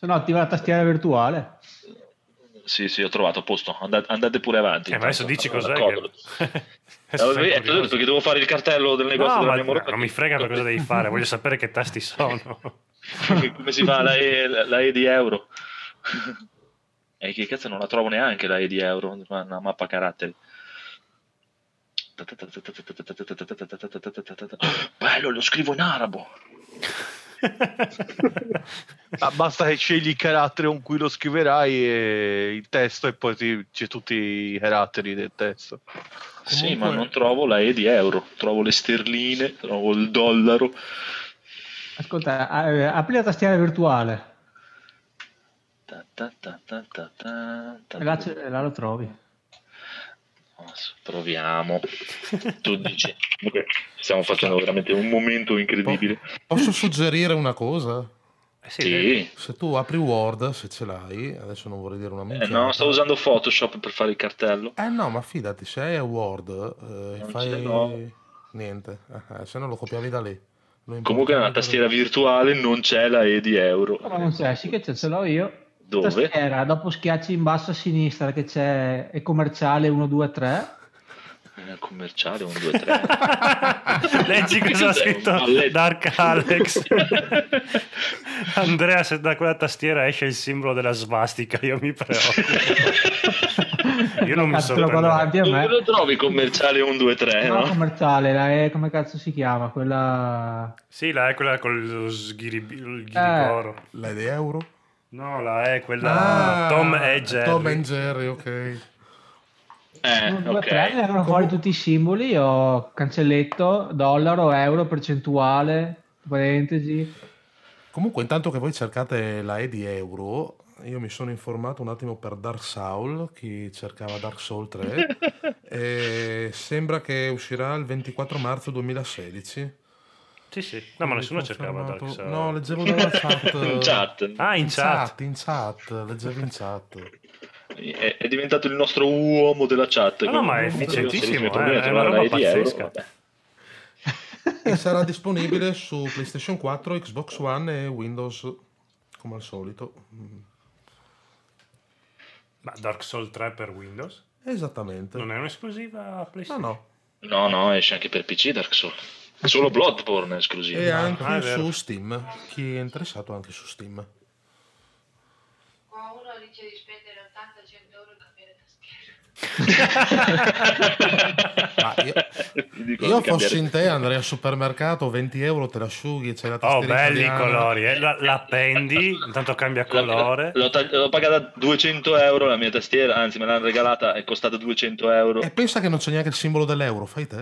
Se no, attiva la tastiera virtuale. Sì, sì, ho trovato posto. Andate, andate pure avanti. Eh, ma adesso dici cos'è che... Eh, eh, ti ho detto perché devo fare il cartello del negozio No, della ma mia morotta. non mi frega per cosa devi fare, voglio sapere che tasti sono. Come si fa la E, la E di euro? E che cazzo non la trovo neanche la E di euro, una mappa caratteri. Bello, lo scrivo in arabo. Ah, basta che scegli il carattere con cui lo scriverai e il testo e poi ti- c'è tutti i caratteri del testo. Sì, Comunque- ma non trovo la E di euro, trovo le sterline, trovo il dollaro. Ascolta, eh, apri la tastiera virtuale. Ta ta ta ta ta ta ta. E là, c'è- e là lo trovi. Proviamo. Tu dici. Comunque, stiamo facendo veramente un momento incredibile. Posso suggerire una cosa? Eh sì, Sì. Se tu apri Word, se ce l'hai, adesso non vorrei dire una Eh, minchiata. no, sto usando Photoshop per fare il cartello. Eh no, ma fidati, se hai Word, eh, fai... Niente, Eh, se no lo copiavi da lì. Comunque nella importavi tastiera virtuale non c'è la E di euro. Ma non c'è, sì che c'è, ce l'ho io. Dove? Tastiera, dopo schiacci in basso a sinistra che c'è è commerciale 1, 2, 3. Eh, Commerciale 1, 2, 3. Leggi cosa ha scritto Dark Alex. Andrea, se da quella tastiera esce il simbolo della svastica, io mi preoccupo. Io non mi Cazzo, te lo vado avanti a Dove lo trovi commerciale 1, 2, 3, No, no? commerciale, la è, come cazzo si chiama? Quella... Sì, la è quella con lo sghiribi- il ghiriboro. L'hai di euro? No, la è quella Tom e Jerry. Tom e Jerry, ok. Eh, 1, 2, ok. 3, erano fuori tutti i simboli, ho cancelletto, dollaro, euro, percentuale, parentesi. Comunque, intanto che voi cercate la E di euro, io mi sono informato un attimo per Dark Soul, chi cercava Dark Soul 3, e sembra che uscirà il 24 marzo 2016. Sì, sì. No, ma nessuno cercava Dark Souls. No, leggevo dalla chat. In chat. Ah, in chat. In chat, leggevo in chat. È, è diventato il nostro uomo della chat. No, no, ma è efficientissimo, eh, è una roba E di euro, pazzesca. E sarà disponibile su PlayStation 4, Xbox One e Windows, come al solito. Ma Dark Souls 3 per Windows? Esattamente. Non è un'esclusiva No, PlayStation? no. No, no, esce anche per PC Dark Souls. Solo Bloodborne è esclusivo. E anche Ah, su Steam. Chi è interessato anche su Steam. Qua uno dice di spendere 80-100 euro da cambiare tastiera. Io, io fossi in te andrei al supermercato, 20 euro te l'asciughi, c'è la Oh, belli i colori. eh. La, la appendi, intanto cambia colore. L'ho, tag- l'ho pagata 200 euro la mia tastiera, anzi me l'hanno regalata, è costata 200 euro. E pensa che non c'è neanche il simbolo dell'euro, fai te.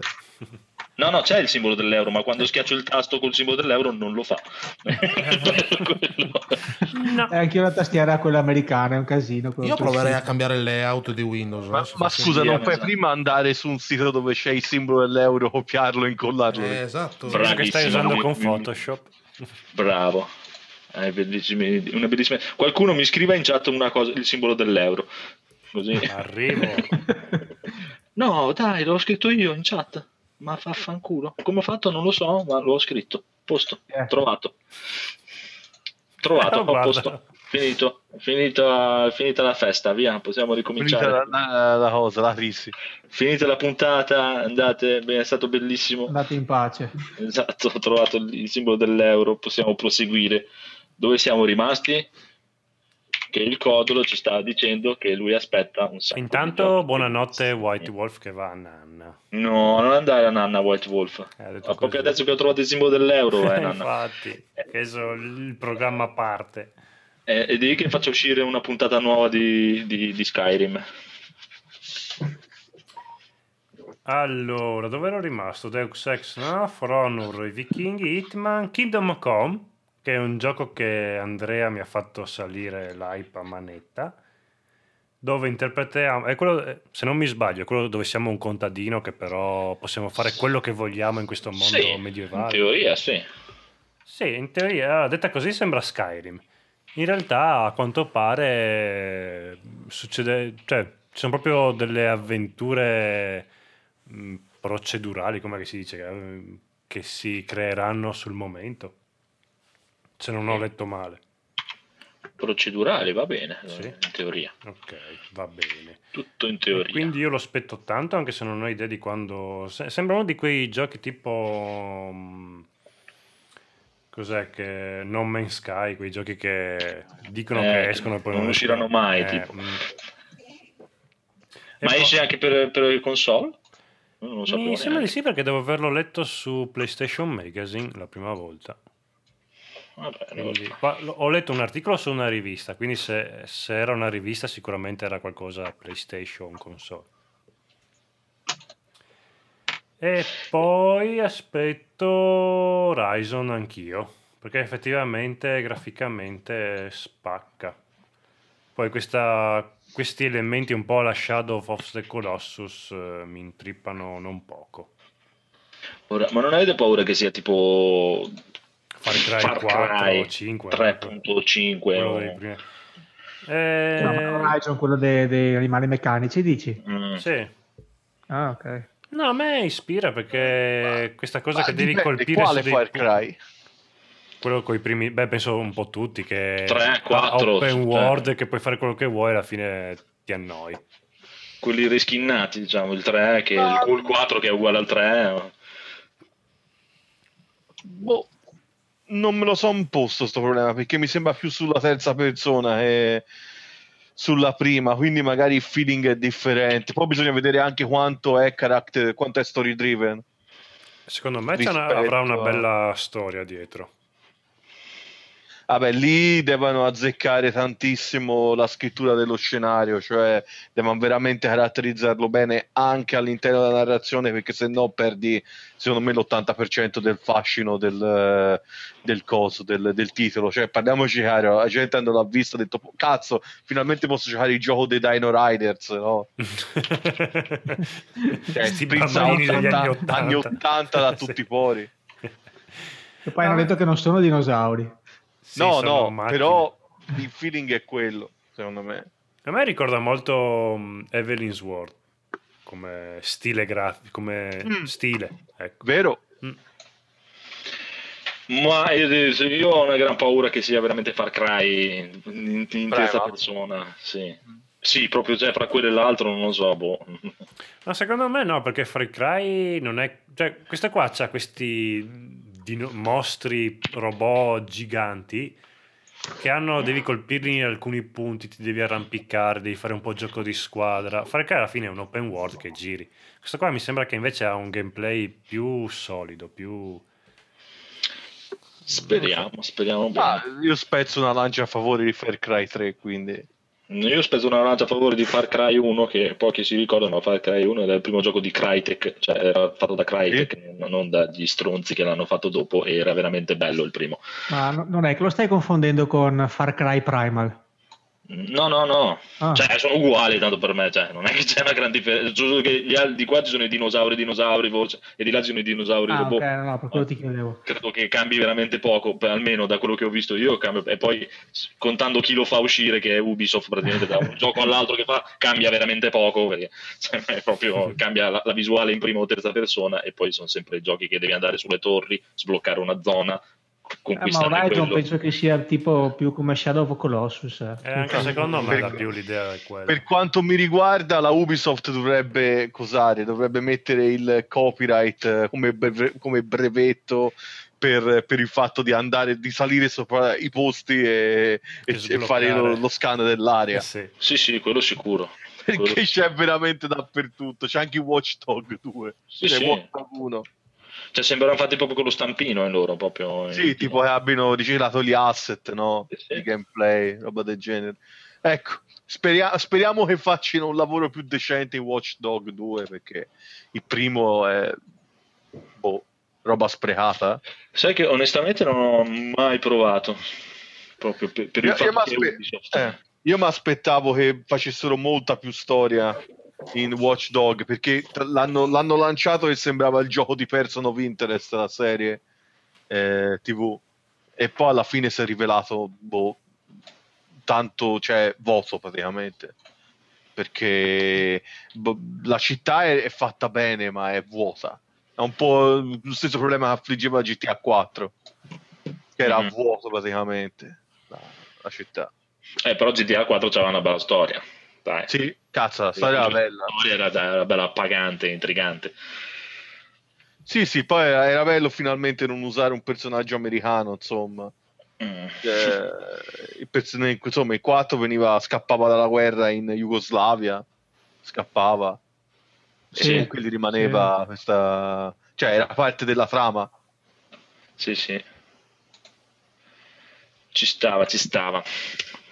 No, no, c'è il simbolo dell'euro, ma quando schiaccio il tasto col simbolo dell'euro non lo fa. No. E anche una tastiera quella americana, è un casino. Io proverei a cambiare il layout di Windows. Ma, eh, ma scusa, non puoi prima andare su un sito dove c'è il simbolo dell'euro, copiarlo e incollarlo? Eh, esatto. Bravo. che stai Bravissimo. usando con Photoshop. Bravo. È una bellissima... Qualcuno mi scriva in chat una cosa, il simbolo dell'euro. Così. Arrivo. No, dai, l'ho scritto io in chat. Ma fa fanculo. Come ho fatto non lo so, ma l'ho scritto. Posto. Eh. Trovato. Trovato, a guarda. posto. Finito. Finita, finita la festa, via, possiamo Finita ricominciare. la, la- la cosa, la crisi. Finita la puntata, andate, beh, è stato bellissimo. Andate in pace. Esatto, ho trovato il il simbolo dell'euro, possiamo proseguire. Dove siamo rimasti? Che il codolo ci sta dicendo che lui aspetta un sacco. Intanto, buonanotte White Wolf che va a nanna. No, non andare a Nanna White Wolf. Eh, proprio adesso che ho trovato il simbolo dell'euro, eh, Nanna. Infatti, questo il programma parte. Eh, e di che faccio uscire una puntata nuova di, di- di Skyrim. Allora, dove ero rimasto? Deus Ex, no? For Honor, i Vichinghi, Hitman, Kingdom Come, che è un gioco che Andrea mi ha fatto salire l'hype a manetta, dove interpretiamo, è quello, se non mi sbaglio, è quello dove siamo un contadino che però possiamo fare quello che vogliamo in questo mondo Sì, in medievale. teoria sì. Sì, in teoria, detta così sembra Skyrim. In realtà, a quanto pare, succede, cioè, ci sono proprio delle avventure mh, procedurali, come si dice, che si creeranno sul momento. Se non ho letto male. Procedurali, va bene, Sì. in teoria. Ok, va bene. Tutto in E teoria. quindi io lo aspetto tanto, anche se non ho idea di quando. se- Sembra uno di quei giochi tipo. mm, Cos'è che. No Man's Sky, quei giochi che dicono Eh, che escono e poi non non usciranno escono. mai, Eh, tipo. mm. E Ma poi- esce anche per, per le console? Non lo sapevo Mi sembra di sì perché devo averlo letto su PlayStation Magazine la prima volta. Vabbè, Quindi, qua- ho letto un articolo su una rivista, quindi se, se era una rivista sicuramente era qualcosa PlayStation console. E poi aspetto Horizon anch'io, perché effettivamente graficamente spacca. Poi questa- questi elementi un po' alla Shadow of the Colossus eh, mi intrippano non poco. Ora, ma non avete paura che sia tipo Far Cry Far 4 Cry o 5. 3.5 quello primi. Eh, No, ma Horizon, quello dei, dei animali meccanici, dici? Mm. sì. Ah, ok. No, a me ispira perché questa cosa Ma che devi dipende, colpire quale dei Far Cry? quello con i primi, beh, penso un po' tutti che Tre, ha quattro, open world che puoi fare quello che vuoi alla fine ti annoi. quelli reskinnati, diciamo, il 3 che Ah. il 4 che è uguale al 3. Boh, non me lo so imposto sto problema perché mi sembra più sulla terza persona che sulla prima, quindi magari il feeling è differente. Poi bisogna vedere anche quanto è character, quanto è story driven. Secondo me una- avrà una bella storia dietro. Vabbè, lì devono azzeccare tantissimo la scrittura dello scenario, cioè devono veramente caratterizzarlo bene anche all'interno della narrazione, perché se no perdi, secondo me, l'80% del fascino del, del coso, del, del titolo. Cioè, parliamoci chiaro, la gente quando l'ha visto ha detto, cazzo, finalmente posso giocare il gioco dei Dino Riders, no? Cioè, degli 80, anni 80, anni 80 da Sì. tutti i pori. E poi hanno detto che non sono dinosauri. Sì, no, no, macchine. però il feeling è quello, secondo me. A me ricorda molto mm, Evelyn's World come stile grafico, come Mm. stile. Ecco. Vero? Mm. Ma io ho una gran paura che sia veramente Far Cry in, in terza persona. Sì. Sì, proprio cioè, fra quello e l'altro non lo so. Boh. Ma secondo me no, perché Far Cry non è... Cioè, questa qua c'ha questi dino- mostri robot giganti che hanno, devi colpirli in alcuni punti, ti devi arrampicare, devi fare un po' gioco di squadra. Far Cry alla fine è un open world che giri. Questo qua mi sembra che invece ha un gameplay più solido, più... Speriamo, speriamo Ma io spezzo una lancia a favore di Far Cry 3, quindi... Io spezzo una lancia a favore di Far Cry 1, che pochi si ricordano, ma Far Cry 1 era il primo gioco di Crytek, cioè era fatto da Crytek, non- non dagli stronzi che l'hanno fatto dopo, e era veramente bello il primo. Ma no- non è che lo stai confondendo con Far Cry Primal. No, no, no, Ah. cioè sono uguali tanto per me, cioè, non è che c'è una gran differenza, gli di qua ci sono i dinosauri dinosauri forse, e di là ci sono i dinosauri Ah, robot. ok, no, no, per quello ti chiedevo. Credo che cambi veramente poco, per- almeno da quello che ho visto io, cambia- e poi contando chi lo fa uscire, che è Ubisoft praticamente da un gioco all'altro che fa, cambia veramente poco, perché cioè, proprio cambia la, la visuale in prima o terza persona, e poi sono sempre giochi che devi andare sulle torri, sbloccare una zona, Eh, ma Horizon quello. penso che sia tipo più come Shadow of Colossus. eh. E anche secondo me Per- la più l'idea è quella. Per quanto mi riguarda, la Ubisoft dovrebbe cosare, dovrebbe mettere il copyright eh, come, breve- come brevetto per, per il fatto di andare, di salire sopra i posti e, e- e fare lo, lo scan dell'area. Eh sì. Sì, sì, quello sicuro. Quello- Perché c'è veramente dappertutto, c'è anche Watch Dog 2, Sì, c'è sì. Watch Dog 1. Cioè, sembrano fatti proprio con lo stampino in loro, proprio. Sì, tipo che abbiano riciclato gli asset, no? Sì, sì. Di gameplay, roba del genere. Ecco, speria- speriamo che facciano un lavoro più decente in Watch Dog 2 perché il primo è boh, roba sprecata. Sai che onestamente non ho mai provato, proprio per, per il Io, io fatto mi che aspe- eh, io mi aspettavo che facessero molta più storia in Watch Dog perché l'hanno, l'hanno lanciato e sembrava il gioco di Person of Interest la serie eh, TV e poi alla fine si è rivelato boh, tanto cioè vuoto praticamente perché boh, la città è, è fatta bene ma è vuota è un po' lo stesso problema che affliggeva GTA 4 che era Mhm. vuoto praticamente la, la città Eh, però GTA 4 c'aveva una bella storia. Dai. sì cazzo la storia era bella La storia era, era bella appagante, intrigante. sì sì poi era, era bello finalmente non usare un personaggio americano insomma Mm. Eh, il person- insomma il 4 veniva scappava dalla guerra in Jugoslavia scappava Sì, e quindi rimaneva questa cioè era parte della trama Sì, sì. Ci stava, ci stava.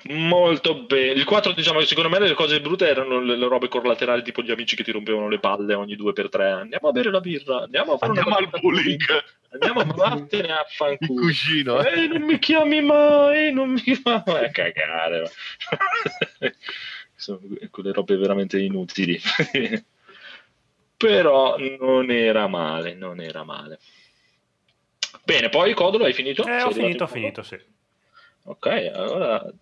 Molto bene. Il 4, diciamo che secondo me le cose brutte erano le, le robe collaterali, tipo gli amici che ti rompevano le palle ogni due per tre. Andiamo a bere la birra, andiamo a fare una Andiamo al bowling. Andiamo a vattene a Il fanculo. cugino, eh. Eh, non mi chiami mai, non mi fa eh, cagare. Sono quelle robe veramente inutili. Però non era male, non era male. Bene, poi Codolo hai finito? Eh, ho finito, ho finito, sì. Ok, allora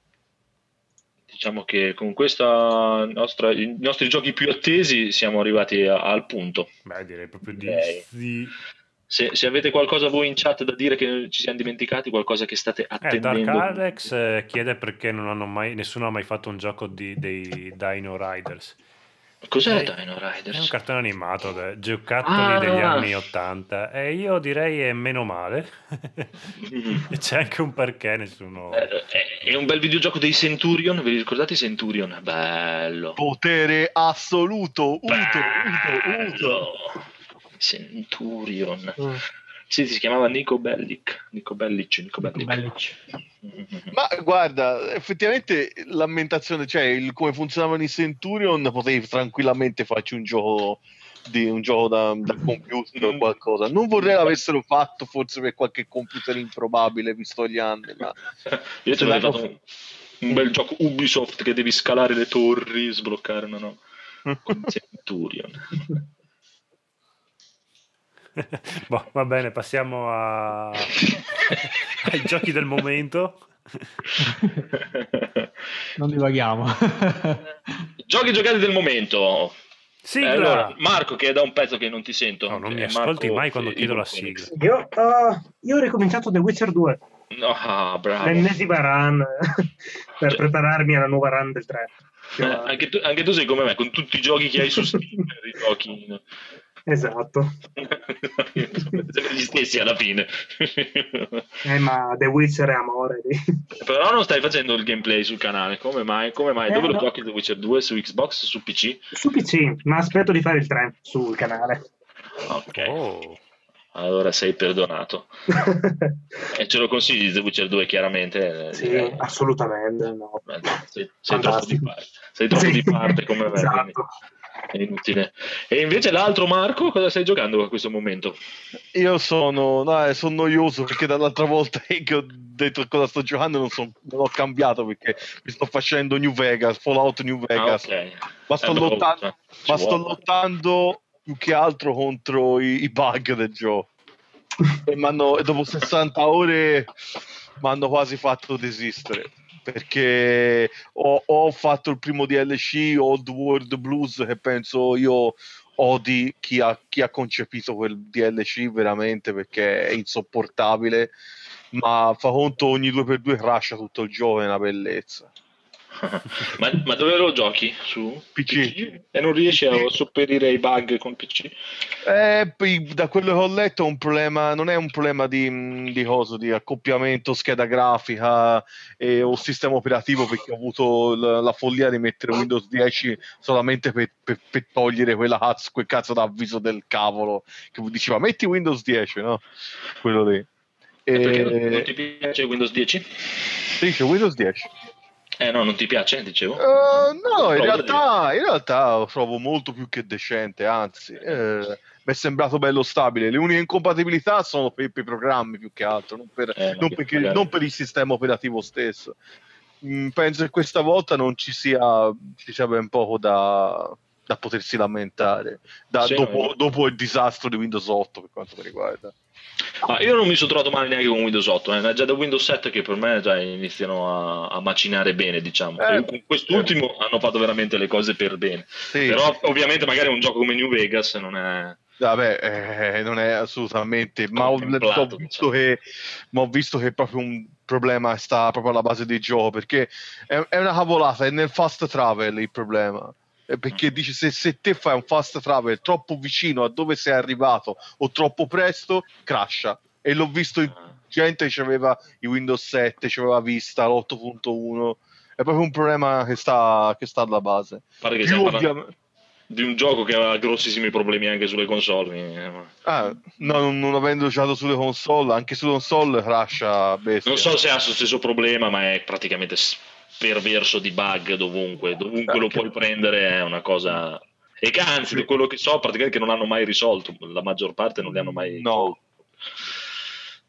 diciamo che con questa nostra, i nostri giochi più attesi siamo arrivati a- al punto. Beh, direi proprio di Ok. sì. Se, se avete qualcosa voi in chat da dire che ci siamo dimenticati, qualcosa che state Eh, attendendo. Dark Alex eh, chiede perché non hanno mai, nessuno ha mai fatto un gioco di, dei Dino Riders. Cos'è Eh, Dino È un Riders? cartone animato, de- giocattoli Ah. degli anni 80 e io direi è meno male. Mm. e c'è anche un perché nessuno... Eh, eh, È un bel videogioco dei Centurion, vi ricordate i Centurion? Bello. Potere assoluto, uto, uto, uto. Bello. Centurion. Mm. Sì, si chiamava Nico Bellic. Nico Bellic, Nico Bellic. Bellic. Ma guarda, effettivamente l'ambientazione, cioè il, come funzionavano i Centurion, potevi tranquillamente farci un gioco di un gioco da, da computer o qualcosa. Non vorrei l'avessero fatto, forse per qualche computer improbabile, visto gli anni, ma Io l'avevo l'hanno- fatto un, un bel gioco Ubisoft che devi scalare le torri, sbloccare, no, no. Con Centurion. Boh, va bene, passiamo a... ai giochi del momento. Non divaghiamo. Giochi giocati del momento. Sigla! Eh, allora, Marco, che è da un pezzo che non ti sento. No, non Eh, mi ascolti Marco mai quando chiedo la Evil Phoenix. sigla. Io, ah, io ho ricominciato The Witcher 2, No, bravo. l'ennesima run, per Cioè- prepararmi alla nuova run del 3. Eh, anche, tu, anche tu sei come me, con tutti i giochi che hai su Steam, giochi in- Esatto. Sempre gli stessi alla fine. Eh, ma The Witcher è amore. lì. Però non stai facendo il gameplay sul canale, come mai? Come mai? Eh, Dove lo no. giochi The Witcher 2? Su Xbox? Su PC? Su PC, ma aspetto di fare il 3 sul canale. Ok, Oh, allora sei perdonato. E ce lo consigli The Witcher 2 chiaramente? eh, sì, direi. assolutamente. No. Sei, sei troppo di parte, sei troppo Sì. di parte come Esatto. È inutile. E invece l'altro Marco, cosa stai giocando a questo momento? io sono, no, eh, sono noioso perché dall'altra volta che ho detto cosa sto giocando non, son- non ho cambiato perché mi sto facendo New Vegas, Fallout New Ah, Vegas. ok. Ma sto, Eh, lottando, ci ma sto lottando più che altro contro i, i bug del gioco. E, e dopo 60 ore mi hanno quasi fatto desistere. Perché ho, ho fatto il primo DLC Old World Blues che penso io odi chi ha, chi ha concepito quel DLC veramente perché è insopportabile. Ma fa conto ogni 2x2 crasha tutto il gioco, è una bellezza. ma, ma dove lo giochi? Su PC. E non riesci a sopperire i bug con PC? Eh, da quello che ho letto problema, non è un problema di, di cosa, di accoppiamento, scheda grafica eh, o sistema operativo perché ho avuto la, la follia di mettere Windows 10 solamente per, per- per togliere quella cazzo, quel cazzo d'avviso del cavolo che diceva metti Windows 10, no? Quello lì. Perché E... non, non ti piace Windows 10? Sì, c'è Windows 10. Eh no, non ti piace, dicevo. Eh, no, in realtà, in realtà lo trovo molto più che decente, anzi, eh, mi è sembrato bello stabile. Le uniche incompatibilità sono per, per i programmi più che altro, non per, Eh, non perché- non per il sistema operativo stesso. Mm, penso che questa volta non ci sia, ci sia ben poco da, da potersi lamentare da- dopo, dopo il disastro di Windows 8 per quanto mi riguarda. Ah, io non mi sono trovato male neanche con Windows 8, eh, è già da Windows 7 che per me già iniziano a, a macinare bene, diciamo. Eh, con quest'ultimo hanno fatto veramente le cose per bene. Sì. Però ovviamente magari un gioco come New Vegas non è... Vabbè, eh, non è assolutamente, ma ho, ho visto che, ma ho visto che proprio un problema sta proprio alla base del gioco perché è, è una cavolata, è nel fast travel il problema. Eh, Perché dici se, se te fai un fast travel troppo vicino a dove sei arrivato o troppo presto, crasha. E l'ho visto in gente che aveva i Windows 7, ci aveva vista l'8.1. È proprio un problema che sta, che sta alla base. Pare che Più stiamo parlando ovvia- di un gioco che aveva grossissimi problemi anche sulle console. eh, Ah, no, non, non avendo giocato sulle console, anche sulle console crasha bestia. Non so se ha lo stesso problema, ma è praticamente perverso di bug dovunque, dovunque lo puoi prendere è una cosa... E che anzi, da quello che so, praticamente che non hanno mai risolto, la maggior parte non li hanno mai No. risolto.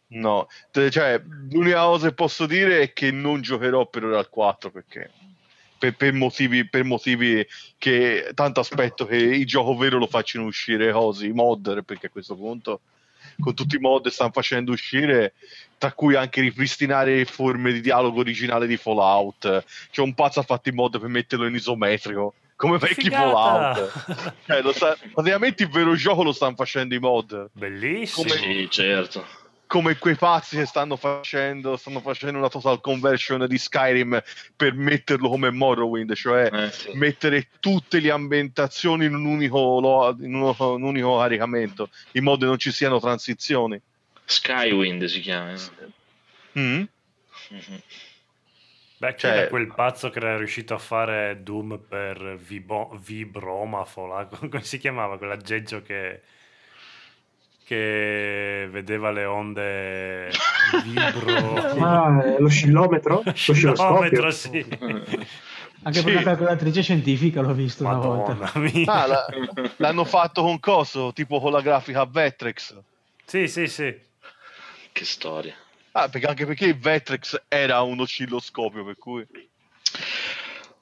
No, Te- cioè, l'unica cosa che posso dire è che non giocherò per ora al 4 perché per, per motivi, per motivi che tanto aspetto che il gioco vero lo facciano uscire così, modder, perché a questo punto con tutti i mod che stanno facendo uscire, tra cui anche ripristinare le forme di dialogo originale di Fallout. C'è un pazzo ha fatto i mod per metterlo in isometrico, come vecchi Figata! Fallout. Cioè, sta- praticamente il vero gioco lo stanno facendo i mod Bellissimo. Come- Sì, certo. Come quei pazzi che stanno facendo, stanno facendo una total conversion di Skyrim per metterlo come Morrowind, cioè Eh, sì. mettere tutte le ambientazioni in un unico, in uno- un unico caricamento, in modo che non ci siano transizioni. Skywind si chiama. eh. Mm? Mhm. Beh, Cioè- era quel pazzo che era riuscito a fare Doom per Vibo- Vibromafola, come si chiamava quell'aggeggio che, che vedeva le onde vibro... Ah, lo scillometro? Lo scilloscopio? sì. Anche Sì. per una calcolatrice scientifica l'ho visto una Madonna volta. mia. Ah, la- l'hanno fatto con coso, tipo con la grafica Vectrex. Sì, sì, sì. Che storia. Ah, perché, anche perché il Vectrex era un oscilloscopio, per cui...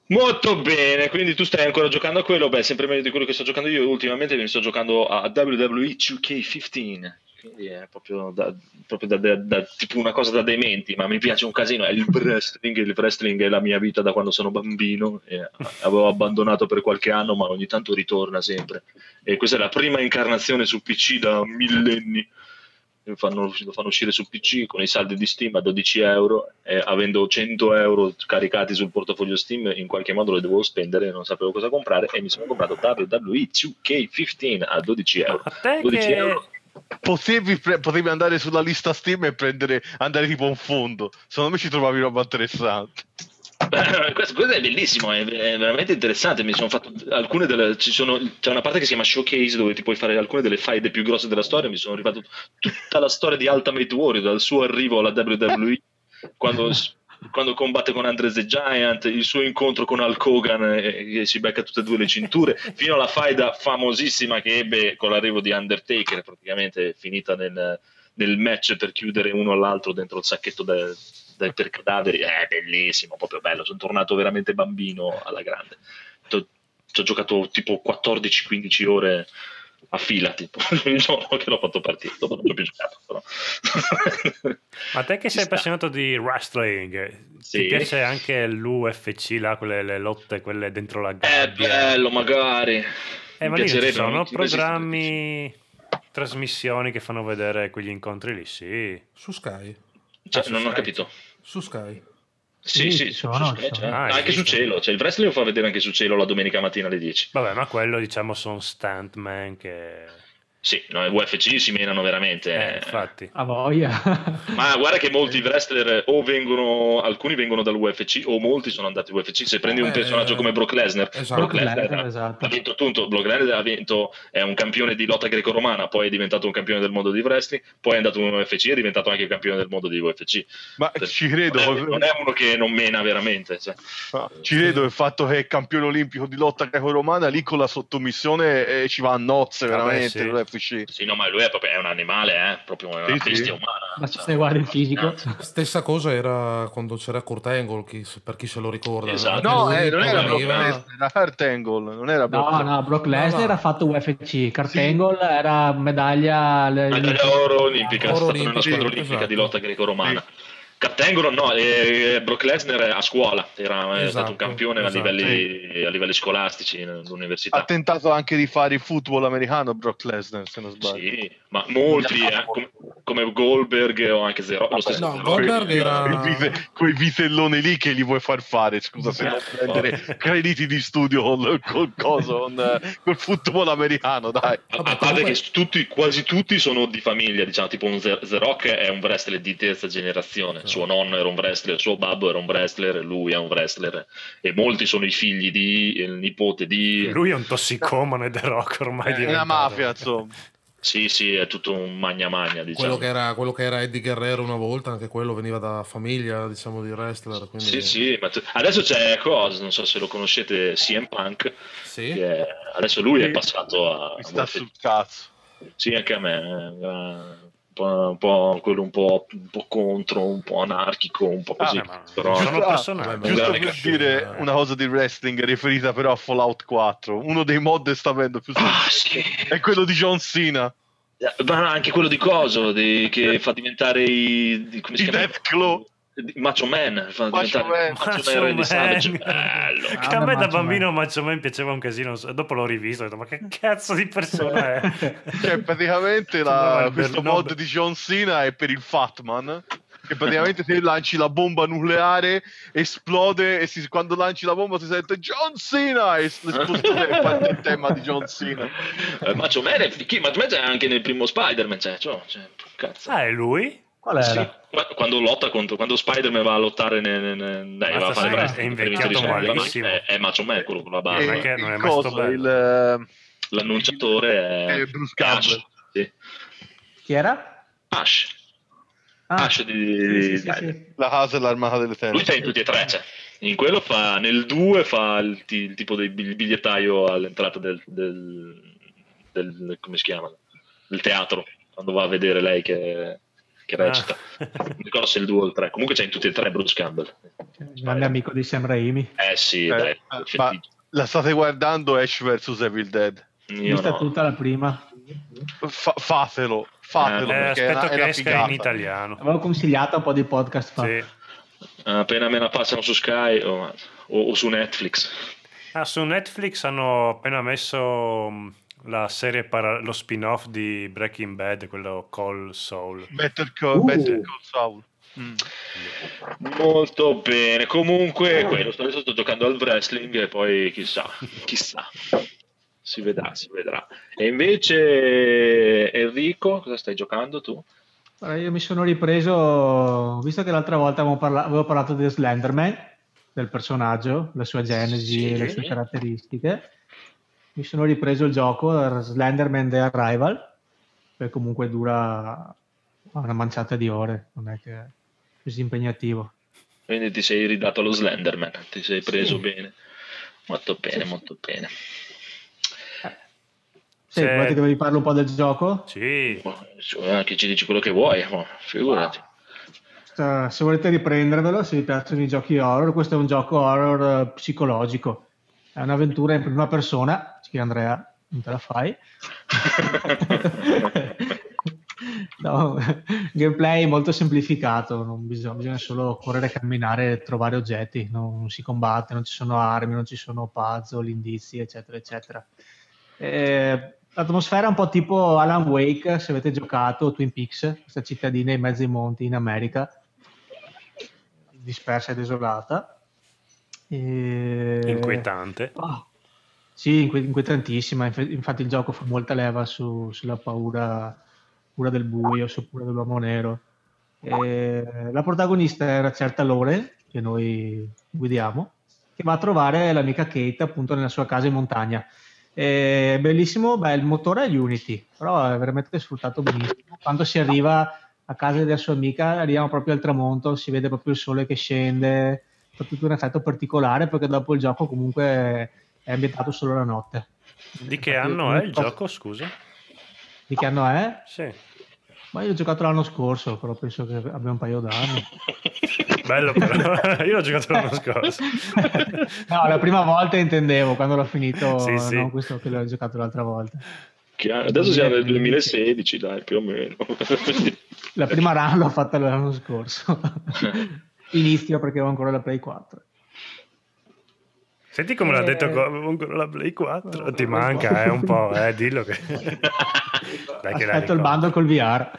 Molto bene, quindi tu stai ancora giocando a quello? Beh, sempre meglio di quello che sto giocando io. Ultimamente mi sto giocando a WWE 2K15. Quindi è proprio, da, proprio da- da- da- tipo una cosa da dementi, ma mi piace un casino. È il wrestling. Il wrestling è la mia vita da quando sono bambino. Avevo abbandonato per qualche anno, ma ogni tanto ritorna sempre. E questa è la prima incarnazione su PC da millenni. Lo fanno, lo fanno uscire su PC con i saldi di Steam a 12 euro e avendo 100 euro caricati sul portafoglio Steam in qualche modo lo dovevo spendere non sapevo cosa comprare e mi sono comprato WWE 2K15 a 12 euro A te 12 che... euro. Potevi, pre- potevi andare sulla lista Steam e prendere, andare tipo a un fondo. Secondo me ci trovavi roba interessante. Questo, questo è bellissimo, è, è veramente interessante. Mi sono fatto alcune delle. Sono, c'è una parte che si chiama Showcase dove ti puoi fare alcune delle faide più grosse della storia. Mi sono arrivato tutta la storia di Ultimate Warrior, dal suo arrivo alla WWE, quando, quando combatte con Andre the Giant, il suo incontro con Hulk Hogan e, e si becca tutte e due le cinture, fino alla faida famosissima che ebbe con l'arrivo di Undertaker, praticamente finita nel, nel match per chiudere uno all'altro dentro il sacchetto del del- per cadaveri è bellissimo, proprio bello. Sono tornato veramente bambino alla grande. Ci ho giocato tipo 14-15 ore a fila, tipo il giorno che l'ho fatto partire. Dopo non ho più giocato, però. Ma te che Ci sei sta. appassionato di wrestling, Sì. ti piace anche l'UFC, là, quelle le lotte, quelle dentro la È gabbia? bello, magari. Eh, Mi ma lì ci sono programmi, trasmissioni che fanno vedere quegli incontri lì, sì. Su Sky? Cioè, Ah, non ho Sky. capito. Su Sky? Sì, Sì, sì, su- sono, su Sky sono. c'è. Ah, anche su cielo. Cioè, il wrestling lo fa vedere anche su cielo la domenica mattina alle 10. Vabbè, ma quello diciamo sono stuntman che... Sì, no, i UFC si menano veramente. Eh, infatti. A voglia. Ma guarda che molti wrestler o vengono, alcuni vengono dall'UFC o molti sono andati all'UFC. Se prendi un Eh, personaggio come Brock Lesnar, esatto. Brock Lesnar esatto. ha vinto tutto. Brock Lesnar ha vinto, è un campione di lotta greco-romana, poi è diventato un campione del mondo di wrestling, poi è andato in UFC e è diventato anche campione del mondo di UFC. Ma ci credo, Non è, non è uno che non mena veramente. cioè. Ah, ci credo il fatto che è campione olimpico di lotta greco-romana lì con la sottomissione eh, ci va a nozze Vabbè, veramente sì. l'UFC. Sì, no, ma lui è proprio è un animale, eh? proprio una Sì, sì. bestia umana. Ma Cioè, se guardi il fisico. Stessa cosa era quando c'era Kurt Angle, chi- per chi se lo ricorda. Esatto. No, eh, non era Brock Lesnar, era Kurt Angle, non era Brock No, Lesnar. no, Brock Lesnar no. ha fatto UFC, Kurt Sì. Angle era medaglia... Medaglia oro olimpica, è Oro stata nella olimpica, squadra olimpica esatto. di lotta greco-romana. Cattengolo no, eh, Brock Lesnar a scuola, era stato Esatto, un campione a, esatto. livelli, a livelli scolastici all'università. Ha tentato anche di fare il football americano Brock Lesnar, se non sbaglio. Sì, ma molti, eh, come, come Goldberg o anche Zero, lo stesso No, Zero. Goldberg era- Quei, vite- quei vitelloni lì che gli vuoi far fare, scusa, se non prendere crediti di studio col, col coso, con, eh, col football americano, dai. A, Vabbè, a parte comunque- che tutti, quasi tutti sono di famiglia, diciamo, tipo un The The Rock è un wrestler di terza generazione, suo nonno era un wrestler, suo babbo era un wrestler, lui è un wrestler e molti sono i figli di, il nipote di... Lui è un tossicomane The Rock ormai È diventato. una mafia, insomma. Sì, sì, è tutto un magna magna, diciamo. Quello che, era, quello che era Eddie Guerrero una volta, anche quello veniva da famiglia, diciamo, di wrestler. Quindi... Sì, sì, ma t- adesso c'è cosa, non so se lo conoscete, CM Punk, Sì? che è- adesso lui è passato a... Mi sta sul cazzo. Sì, anche a me, eh, un po', quello un po', un po' contro, un po' anarchico, un po' così, Ah, però... sono Ah, personaggi. Giusto per cattivo, dire eh. una cosa di wrestling riferita però a Fallout 4, uno dei mod che sta avendo più Ah, sì. è quello di John Cena, Ma anche quello di Coso, di- che fa diventare i... di- come si i chiama? Death Claw. Macho Man, fa Macho Man. Macho Man Man. Savage. Bello. Che a me da bambino Macho Man piaceva un casino. Dopo l'ho rivisto e ho detto, ma che cazzo di persona è? Cioè, praticamente la, questo mod di John Cena è per il Fatman. Che praticamente se lanci la bomba nucleare esplode e si- quando lanci la bomba si sente John Cena e l'esplosione è il tema di John Cena. Eh, Macho Man è Macho Man c'è anche nel primo Spider-Man, cioè, cioè, cioè, cazzo. Ah, è lui? Qual era? Sì, qua- quando lotta contro quando Spider-Man va a lottare nel, nel- nel- dai, va a fare è invecchiato malissimo. è, è Macho Man quello con la barba non è che- non è il mai stato coso, bello. il, eh, l'annunciatore è È Bruce Campbell. Ash, sì. Chi era? Ash, Ah, Ash di, sì, di- sì, la casa dell'armata delle lui tenebre. c'è in tutti e tre c'è. in quello fa nel 2 fa il, il tipo del bigliettaio all'entrata del, del, del- come si chiama del teatro quando va a vedere lei che, che recita Ah. non ricordo se il 2 o il 3 comunque c'è in tutti e tre Bruce Campbell grande amico di Sam Raimi. eh sì Eh, dai, ma la state guardando Ash vs Evil Dead? Io Vista no. tutta la prima. Fa- fatelo, fatelo Eh, perché è aspetto una, è che una esca figata. in italiano. Avevo consigliato un po' di podcast fa. Sì. appena me la passano su Sky o, o- o su Netflix Ah, su Netflix hanno appena messo mh, la serie para- lo spin-off di Breaking Bad, quello Call Soul. Better Call, Uh. Better Call Saul. Mm. molto bene comunque quello sto- adesso sto giocando al wrestling e poi chissà chissà si vedrà si vedrà e invece Enrico cosa stai giocando tu? Allora, io mi sono ripreso, visto che l'altra volta avevo, parla- avevo parlato di Slenderman, del personaggio, la sua genesi Sì. e le sue caratteristiche, mi sono ripreso il gioco Slenderman The Arrival, che comunque dura una manciata di ore, non è che è così impegnativo. quindi ti sei ridato allo Slenderman ti sei preso Sì. bene molto bene molto bene Sì, volete che vi parlo un po' del gioco? Sì, anche ci dici quello che vuoi ma figurati Eh, se volete riprendervelo, se vi piacciono i giochi horror, questo è un gioco horror eh, psicologico. È un'avventura in prima persona, scrive Andrea, non te la fai. no, gameplay molto semplificato, non bisogna, bisogna solo correre, camminare, trovare oggetti, non si combatte, non ci sono armi, non ci sono puzzle, indizi, eccetera, eccetera. Eh, l'atmosfera è un po' tipo Alan Wake, se avete giocato, Twin Peaks, questa cittadina in mezzo ai monti in America, dispersa e desolata. E... inquietante. Ah, sì, inquietantissima. Inf- Infatti, il gioco fa molta leva su- sulla paura, paura del buio, su paura dell'uomo nero. E la protagonista una certa Lore, che noi guidiamo, che va a trovare l'amica Kate appunto nella sua casa in montagna. È bellissimo, beh, il motore è Unity, però è veramente sfruttato benissimo. Quando si arriva a casa della sua amica, arriviamo proprio al tramonto, si vede proprio il sole che scende, fa tutto un effetto particolare perché dopo il gioco comunque è ambientato solo la notte. Di che anno è il gioco, scusa? Di che anno è? Sì. Ma io ho giocato l'anno scorso, però penso che abbia un paio d'anni. Bello però, io l'ho giocato l'anno scorso. no, la prima volta intendevo, quando l'ho finito, Sì, sì. non questo che l'ho giocato l'altra volta. Che anno? adesso siamo nel 2016 dai più o meno La prima run l'ho fatta l'anno scorso. Inizio perché avevo ancora la Play 4. Senti come l'ha Eh. detto co- avevo ancora la Play 4. Oh, Ti manca, 4. eh, un po', eh, dillo che... Dai che Aspetto il bando col VR.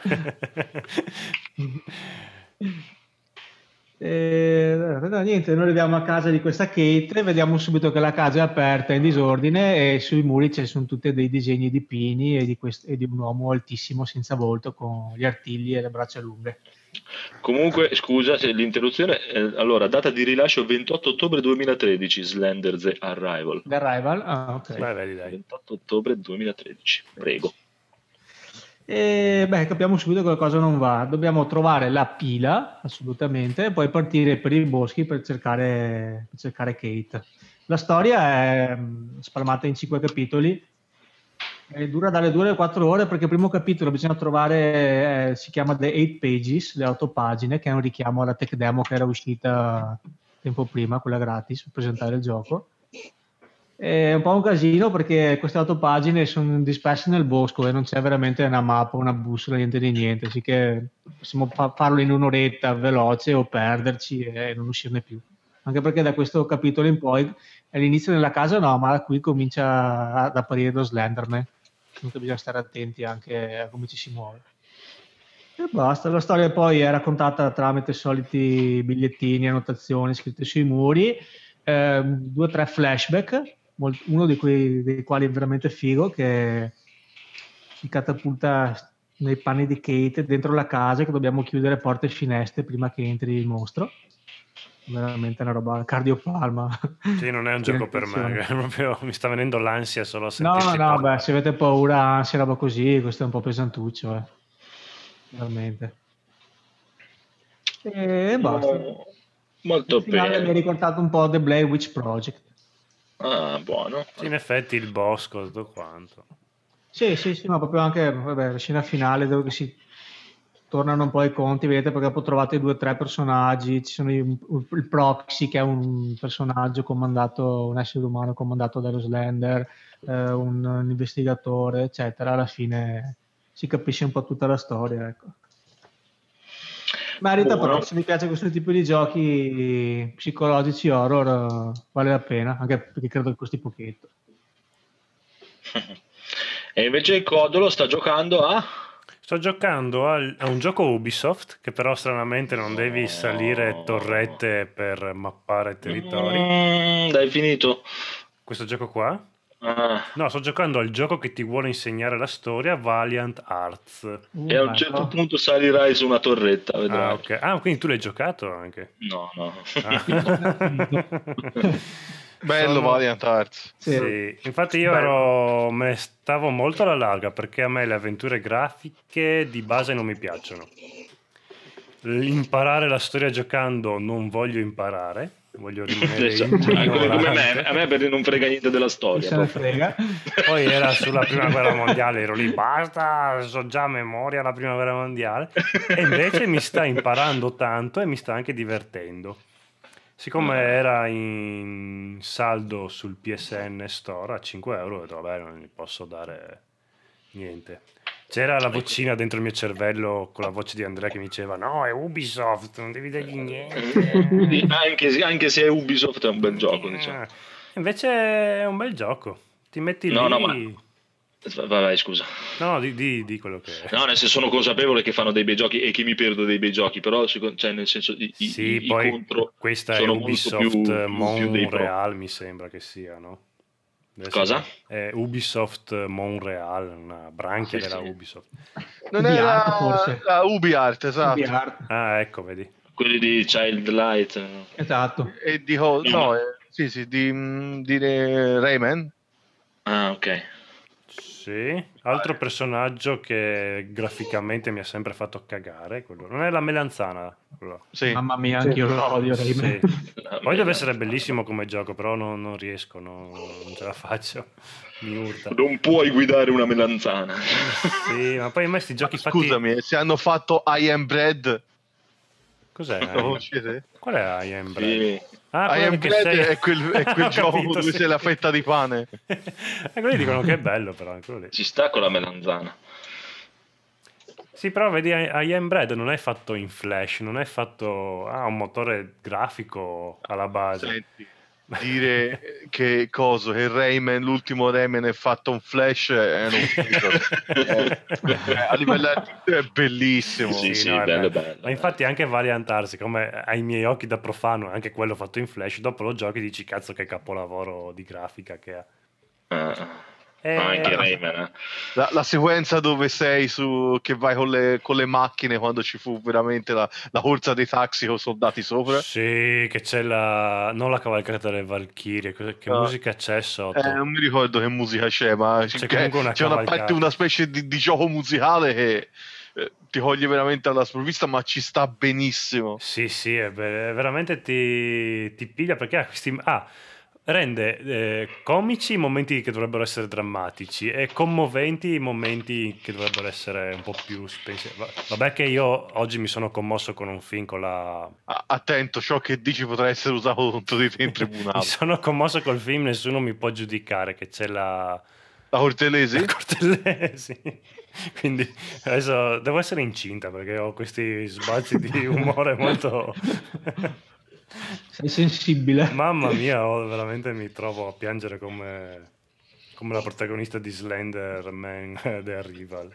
E, no, niente, noi arriviamo a casa di questa Kate, vediamo subito che la casa è aperta in disordine e sui muri ci sono tutti dei disegni di pini e di, quest- e di un uomo altissimo senza volto con gli artigli e le braccia lunghe. Comunque, scusa se l'interruzione. eh, allora, data di rilascio 28 ottobre 2013, Slender The Arrival. The Arrival? Ah, ok. Vai, vedi, dai. 28 ottobre 2013, prego. E beh, capiamo subito che qualcosa non va. Dobbiamo trovare la pila, assolutamente, e poi partire per i boschi per cercare, per cercare Kate. La storia è mm, spalmata in cinque capitoli e dura dalle 2 alle 4 ore perché il primo capitolo bisogna trovare, eh, si chiama The Eight Pages, le 8 pagine, che è un richiamo alla tech demo che era uscita tempo prima, quella gratis, per presentare il gioco. È un po' un casino perché queste 8 pagine sono disperse nel bosco e non c'è veramente una mappa, una bussola, niente di niente, así che possiamo fa- farlo in un'oretta veloce o perderci e non uscirne più. Anche perché da questo capitolo in poi all'inizio della casa no, ma qui comincia ad apparire lo Slenderman. Dunque bisogna stare attenti anche a come ci si muove. E basta, la storia poi è raccontata tramite soliti bigliettini, annotazioni scritte sui muri, ehm, due o tre flashback, uno di quei, dei quali è veramente figo, che ci catapulta nei panni di Kate dentro la casa che dobbiamo chiudere porte e finestre prima che entri il mostro. Veramente una roba cardiopalma. Sì, non è un gioco per me, proprio mi sta venendo l'ansia solo a No, sentirti no, parlare. beh, se avete paura, ansia, roba così, questo è un po' pesantuccio, eh. Veramente. E basta. Oh, molto Il finale mi ha bene. ricordato un po' The Blair Witch Project. Ah, buono. Sì, in effetti il bosco, tutto quanto. Sì, sì, sì, ma proprio anche vabbè, la scena finale dove si tornano un po' i conti, vedete, perché dopo trovate due o tre personaggi, ci sono i- il proxy che è un personaggio comandato, un essere umano comandato dallo Slender, eh, un, un investigatore, eccetera, alla fine si capisce un po' tutta la storia, ecco. Merita Buono. però, se vi piace questo tipo di giochi psicologici horror, vale la pena, anche perché credo che costi pochetto. E invece il Codolo sta giocando a... Sto giocando al- a un gioco Ubisoft che però stranamente non devi salire torrette per mappare territori. Mm, dai, finito. Questo gioco qua? Ah, No, sto giocando al gioco che ti vuole insegnare la storia, Valiant Arts. Uh, e a un certo no. punto salirai su una torretta, vedrai. Ah, ok. Ah, quindi tu l'hai giocato anche. No, no. Ah. Bello Sono- Valiant Arts. Sì. Sì, infatti io ero, me stavo molto alla larga perché a me le avventure grafiche di base non mi piacciono. Imparare la storia giocando non voglio imparare, voglio rimanere Esatto. Ah, come, me, a me perché non frega niente della storia. se frega. Poi era sulla prima guerra mondiale, ero lì, basta, so già a memoria la prima guerra mondiale. E invece mi sta imparando tanto e mi sta anche divertendo. Siccome era in saldo sul PSN Store a 5 euro, ho detto vabbè, non gli posso dare niente. C'era la vocina dentro il mio cervello con la voce di Andrea che mi diceva no, è Ubisoft, non devi dargli niente. Quindi anche, se- anche se è Ubisoft è un bel gioco, diciamo. Eh, Invece è un bel gioco. Ti metti No, lì... no, ma- Vai, vai, scusa. No, di, di- di quello che è. No, nel senso sono consapevole che fanno dei bei giochi e che mi perdo dei bei giochi, però cioè, nel senso i, i- Sì, i- i poi contro questa è sono molto Ubisoft più Montreal, mi sembra che sia, no? Deve Cosa? È Ubisoft Montreal, una branchia Sì, della sì. Ubisoft. Non UbiArt, era forse. la UbiArt, esatto. VR. Ah, ecco, vedi. quelli di Child Light. eh. Esatto. E di Ho- No, no, eh, sì, sì, di, mm, di Rayman. Ah, ok. Sì, altro personaggio che graficamente mi ha sempre fatto cagare, quello. non è la melanzana. Sì. Mamma mia, anche io lo odio. Sì. Poi deve essere bellissimo come gioco, però non, non riesco, no- non ce la faccio. Mi urta. Non puoi guidare una melanzana. Sì, ma poi a me sti giochi fatti... Scusami, se hanno fatto I Am Bread, Cos'è? conoscete? Qual è I Am Bread? Sì. Ah, I Am Bread sei- è quel, è quel gioco capito, dove sì. c'è la fetta di pane. e quelli dicono che è bello, però. lì. Ci sta con la melanzana. Sì, però vedi, I Am Bread non è fatto in flash, non è fatto... Ha un motore grafico alla base. Senti, dire che coso, che Rayman, l'ultimo Rayman è fatto un flash è un a livello artistico è bellissimo. Sì, sì, no, bello, bello. Ma infatti anche Valiant Arts, come ai miei occhi da profano, anche quello fatto in flash, dopo lo giochi e dici cazzo che capolavoro di grafica che ha. Ah. Eh, Ah, anche Rayman. eh. La, la sequenza dove sei su che vai con le, con le macchine quando ci fu veramente la, la corsa dei taxi con soldati sopra. Sì, che c'è la... non la cavalcata delle Valchirie, che No. musica c'è sotto? Eh, non mi ricordo che musica c'è, ma C'è c'è, comunque una c'è una, cavalcata. parte- una specie di, di gioco musicale che eh, ti coglie veramente alla sprovvista, ma ci sta benissimo. Sì, sì, è ver- veramente ti, ti piglia perché ha questi... Ah, rende eh, comici i momenti che dovrebbero essere drammatici e commoventi i momenti che dovrebbero essere un po' più spensi. Va- Vabbè che io oggi mi sono commosso con un film con la... Attento, ciò che dici potrà essere usato contro di te in tribunale. Mi sono commosso col film, nessuno mi può giudicare che c'è la... La Cortelesi? la Cortellesi. Quindi adesso devo essere incinta perché ho questi sbalzi di umore molto... Sei sensibile. Mamma mia, oh, veramente mi trovo a piangere come, come la protagonista di Slender Man The Arrival.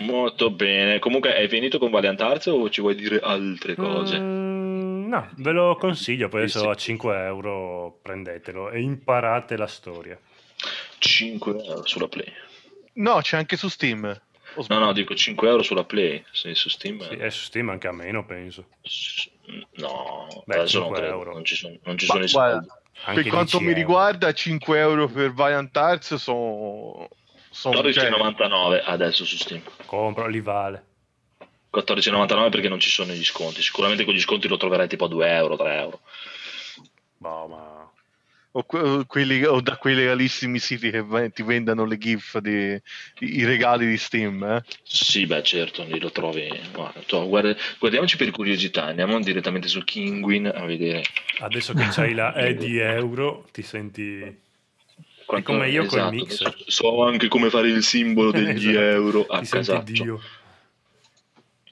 Molto bene. Comunque, hai finito con Valiant Arts o ci vuoi dire altre cose? Mm, no, ve lo consiglio, poi adesso sì. a 5 euro prendetelo e imparate la storia. 5 euro sulla Play. No, c'è anche su Steam. No, no, dico 5 euro sulla Play. Sì, su Steam. Sì, è su Steam anche a meno, penso. No, Beh, adesso non 5 credo. euro. Non ci sono, non ci sono i guarda, soldi. Anche per quanto 10 mi euro. riguarda, 5 euro per Valiant Arts sono... sono cioè, 14,99 adesso su Steam. Compro, li vale. 14,99 perché non ci sono gli sconti. Sicuramente con gli sconti lo troverai tipo a 2 euro, 3 euro. Boh, ma... o, que- o quelli, o da quei legalissimi siti che ti vendono le GIF di, i regali di Steam. Eh? Sì, beh, certo, lì lo trovi. Guarda, guarda- guardiamoci per curiosità. Andiamo direttamente su Kinguin a vedere. Adesso che c'hai la E di euro, ti senti... quanto- come io esatto, mixer. So anche come fare il simbolo degli Esatto. euro a Ti senti casaccio. Dio.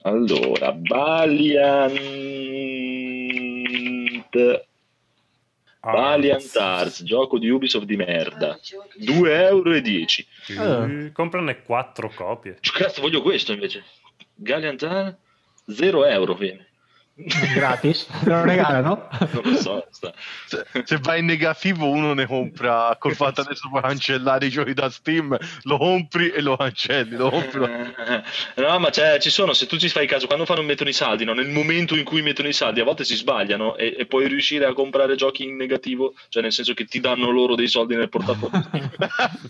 Allora, Valiant Valiant Arts, gioco di Ubisoft di merda. 2,10 euro. sì, Comprane 4 copie. Cazzo, voglio questo invece. Valiant Arts, 0 euro viene. Gratis. Te lo regalano? Non lo so. sta- Se, se vai in negativo uno ne compra, col fatto adesso puoi cancellare i giochi da Steam, lo compri e lo cancelli, lo compri, lo- No, ma c'è- ci sono, se tu ci fai caso, quando fanno mettono i saldi, no? nel momento in cui mettono i saldi, a volte si sbagliano e, e puoi riuscire a comprare giochi in negativo, cioè nel senso che ti danno loro dei soldi nel portafoglio.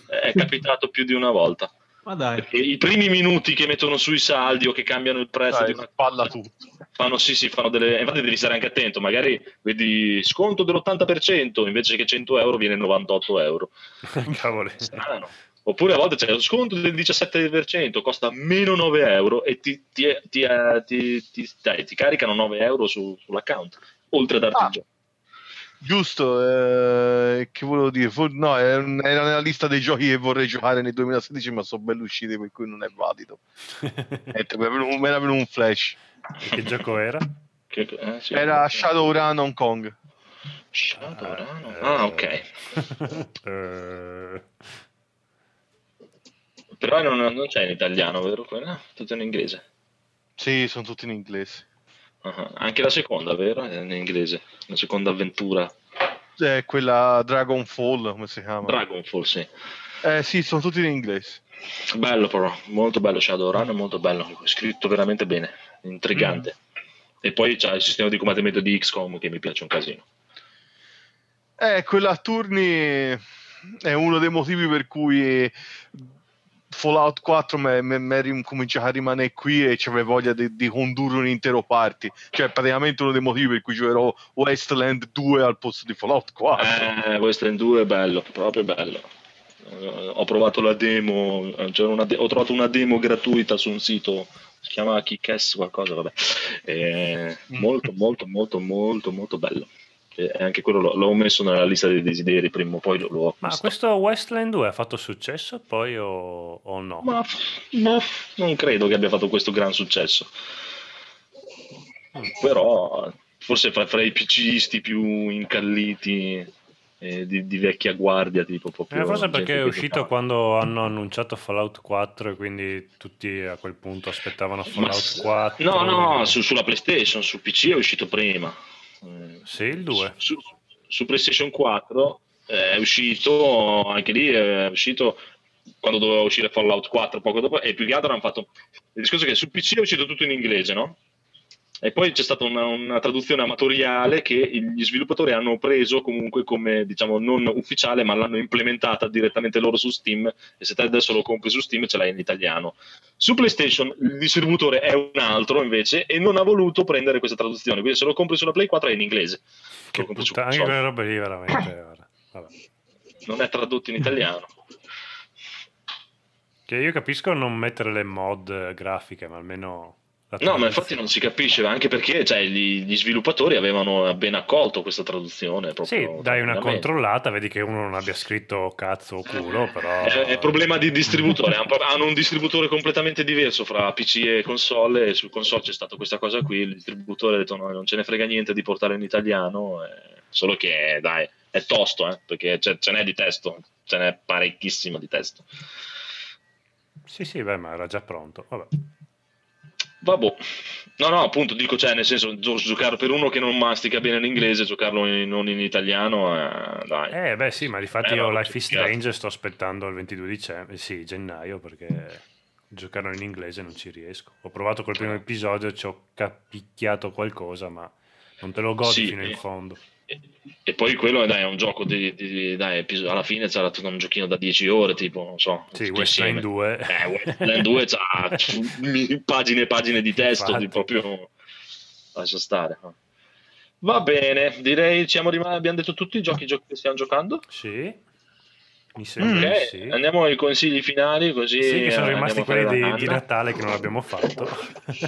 È capitato più di una volta. Ma dai. Perché I primi minuti che mettono sui saldi o che cambiano il prezzo Dai, di una spalla tutto. fanno sì sì fanno delle infatti devi stare anche attento magari vedi sconto dell'80% invece che 100 euro viene 98 euro Cavoli. strano oppure a volte c'è lo sconto del 17% costa meno 9 euro e ti, ti, ti, eh, ti- ti- dai, ti caricano 9 euro su- sull'account oltre a darti Ah. il gioco Giusto, eh, che volevo dire? For- no, era nella lista dei giochi che vorrei giocare nel 2016, ma sono belli usciti, per cui non è valido. Mi era venuto un flash. che gioco era? Che- eh, sì. Era Shadowrun Hong Kong. Shadowrun? ah ok Eh, però non, non c'è in italiano vero? quello? tutto in inglese Sì, sono tutti in inglese. Ah, anche la seconda vero? è in inglese la seconda avventura È quella Dragonfall, come si chiama? Dragonfall sì eh sì, sono tutti in inglese. Bello però, molto bello Shadowrun, molto bello, scritto veramente bene, intrigante. E poi c'è il sistema di combattimento di XCOM che mi piace un casino. Eh, quella a turni è uno dei motivi per cui Fallout 4 mi cominciato a rimanere qui e c'avevo voglia di, di condurre un intero party. Cioè, praticamente uno dei motivi per cui giocherò Westland 2 al posto di Fallout 4. Eh, Westland 2 è bello, proprio bello. Eh, ho provato la demo, de- ho trovato una demo gratuita su un sito, si chiama Kickass qualcosa, vabbè. Eh, molto, molto, molto, molto, molto bello. E anche quello l'ho, l'ho messo nella lista dei desideri, prima o poi lo, l'ho Ma questo Westland 2 ha fatto successo poi o, o no? Ma, ma non credo che abbia fatto questo gran successo. Però forse fra, fra i PCisti più incalliti eh, di, di vecchia guardia, tipo proprio. Eh, forse perché è che uscito giocava. quando hanno annunciato Fallout 4 e quindi tutti a quel punto aspettavano Ma Fallout s- 4. No, no, su- sulla PlayStation, su PC è uscito prima. Eh, Sì, il 2. Su, su PlayStation 4 è uscito anche lì, è uscito quando doveva uscire Fallout 4 poco dopo e più che altro hanno fatto il discorso che su PC è uscito tutto in inglese, no? E poi c'è stata una, una traduzione amatoriale che gli sviluppatori hanno preso comunque come, diciamo, non ufficiale, ma l'hanno implementata direttamente loro su Steam. E se te adesso lo compri su Steam, ce l'hai in italiano. Su PlayStation il distributore è un altro invece e non ha voluto prendere questa traduzione. Quindi se lo compri sulla Play 4 è in inglese. Se Che lo compri su puttana, anche quelle robe lì veramente. Vabbè. Non è tradotto in italiano. Che io capisco non mettere le mod eh, grafiche, ma almeno... No, ma infatti non si capisce, anche perché cioè, gli, gli sviluppatori avevano ben accolto questa traduzione. Sì, proprio dai una controllata, vedi che uno non abbia scritto cazzo o culo, però... È, è problema di distributore, hanno, un distributore completamente diverso fra PC e console e sul console c'è stata questa cosa qui, il distributore ha detto no, non ce ne frega niente di portare in italiano, eh, solo che dai, è tosto, eh, perché c'è- ce n'è di testo, ce n'è parecchissimo di testo. Sì, sì, beh, ma era già pronto. Vabbè. Vabbè, no, no, appunto dico, cioè, nel senso, gio- giocare per uno che non mastica bene l'inglese, giocarlo in- non in italiano, eh, dai. Eh, beh, sì, ma di fatti Eh, io Life is. Strange sto aspettando il 22 dicembre, sì, gennaio, perché giocarlo in inglese non ci riesco. Ho provato col primo episodio, ci ho capicchiato qualcosa, ma non te lo godi Sì, fino in eh. fondo. E, poi quello dai, è un gioco di, di- dai, alla fine sarà tutto un giochino da 10 ore, tipo, non so. Sì, insieme. 2. Eh, Wasteland 2 c'ha pagine e pagine di testo, di proprio... Lascia stare. Va bene, direi siamo rimasti, abbiamo detto tutti i giochi, giochi che stiamo giocando. Sì, mi sembra Ok, di sì. andiamo ai consigli finali, così... Sì, sono eh, rimasti quelli di, di. Natale che non abbiamo fatto.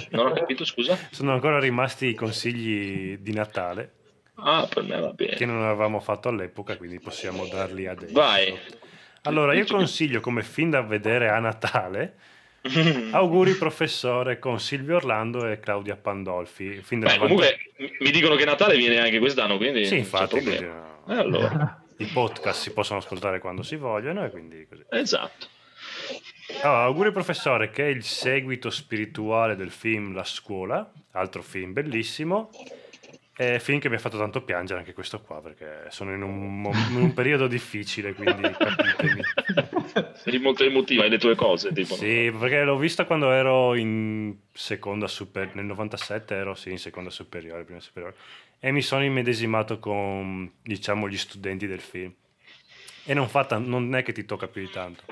Non ho capito, scusa? sono ancora rimasti i consigli di Natale Ah, per me va bene. che non avevamo fatto all'epoca, quindi possiamo darli adesso. Vai. Allora, io consiglio come film da vedere a Natale Auguri professore con Silvio Orlando e Claudia Pandolfi. Del Beh, 90 comunque mi dicono che Natale viene anche quest'anno, quindi Sì, infatti, quindi, no. Eh, allora, i podcast si possono ascoltare quando si vogliono e quindi così. esatto. Allora, auguri professore che è il seguito spirituale del film La scuola, altro film bellissimo. È film che mi ha fatto tanto piangere anche questo qua perché sono in un, mo- in un periodo difficile, quindi capitemi. Sei molto emotiva, hai le tue cose, tipo. Sì, perché l'ho vista quando ero in seconda superiore, nel 97 ero sì, in seconda superiore, prima superiore, e mi sono immedesimato con, diciamo, gli studenti del film. E non, fa tan- non è che ti tocca più di tanto.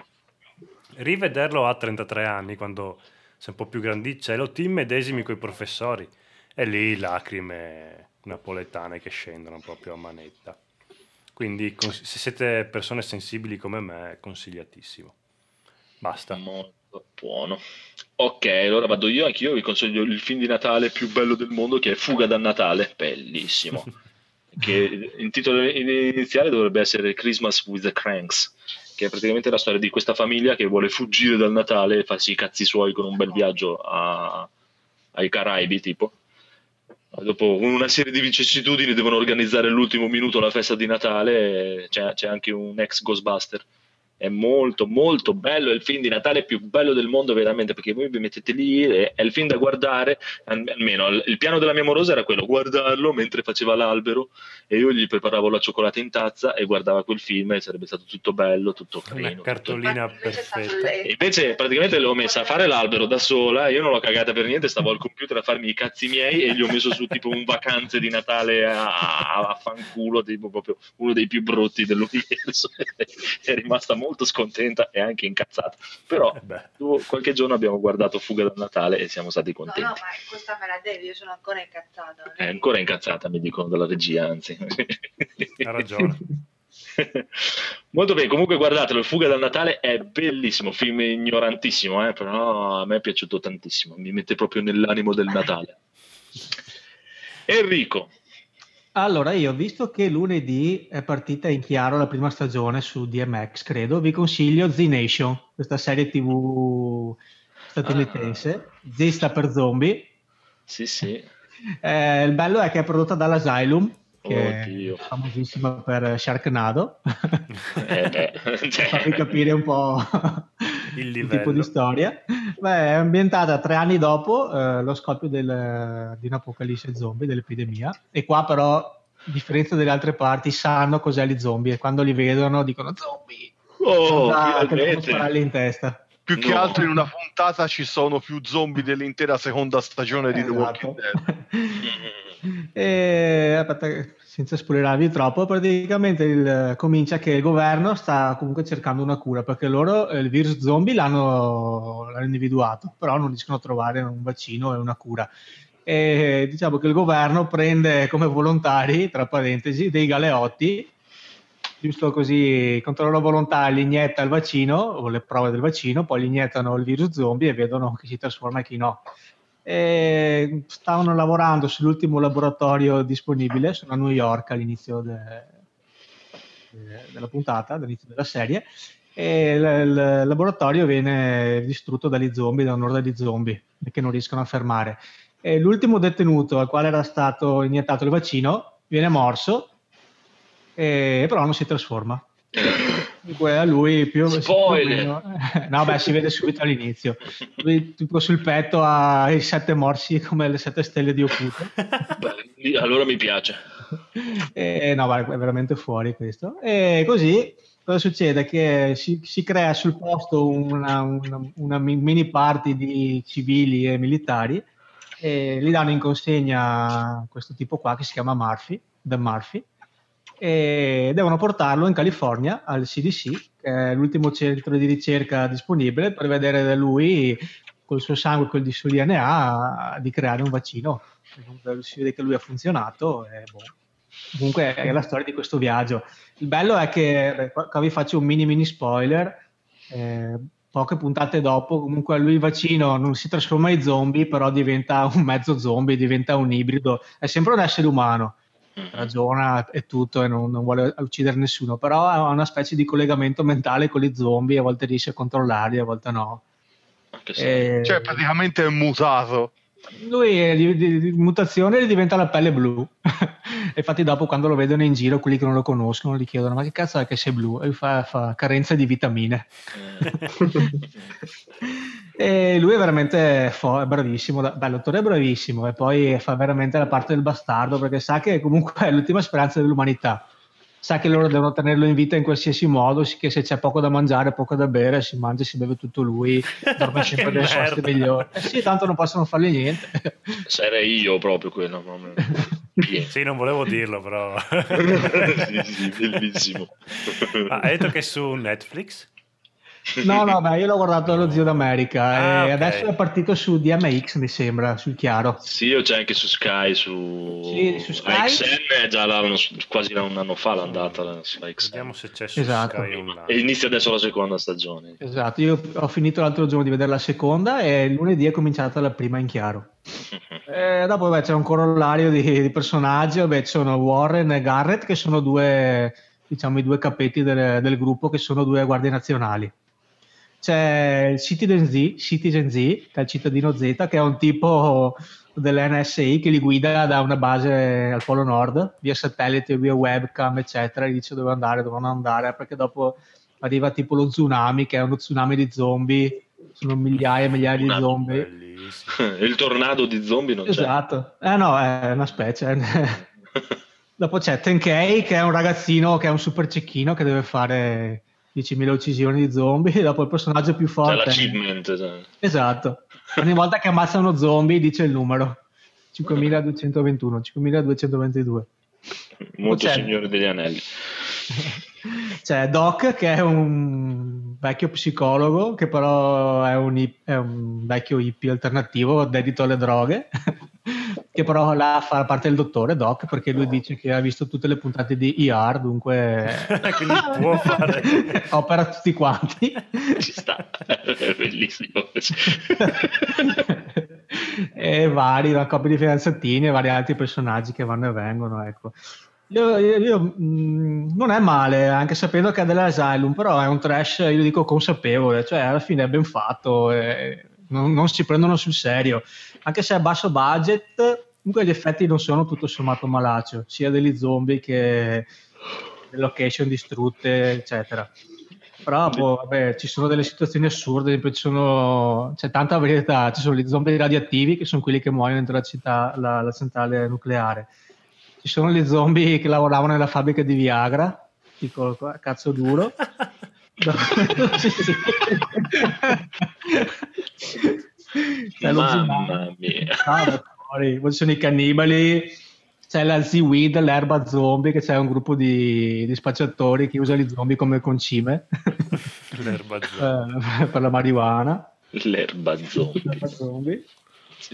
Rivederlo a 33 anni, quando sei un po' più grandicello, ti immedesimi con i professori, e lì lacrime napoletane che scendono proprio a manetta. Quindi cons- se siete persone sensibili come me, è consigliatissimo. Basta. Molto buono. Ok, allora vado io, anch'io vi consiglio il film di Natale più bello del mondo che è Fuga dal Natale, bellissimo. che in titolo iniziale dovrebbe essere Christmas with the Cranks, che è praticamente la storia di questa famiglia che vuole fuggire dal Natale e farsi i cazzi suoi con un bel viaggio a- ai Caraibi, tipo. Dopo una serie di vicissitudini devono organizzare all'ultimo minuto la festa di Natale, c'è, c'è anche un ex Ghostbuster. È molto molto bello, è il film di Natale più bello del mondo veramente perché voi vi mettete lì, e è il film da guardare, al- almeno il piano della mia amorosa era quello, guardarlo mentre faceva l'albero e io gli preparavo la cioccolata in tazza e guardava quel film e sarebbe stato tutto bello, tutto carino. Una tutto- cartolina stato perfetta. invece praticamente l'ho messa a fare l'albero da sola, io non l'ho cagata per niente, stavo al computer a farmi i cazzi miei e gli ho messo su tipo un vacanze di Natale a, a, a fanculo, tipo proprio uno dei più brutti dell'universo. è rimasta molto scontenta e anche incazzata. Però Eh dopo qualche giorno abbiamo guardato Fuga dal Natale e siamo stati No, contenti. no, ma questa me la devi, io sono ancora incazzata. È ancora incazzata, mi dicono dalla regia, anzi. ha ragione. Molto bene, comunque guardatelo, Fuga dal Natale è bellissimo, film ignorantissimo, eh, però a me è piaciuto tantissimo, mi mette proprio nell'animo del Natale. Enrico, Allora, io visto che lunedì è partita in chiaro la prima stagione su DMX, credo, vi consiglio Z Nation, questa serie TV statunitense. Z sta per zombie. sì sì, Eh, il bello è che è prodotta dall'Asylum, che Oddio. è famosissima per Sharknado. Eh beh, per cioè, farvi capire un po' Il il tipo di storia. Beh, è ambientata tre anni dopo eh, lo scoppio del- di un'apocalisse zombie, dell'epidemia. E qua però a differenza delle altre parti, sanno cos'è gli zombie e quando li vedono dicono zombie. Oh, Ah, che spararli in testa. Più che No. altro in una puntata ci sono più zombie dell'intera seconda stagione di The Walking Esatto. Dead. e aspetta, senza spoilerarvi troppo, praticamente il- comincia che il governo sta comunque cercando una cura perché loro eh, il virus zombie l'hanno, l'hanno individuato, però non riescono a trovare un vaccino e una cura. E diciamo che il governo prende come volontari, tra parentesi, dei galeotti, giusto così contro la loro volontà gli inietta il vaccino o le prove del vaccino, poi gli iniettano il virus zombie e vedono chi si trasforma e chi no. E stavano lavorando sull'ultimo laboratorio disponibile, sono a New York all'inizio de- de- della puntata, all'inizio della serie, e il, il laboratorio viene distrutto dagli zombie, da un'orda di zombie che non riescono a fermare. E l'ultimo detenuto al quale era stato iniettato il vaccino viene morso, e- però non si trasforma. Dunque a lui più Spoiler! più o meno- no, beh, si vede subito all'inizio. Lui tipo sul petto ha i sette morsi come le sette stelle di Okuto. Beh, allora mi piace. E, no, guarda, è veramente fuori questo. E così cosa succede? Che si, si crea sul posto una, una- una mi- mini party di civili e militari e gli danno in consegna questo tipo qua che si chiama Murphy, The Murphy, e devono portarlo in California al CDC, che è l'ultimo centro di ricerca disponibile per vedere da lui col suo sangue e col suo DNA di creare un vaccino. Si vede che lui ha funzionato e boh. Comunque è la storia di questo viaggio. Il bello è che, qua vi faccio un mini mini spoiler, eh, poche puntate dopo, comunque lui il vaccino non si trasforma in zombie, però diventa un mezzo zombie, diventa un ibrido, è sempre un essere umano, ragiona e tutto e non, non vuole uccidere nessuno, però ha una specie di collegamento mentale con gli zombie, a volte riesce a controllarli, a volte no. Anche se- E Cioè, praticamente è mutato. lui è di, di- di mutazione gli diventa la pelle blu. e infatti dopo quando lo vedono in giro, quelli che non lo conoscono gli chiedono ma che cazzo è che sei blu? E lui fa, fa carenza di vitamine. e lui è veramente fo- è bravissimo, beh, l'attore è bravissimo e poi fa veramente la parte del bastardo perché sa che comunque è l'ultima speranza dell'umanità. Sa che loro devono tenerlo in vita in qualsiasi modo, che se c'è poco da mangiare, poco da bere, si mangia e si beve tutto lui, dorme sempre nelle soste migliori. Eh sì, tanto non possono fargli niente. Sarei io proprio quello. proprio. Pieno. Sì, non volevo dirlo, però. sì, sì, bellissimo. Ah, hai detto che è su Netflix? No, no, beh, io l'ho guardato lo Zio d'America Ah, e ok. adesso è partito su DMX, mi sembra, sul chiaro. Sì, io c'è anche su Sky, su, Sì, su Sky. AXN, già l'hanno- quasi un anno fa l'è andata la- su AXN. Vediamo se c'è su Esatto. Sky. E inizia adesso la seconda stagione. Esatto, io ho finito l'altro giorno di vedere la seconda e lunedì è cominciata la prima in chiaro. E dopo beh, c'è un corollario di, di personaggi, vabbè, ci sono Warren e Garrett che sono due, diciamo, i due capetti del, del gruppo che sono due guardie nazionali. C'è il Citizen Z, Citizen Z, che è il cittadino Z, che è un tipo dell'NSI che li guida da una base al Polo Nord, via satellite, via webcam, eccetera, gli dice dove andare, dove non andare, perché dopo arriva tipo lo tsunami, che è uno tsunami di zombie, sono migliaia e migliaia di zombie. Bellissimo. Il tornado di zombie non c'è. Esatto, eh no, è una specie. Dopo c'è Tenkei che è un ragazzino che è un super cecchino che deve fare 10.000 uccisioni di zombie. Dopo il personaggio più C'è forte. l'achievement. cioè. Esatto. Ogni volta che ammazza uno zombie dice il numero. 5221, 5222. Molto C'è- signore degli anelli. C'è Doc che è un vecchio psicologo che però è un, è un vecchio hippie alternativo dedito alle droghe che però là fa parte del dottore Doc perché lui dice che ha visto tutte le puntate di ER dunque Quindi può fare. opera tutti quanti Ci sta. È bellissimo. e vari, una coppia di fidanzatini e vari altri personaggi che vanno e vengono ecco. Io, io- io, mh, non è male, anche sapendo che è dell'Asylum, però è un trash, io dico consapevole, cioè alla fine è ben fatto, e non, non si prendono sul serio. Anche se è a basso budget, comunque gli effetti non sono tutto sommato malaccio, sia degli zombie che delle location distrutte, eccetera. Però boh, vabbè, ci sono delle situazioni assurde, esempio ci sono, c'è tanta varietà, ci sono gli zombie radioattivi che sono quelli che muoiono dentro la città, la, la centrale nucleare. ci sono gli zombie che lavoravano nella fabbrica di Viagra, dico cazzo duro. No, Cioè, lo Mamma zombie- mia. Ah, fuori. Poi ci sono i cannibali, c'è la Z-Weed, l'erba zombie, che c'è un gruppo di, di spacciatori che usa gli zombie come concime L'erba zombie. eh, per la marijuana. L'erba zombie. L'erba zombie.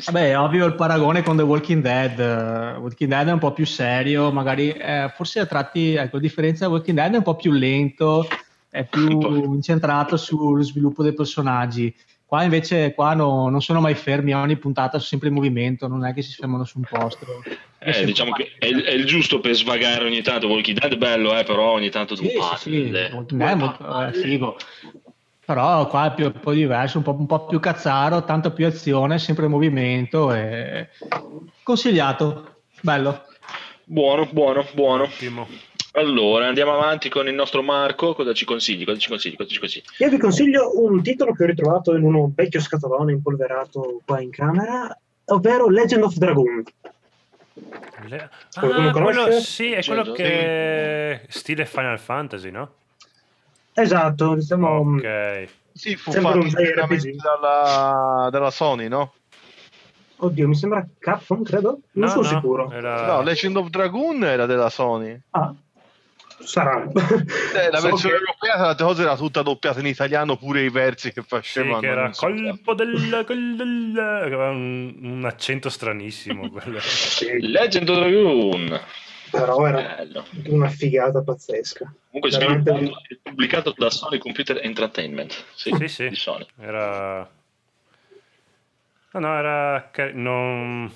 Vabbè, ovvio il paragone con The Walking Dead. Eh, Walking Dead è un po' più serio, magari eh, forse a tratti, ecco, la differenza The Walking Dead è un po' più lento, è più incentrato sullo sviluppo dei personaggi. Qua invece qua no- non sono mai fermi, ogni puntata sono sempre in movimento, non è che si fermano su un posto. Eh, diciamo che è, il- è il giusto per svagare ogni tanto. Walking Dead è bello, eh, però ogni tanto tu Sì, sì, sì, è molto è figo. Però qua è più, un po' diverso, un po', un po' più cazzaro, tanto più azione, sempre in movimento. E... Consigliato, bello. Buono, buono, buono. Ottimo. Allora, andiamo avanti con il nostro Marco. Cosa ci consigli? Cosa ci consigli? Cosa ci consigli? Io vi consiglio un titolo che ho ritrovato in uno vecchio scatolone impolverato qua in camera, ovvero Legend of Dragoon. Le- Ah, quello, sì, è quello che stile Final Fantasy, no? Esatto, diciamo... Ok. Sì, fu fatto dalla, dalla Sony, no? Oddio, mi sembra Capcom, credo? Non No, sono no, sicuro. Era... No, Legend of Dragoon era della Sony. Ah, sarà. Eh, la So versione che- europea, tra l'altra cosa, era tutta doppiata in italiano, pure i versi che Sì, facevano. che era so. colpo del... quel del- aveva un, un accento stranissimo. quello. Sì, Legend of Dragoon. però era Bello. una figata pazzesca. Comunque Veramente- sviluppato e pubblicato da Sony Computer Entertainment. Sì, Sì, sì. di Sony. Era... No, no, era... car- Non...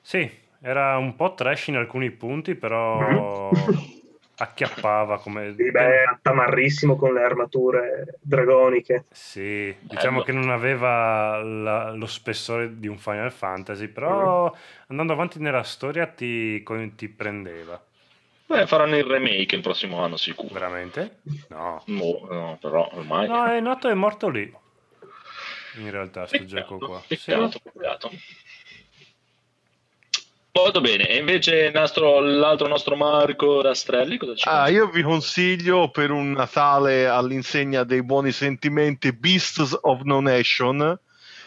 Sì, era un po' trash in alcuni punti, però acchiappava come... Sì, beh, tamarrissimo con le armature dragoniche. Sì, diciamo Bello. che non aveva la- lo spessore di un Final Fantasy, però andando avanti nella storia ti, ti prendeva. Beh, faranno il remake il prossimo anno sicuro. Veramente? No. Mo- no, però ormai. No, è noto è morto lì. In realtà, sto Peccato, gioco qua. Peccato, Sì. peccato. Molto bene, e invece nostro- l'altro nostro Marco Rastrelli cosa ci Ah, io vi consiglio per un Natale all'insegna dei buoni sentimenti Beasts of No Nation,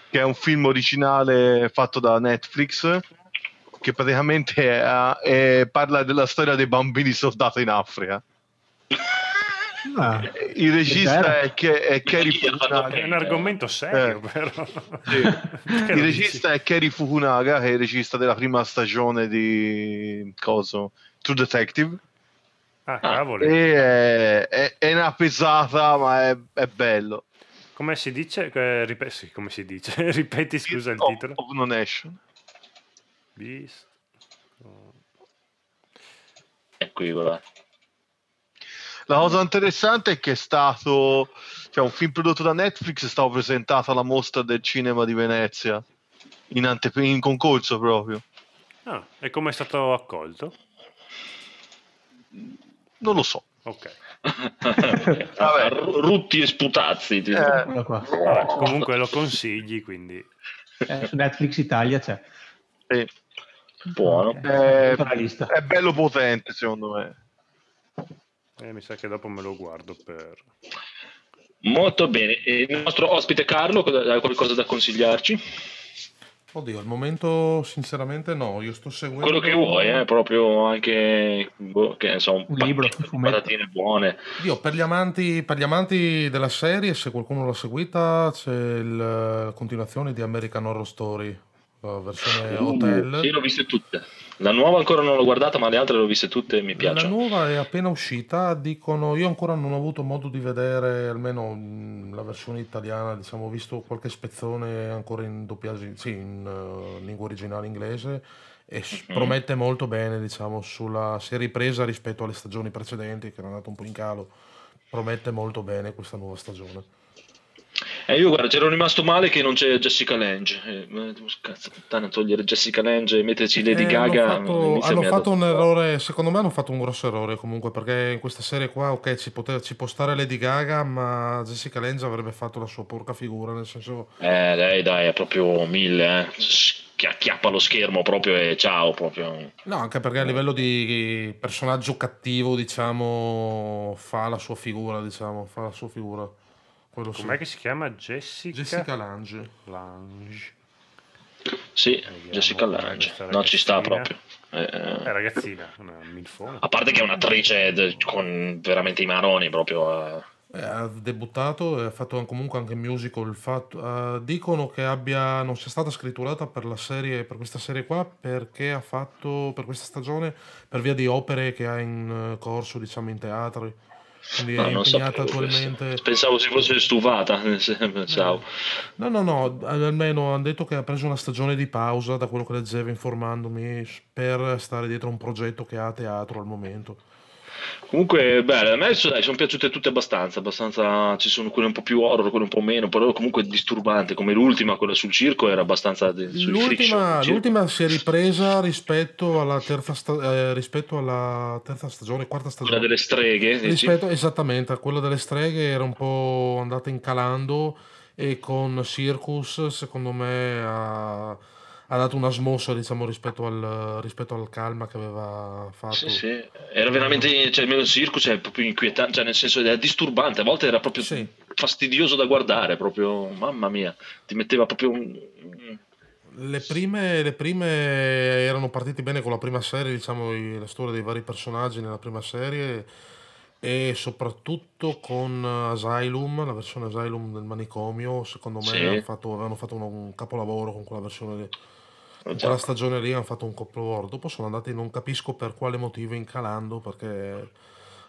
che è un film originale fatto da Netflix, che praticamente è- è- parla della storia dei bambini soldati in Africa. Ah, Il regista è, che, è Kerry Fukunaga. È un argomento serio, Eh. però. Sì. Il regista è Kerry Fukunaga, che è il regista della prima stagione di coso, True Detective. dici? Ah, cavoli. E è, è- è una pesata, ma è, è bello. Come si dice? Eh, ripe- sì, come si dice? Ripeti, scusa il Of- titolo. Of No Nation. Beast. Ecco, guarda. La cosa interessante è che è stato cioè, un film prodotto da Netflix, è stato presentato alla mostra del cinema di Venezia in, antepe- in concorso proprio. Ah, e come è stato accolto? Non lo so. Ok. Vabbè, ru- rutti e sputazzi. tipo. Eh. Vabbè, comunque lo consigli, quindi... Eh, su Netflix Italia c'è. sì. Buono. Ok, Eh, lista. è bello potente, secondo me. Eh, mi sa che dopo me lo guardo per... Molto bene. E il nostro ospite Carlo, hai qualcosa da consigliarci? Oddio, al momento sinceramente no, io sto seguendo... Quello che vuoi, eh, proprio anche boh, che ne so, un, Un libro, patatine buone. Io, per, gli amanti, per gli amanti della serie, se qualcuno l'ha seguita, c'è il- la continuazione di American Horror Story, la versione Uh, Hotel. sì, l'ho viste tutte. La nuova ancora non l'ho guardata, ma le altre le ho viste tutte e mi La piacciono. nuova è appena uscita, dicono, io ancora non ho avuto modo di vedere almeno mm, la versione italiana, diciamo, ho visto qualche spezzone ancora in doppiaggio, sì, in eh, lingua originale inglese e Mhm. promette molto bene, diciamo, sulla si è ripresa rispetto alle stagioni precedenti che erano andate un po' in calo. Promette molto bene questa nuova stagione. Eh, io guarda, c'ero rimasto male che non c'è Jessica Lange. Eh, cazzo, puttana, togliere Jessica Lange e metterci Lady Eh, Gaga. hanno fatto, hanno fatto un errore, secondo me hanno fatto un grosso errore comunque perché in questa serie qua ok ci, pote- ci può stare Lady Gaga ma Jessica Lange avrebbe fatto la sua porca figura nel senso Eh, lei dai, è proprio mille, eh. che acchiappa lo schermo proprio e ciao proprio. No, anche perché a livello di personaggio cattivo, diciamo, fa la sua figura, diciamo, fa la sua figura. Quello sì. Com'è che si chiama? Jessica? Jessica Lange. Lange. Sì, Vediamo Jessica Lange. No, ci sta proprio. Eh, È ragazzina, una milfona. a parte che è un'attrice de- con veramente i maroni proprio. eh. Eh, ha debuttato e ha fatto comunque anche musical. Fatto- eh, dicono che abbia, non sia stata scritturata per la serie, per questa serie qua perché ha fatto per questa stagione per via di opere che ha in eh, corso, diciamo, in teatri. Quindi No, è impegnata questo. attualmente. Pensavo si fosse stufata. Pensavo. No, no, no, almeno hanno detto che ha preso una stagione di pausa da quello che leggevo informandomi per stare dietro a un progetto che ha a teatro al momento. Comunque, beh, a me dai, sono piaciute tutte abbastanza, abbastanza. Ci sono quelle un po' più horror, quelle un po' meno, però comunque disturbante. Come l'ultima, quella sul circo, era abbastanza. L'ultima, sì. l'ultima si è ripresa rispetto alla terza, sta- eh, rispetto alla terza stagione, quarta Quella stagione. delle streghe. Rispetto, esattamente, a quella delle streghe era un po' andata incalando e con Circus secondo me ha, ha dato una smossa diciamo rispetto al, rispetto al calma che aveva fatto. Sì, sì. Era veramente. Cioè, il circus è proprio inquietante, cioè, nel senso era disturbante. A volte era proprio Sì. fastidioso da guardare. Proprio, mamma mia, ti metteva proprio un. Le prime, le prime erano partiti bene con la prima serie, diciamo, la storia dei vari personaggi nella prima serie e soprattutto con Asylum, la versione Asylum del manicomio, secondo me Sì. hanno fatto- avevano fatto un, un capolavoro con quella versione. Quella stagione lì hanno fatto un capolavoro. Dopo sono andati, non capisco per quale motivo, incalando, perché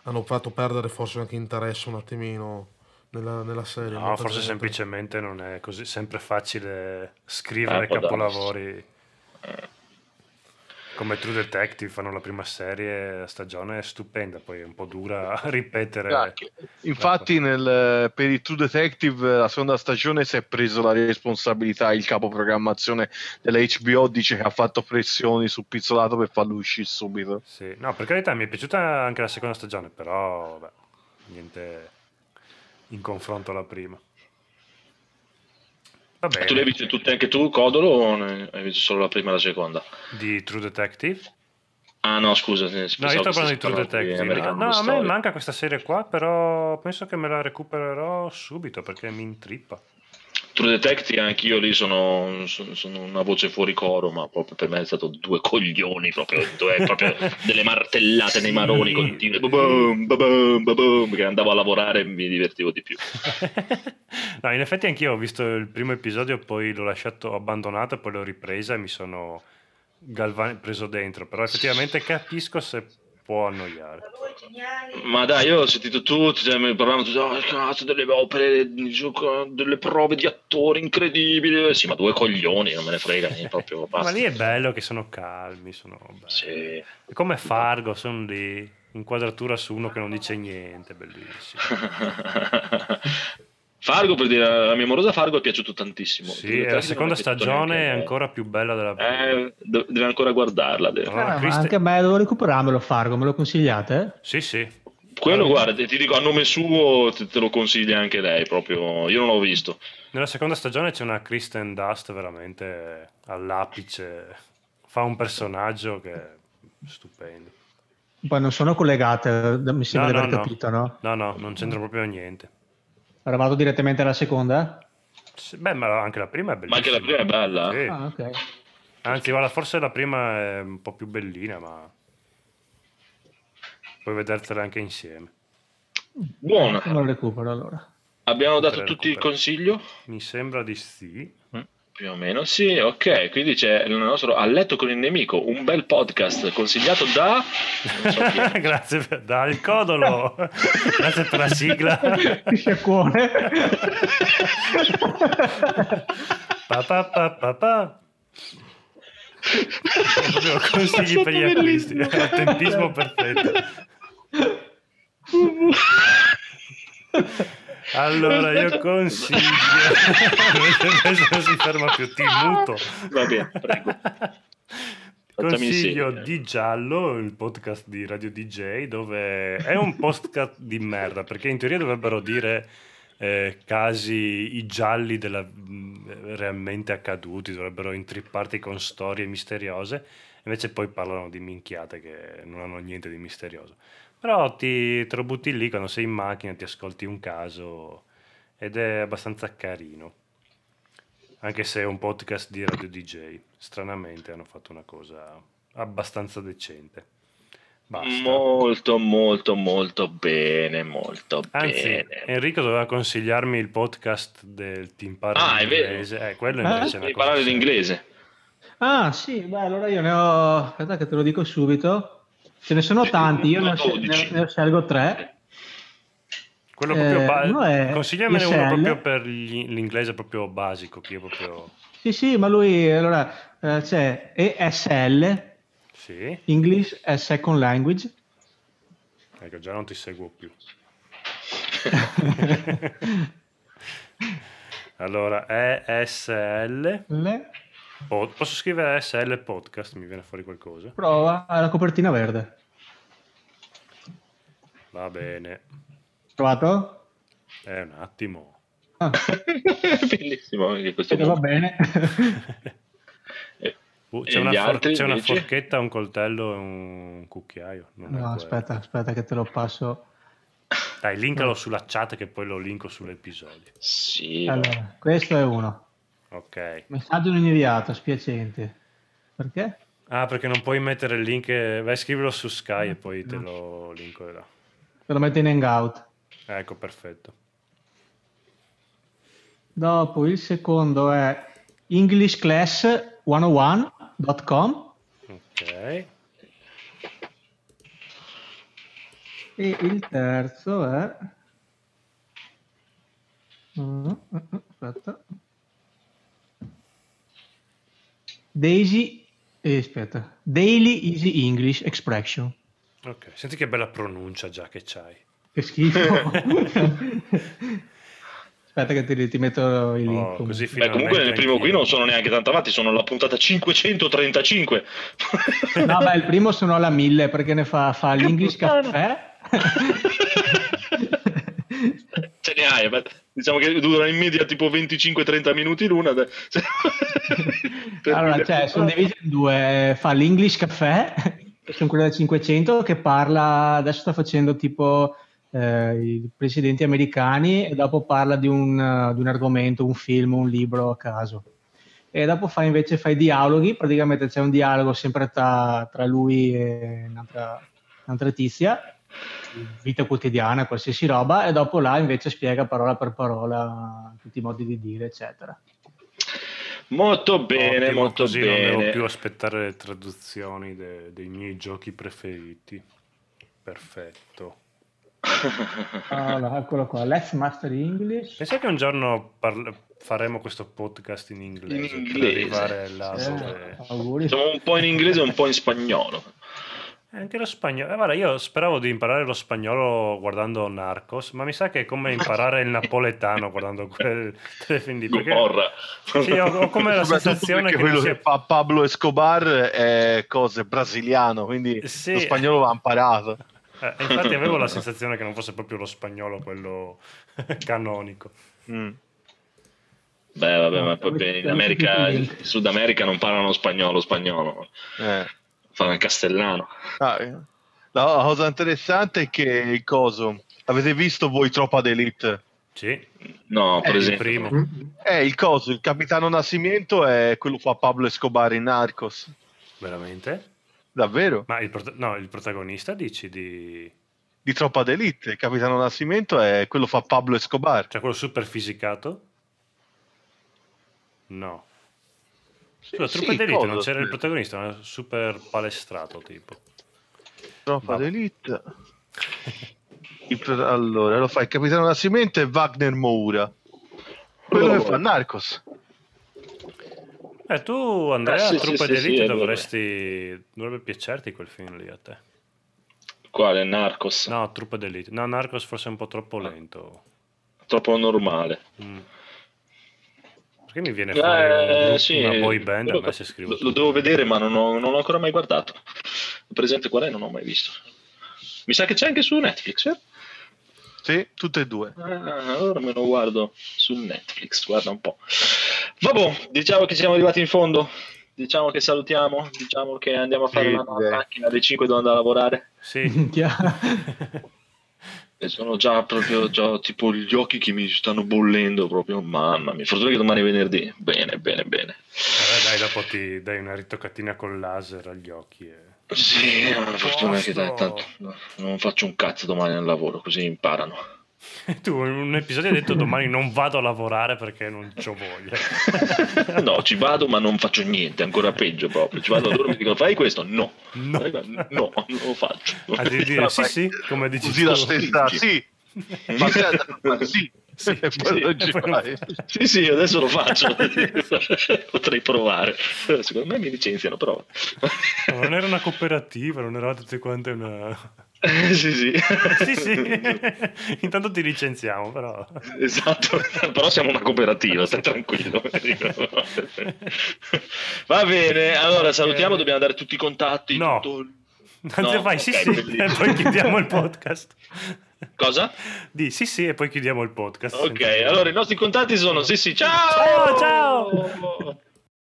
hanno fatto perdere forse anche interesse un attimino nella, nella serie. No, forse gente. semplicemente non è così sempre facile scrivere Eh, può darsi. Come True Detective fanno la prima serie, la stagione è stupenda, poi è un po' dura a ripetere. Ah, che- Infatti, nel- per il True Detective, la seconda stagione si è preso la responsabilità. Il capo programmazione della HBO dice che ha fatto pressioni sul pizzolato per farlo uscire subito. Sì, no, per carità mi è piaciuta anche la seconda stagione, però vabbè, niente in confronto alla prima. Bene. Tu le hai viste tutte anche tu, Codolo, o ne- hai visto solo la prima e la seconda? Di True Detective? Ah, no, scusa. No, io sto parlando di True Detective. No, Horror a me manca questa serie qua, però penso che me la recupererò subito perché mi intrippa. True Detective, anch'io lì sono, sono, sono una voce fuori coro, ma proprio per me è stato due coglioni, proprio, due- proprio delle martellate nei maroni continue, ba-bum, ba-bum, ba-bum, che andavo a lavorare e mi divertivo di più. no, in effetti anch'io ho visto il primo episodio, poi l'ho lasciato abbandonato, poi l'ho ripresa e mi sono galvan- preso dentro, però effettivamente capisco se può annoiare. Ma dai, io ho sentito tutti, cioè, mi parlavano tutti, oh, cazzo, delle opere, delle prove di attori incredibili. Sì, ma due coglioni, non me ne frega, proprio Ma basta. lì è bello che sono calmi, sono belli. Sì. È come Fargo, sono lì, inquadratura su uno che non dice niente, bellissimo. Fargo, per dire, la mia amorosa Fargo è piaciuto tantissimo. Sì, la seconda stagione è ancora più bella della prima. Eh, deve ancora guardarla. deve- Allora, Ah, Christi- anche a me devo recuperarmelo Fargo, me lo consigliate? Sì, sì. Quello, guarda, ti, ti dico a nome suo, te, te lo consiglia anche lei. Proprio, io non l'ho visto. Nella seconda stagione c'è una Kristen Dust veramente all'apice. Fa un personaggio che è stupendo. Poi non sono collegate, mi sembra di aver capito, no? No, no, non c'entra proprio niente. Era vado direttamente alla seconda? Sì, Beh, ma anche la prima è Ma bellissima. anche la prima è bella. Sì. Ah, ok. Anzi, guarda, forse la prima è un po' più bellina, ma puoi vedertela anche insieme. Buona. Lo recupero allora. Abbiamo dato tutti il consiglio? Mi sembra di sì. Più o meno, sì, ok. Quindi c'è il nostro A letto con il nemico, un bel podcast consigliato da. Non so. Grazie per, dal codolo. Grazie per la sigla. Sciacquone. Pa, pa, pa, pa, pa. Proprio consigli per gli acquisti. Tempismo perfetto. Allora, io consiglio. Non si ferma più, ti muto. Va bene, prego. Consiglio di Giallo, il podcast di Radio DJ, dove è un podcast di merda, perché in teoria dovrebbero dire eh, casi, i gialli della, mh, realmente accaduti, dovrebbero intripparti con storie misteriose, invece poi parlano di minchiate che non hanno niente di misterioso. Però ti, te lo butti lì quando sei in macchina, ti ascolti un caso ed è abbastanza carino. Anche se è un podcast di radio DJ. Stranamente hanno fatto una cosa abbastanza decente. Basta. Molto, molto, molto bene, molto Anzi, bene. Enrico doveva consigliarmi il podcast del Team Party Ah, è vero. inglese. Eh, quello Ah, invece è una Devi cosa parlare l'inglese. Ah, sì, beh, allora io ne ho. Aspetta, che te lo dico subito. Ce ne sono tanti, io ne, ho- 12. ne, scelgo tre. Quello proprio Eh, ba- uno è Consigliamene uno proprio per gli- l'inglese proprio basico, che io proprio... Sì, sì, ma lui allora eh, c'è ESL, Sì, English as Second Language. ecco, già non ti seguo più. allora, ESL... Le- po- posso scrivere ESL podcast? Mi viene fuori qualcosa? Prova la copertina verde. Va bene. Trovato? Eh, un attimo. Ah, Bellissimo anche questo. va bene. Eh, Uh, c'è una, for- c'è una forchetta, un coltello e un cucchiaio. Non No, quello. aspetta, aspetta che te lo passo. Dai, linkalo sulla chat che poi lo linko sull'episodio. Sì, Allora, questo è uno. Ok. Messaggio non inviato, spiacente. Perché? Ah, perché non puoi mettere il link. Vai a scriverlo su Sky e poi te lo linko là. Te lo metto in hangout. Ecco, perfetto. Dopo il secondo è englishclass101.com Ok. e il terzo è Mm, mm, mm, aspetta Daisy eh, aspetta Daily Easy English Expression Ok. Senti che bella pronuncia già che c'hai. che schifo aspetta che ti, ti metto il link Oh, così Beh, comunque nel primo qui non sono neanche tanto avanti, sono alla puntata 535. no beh il primo sono alla 1000 perché ne fa, fa l'English caffè Hai, beh, diciamo che dura in media tipo 25-30 minuti l'una. Allora, cioè, sono divisi in due. Fa l'English Caffè, che sono quello da 500, che parla, adesso sta facendo tipo eh, i presidenti americani e dopo parla di un, eh, di un argomento, un film, un libro a caso. E dopo fa invece fa i dialoghi, praticamente c'è un dialogo sempre tra, tra lui e un'altra, un'altra tizia, vita quotidiana, qualsiasi roba, e dopo là invece spiega parola per parola tutti i modi di dire, eccetera. Molto bene, Ottimo, molto così non bene. devo più aspettare le traduzioni de- dei miei giochi preferiti. Perfetto. Allora, eccolo qua, Let's Master English. Pensa che un giorno parla- faremo questo podcast in inglese, In per inglese. arrivare là Eh, dove... auguri. Siamo un po' in inglese e un po' in spagnolo. Eh, Anche lo spagnolo. Eh, guarda, io speravo di imparare lo spagnolo guardando Narcos, ma mi sa che è come imparare il napoletano guardando quel telefilm lì. Perché... Gomorra. Sì, ho, ho come la sensazione che quello sia... che fa Pablo Escobar è cose brasiliano, quindi Sì. lo spagnolo va imparato. Eh, infatti avevo la sensazione che non fosse proprio lo spagnolo quello canonico. Mm. Beh, vabbè, ma poi in America, in. Sud America non parlano spagnolo, spagnolo, Eh. Parlano castellano. Ah, eh. la cosa interessante è che il coso. Avete visto voi Troppa d'Elite? Sì, No, per il esempio. primo. Eh, il coso, il capitano Nascimento è quello che fa Pablo Escobar in Narcos. Veramente? Davvero? Ma il, prota- no, il protagonista dici di... Di Troppa d'Elite, il capitano Nascimento è quello che fa Pablo Escobar. Cioè quello super fisicato? No. Scusa, Sì, Truppa d'Elite non c'era il protagonista, ma super palestrato tipo. Troppa d'Elite. Allora, lo fa il capitano Nascimento e Wagner Moura. Quello che fa Narcos. Eh, tu Andrea, Eh, sì, Truppa sì, d'Elite sì, dovresti... dovrebbe piacerti quel film lì a te. Quale? Narcos? No, Truppa d'Elite. No, Narcos forse è un po' troppo lento. Troppo normale. Mm. Perché mi viene fuori un Eh, sì, una boy band però a me se scrivo lo, tutto. lo devo vedere, ma non ho, non ho ancora mai guardato. Presente qual è? Non ho mai visto. Mi sa che c'è anche su Netflix. eh? Sì, tutte e due. Ah, allora me lo guardo su Netflix, guarda un po'. Vabbè, diciamo che siamo arrivati in fondo. Diciamo che salutiamo, diciamo che andiamo a fare Sì, la direi. macchina alle 5 devo andare a lavorare. Sì. E sono già proprio già, tipo gli occhi che mi stanno bollendo proprio, mamma mia. Fortuna che domani è venerdì. Bene, bene, bene. Vabbè, dai, dopo ti dai una ritoccatina col laser agli occhi. E... Sì, ma fortuna che dai, tanto no, non faccio un cazzo domani al lavoro, così imparano. Tu in un episodio hai detto domani non vado a lavorare perché non c'ho voglia. no, ci vado ma non faccio niente, ancora peggio proprio. Ci vado a loro e mi dicono fai questo? No. No. no, non lo faccio. A dire sì, sì, come dici Così tu. la stessa, sì. Ma, sì. Sì, e poi sì, non ci non. Sì, sì, adesso lo faccio. Potrei provare. Secondo me mi licenziano, prova. No, non era una cooperativa, non eravate tutte quante una... Eh, sì, sì. sì, sì. Intanto ti licenziamo, però. Esatto, però siamo una cooperativa, stai tranquillo. Va bene, allora salutiamo, dobbiamo dare tutti i contatti. No. tutto Anzi, No, fai sì, ok, sì, bellissimo. e poi chiudiamo il podcast. Cosa? Di sì, sì, e poi chiudiamo il podcast. Ok, allora i nostri contatti sono sì sì, ciao! Ciao, ciao!